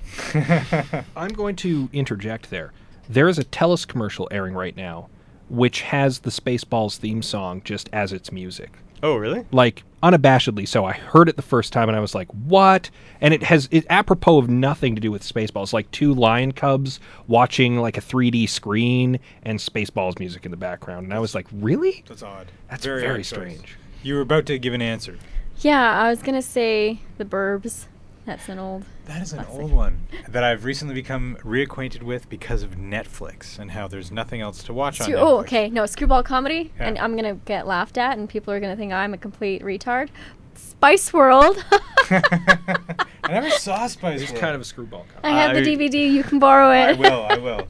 [LAUGHS] I'm going to interject there. There is a TELUS commercial airing right now, which has the Spaceballs theme song just as its music. Oh, really? Like unabashedly so. I heard it the first time and I was like, "What?" And it has it apropos of nothing to do with Spaceballs. Like two lion cubs watching like a 3D screen and Spaceballs music in the background. And I was like, "Really?" That's odd. That's Very very, odd choice. strange. You were about to give an answer. yeah, I was gonna say The Burbs. That's an old. That is an classic. old one that I've recently become reacquainted with because of Netflix and how there's nothing else to watch on Screw- oh, Netflix. oh, okay. No, screwball comedy, Yeah. and I'm gonna get laughed at, and people are gonna think I'm a complete retard. Spice World. [LAUGHS] I never saw Spice It's World. kind of a screwball comedy. I have the DVD. You can borrow it. I will. I will.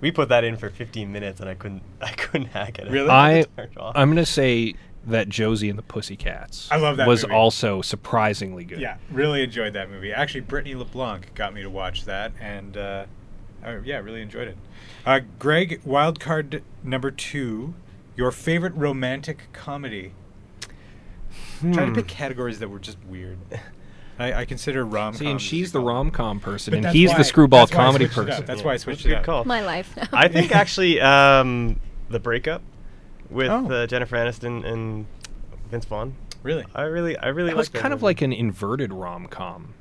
We put that in for 15 minutes and I couldn't. I couldn't hack it. Really? [LAUGHS] I I'm going to say that Josie and the Pussycats I love that was movie. also surprisingly good. Yeah, really enjoyed that movie. Actually, Brittany LeBlanc got me to watch that, and uh, I, yeah, really enjoyed it. Uh, Gregg, wild card number two, your favorite romantic comedy. I'm trying to Hmm. pick categories that were just weird. I, I consider rom. Com. See, and she's the rom com person, But and he's why- the screwball that's why I comedy switched it up. person. That's why I switched That's a it good up. call. My life. I think [LAUGHS] actually, um, the breakup with Oh. uh, Jennifer Aniston and Vince Vaughn. Really? I really, I really It was liked that kind of movie. like an inverted rom com.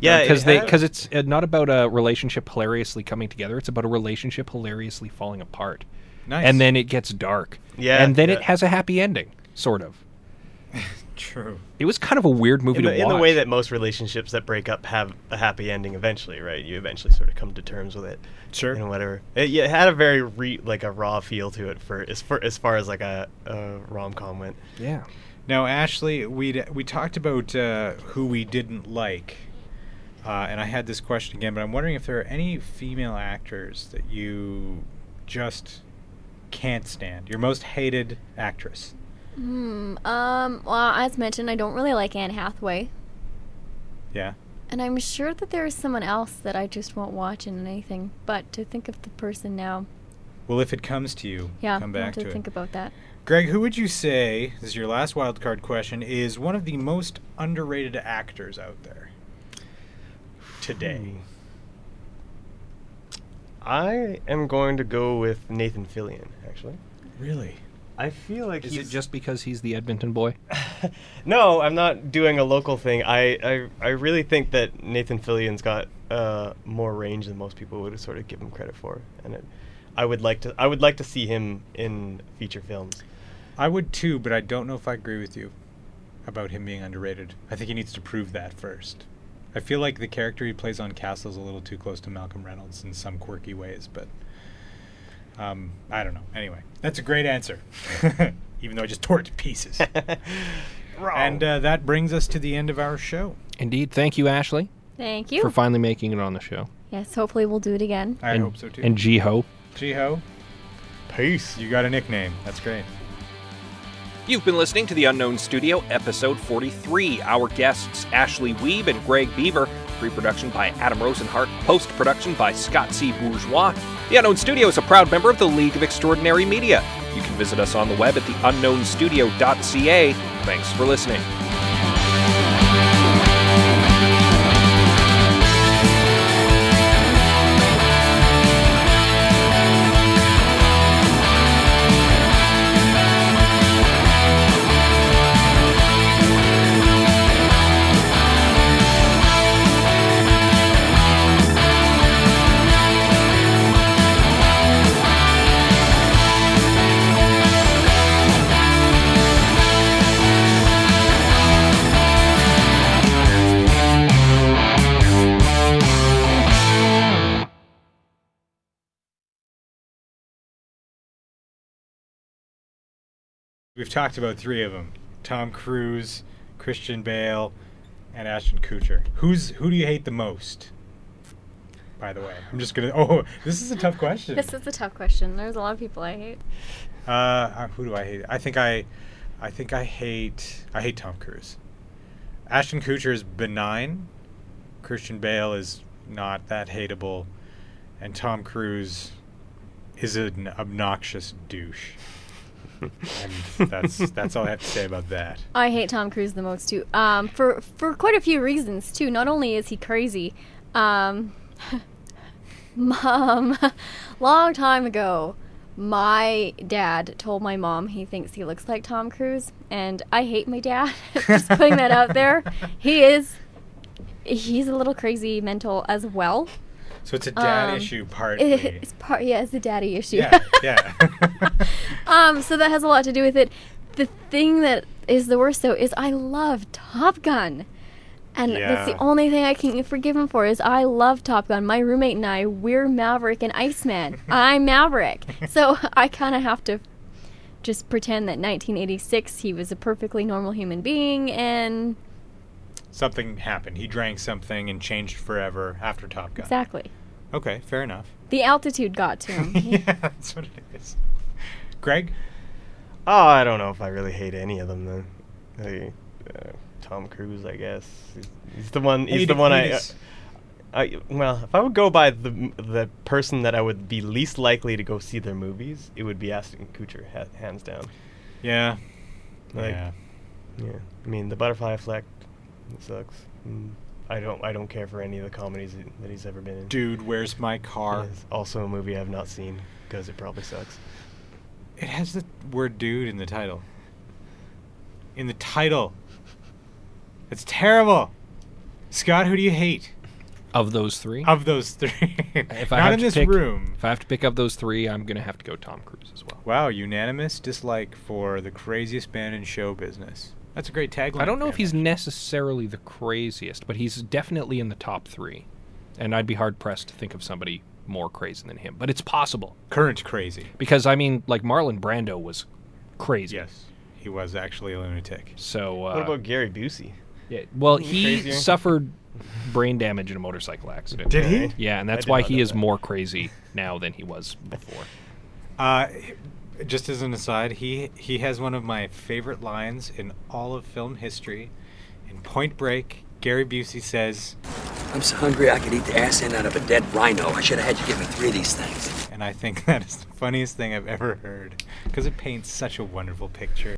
Yeah, it because they because it's uh, not about a relationship hilariously coming together. It's about a relationship hilariously falling apart. Nice. And then it gets dark. Yeah, And then it has a happy ending, sort of. [LAUGHS] True. It was kind of a weird movie in the, to in the way that most relationships that break up have a happy ending eventually, right? You eventually sort of come to terms with it. Sure. And whatever. It, it had a very re, like a raw feel to it for as far as far as like a, a rom com went. yeah. Now, Ashley, we we talked about uh, who we didn't like, uh, and I had this question again, but I'm wondering if there are any female actors that you just can't stand. Your most hated actress. Hmm. Um. Well, as mentioned, I don't really like Anne Hathaway. Yeah. And I'm sure that there is someone else that I just won't watch in anything. But to think of the person now, Well, if it comes to you, yeah, come back to, to think it. about that. Gregg, who would you say, this is your last wild card question, is one of the most underrated actors out there today? I am going to go with Nathan Fillion, actually. Really? I feel like Is he's it just because he's the Edmonton boy? [LAUGHS] No, I'm not doing a local thing. I, I, I really think that Nathan Fillion's got uh, more range than most people would sort of give him credit for, and it, I would like to I would like to see him in feature films. I would too, but I don't know if I agree with you about him being underrated. I think he needs to prove that first. I feel like the character he plays on Castle is a little too close to Malcolm Reynolds in some quirky ways, but um, I don't know. Anyway, that's a great answer, [LAUGHS] even though I just tore it to pieces. [LAUGHS] and uh, that brings us to the end of our show. Indeed. Thank you, Ashley, Thank you. for finally making it on the show. yes, hopefully we'll do it again. I and, hope so too. And Jiho. Jiho, Peace. you got a nickname. That's great. You've been listening to The Unknown Studio, episode 43. Our guests, Ashley Wiebe and Gregg Beever. Pre production by Adam Rosenhart. Post production by Scott C. Bourgeois. The Unknown Studio is a proud member of the League of Extraordinary Media. You can visit us on the web at theunknownstudio.ca. Thanks for listening. We've talked about three of them: Tom Cruise, Christian Bale, and Ashton Kutcher. Who's who do you hate the most? By the way, I'm just gonna. [LAUGHS] Oh, this is a tough question. This is a tough question. There's a lot of people I hate. Uh, uh, who do I hate? I think I, I think I hate. I hate Tom Cruise. Ashton Kutcher is benign. Christian Bale is not that hateable, and Tom Cruise is an obnoxious douche. And that's that's all I have to say about that. I hate Tom Cruise the most too. Um, for for quite a few reasons too. Not only is he crazy, um, [LAUGHS] mom, [LAUGHS] long time ago, my dad told my mom he thinks he looks like Tom Cruise, and I hate my dad. [LAUGHS] Just putting that out there. He is. He's a little crazy mental as well. So it's a dad Um, issue partly. It's part. Yeah, it's a daddy issue. yeah, [LAUGHS] yeah. [LAUGHS] um, so that has a lot to do with it. The thing that is the worst though is I love Top Gun. And that's the only thing I can forgive him for is I love Top Gun. My roommate and I, we're Maverick and Iceman. [LAUGHS] I'm Maverick. So I kind of have to just pretend that 1986 he was a perfectly normal human being and something happened. He drank something and changed forever after Top Gun. exactly. Okay, fair enough. The altitude got to him. [LAUGHS] yeah, that's what it is. Gregg? Oh, I don't know if I really hate any of them. Then, Like, uh, Tom Cruise, I guess. He's, he's the one. He's Hate- the one I. Uh, I well, if I would go by the the person that I would be least likely to go see their movies, it would be Ashton Kutcher, ha- hands down. Yeah. Like, yeah. Yeah, I mean the Butterfly Effect it sucks. Mm, I don't I don't care for any of the comedies that- that he's ever been in. Dude, where's my car? It's also a movie I've not seen because it probably sucks. It has the word dude in the title. In the title. It's terrible. Scott, who do you hate? Of those three? Of those three. [LAUGHS] if I Not have in to this pick- room. If I have to pick up those three, I'm going to have to go Tom Cruise as well. Wow, unanimous dislike for the craziest man in show business. That's a great tagline. I don't know if he's necessarily the craziest, but he's definitely in the top three. And I'd be hard pressed to think of somebody more crazy than him. But it's possible. current crazy. Because, I mean, like Marlon Brando was crazy. Yes, he was actually a lunatic. So, uh, what about Gary Busey? yeah, well, he crazier? suffered brain damage in a motorcycle accident. Did he? Yeah, and that's why he is that. more crazy now than he was before. Uh, just as an aside, he he has one of my favorite lines in all of film history. In Point Break, Gary Busey says, I'm so hungry I could eat the ass end out of a dead rhino. I should have had you give me three of these things. and I think [LAUGHS] that is the funniest thing I've ever heard because it paints such a wonderful picture.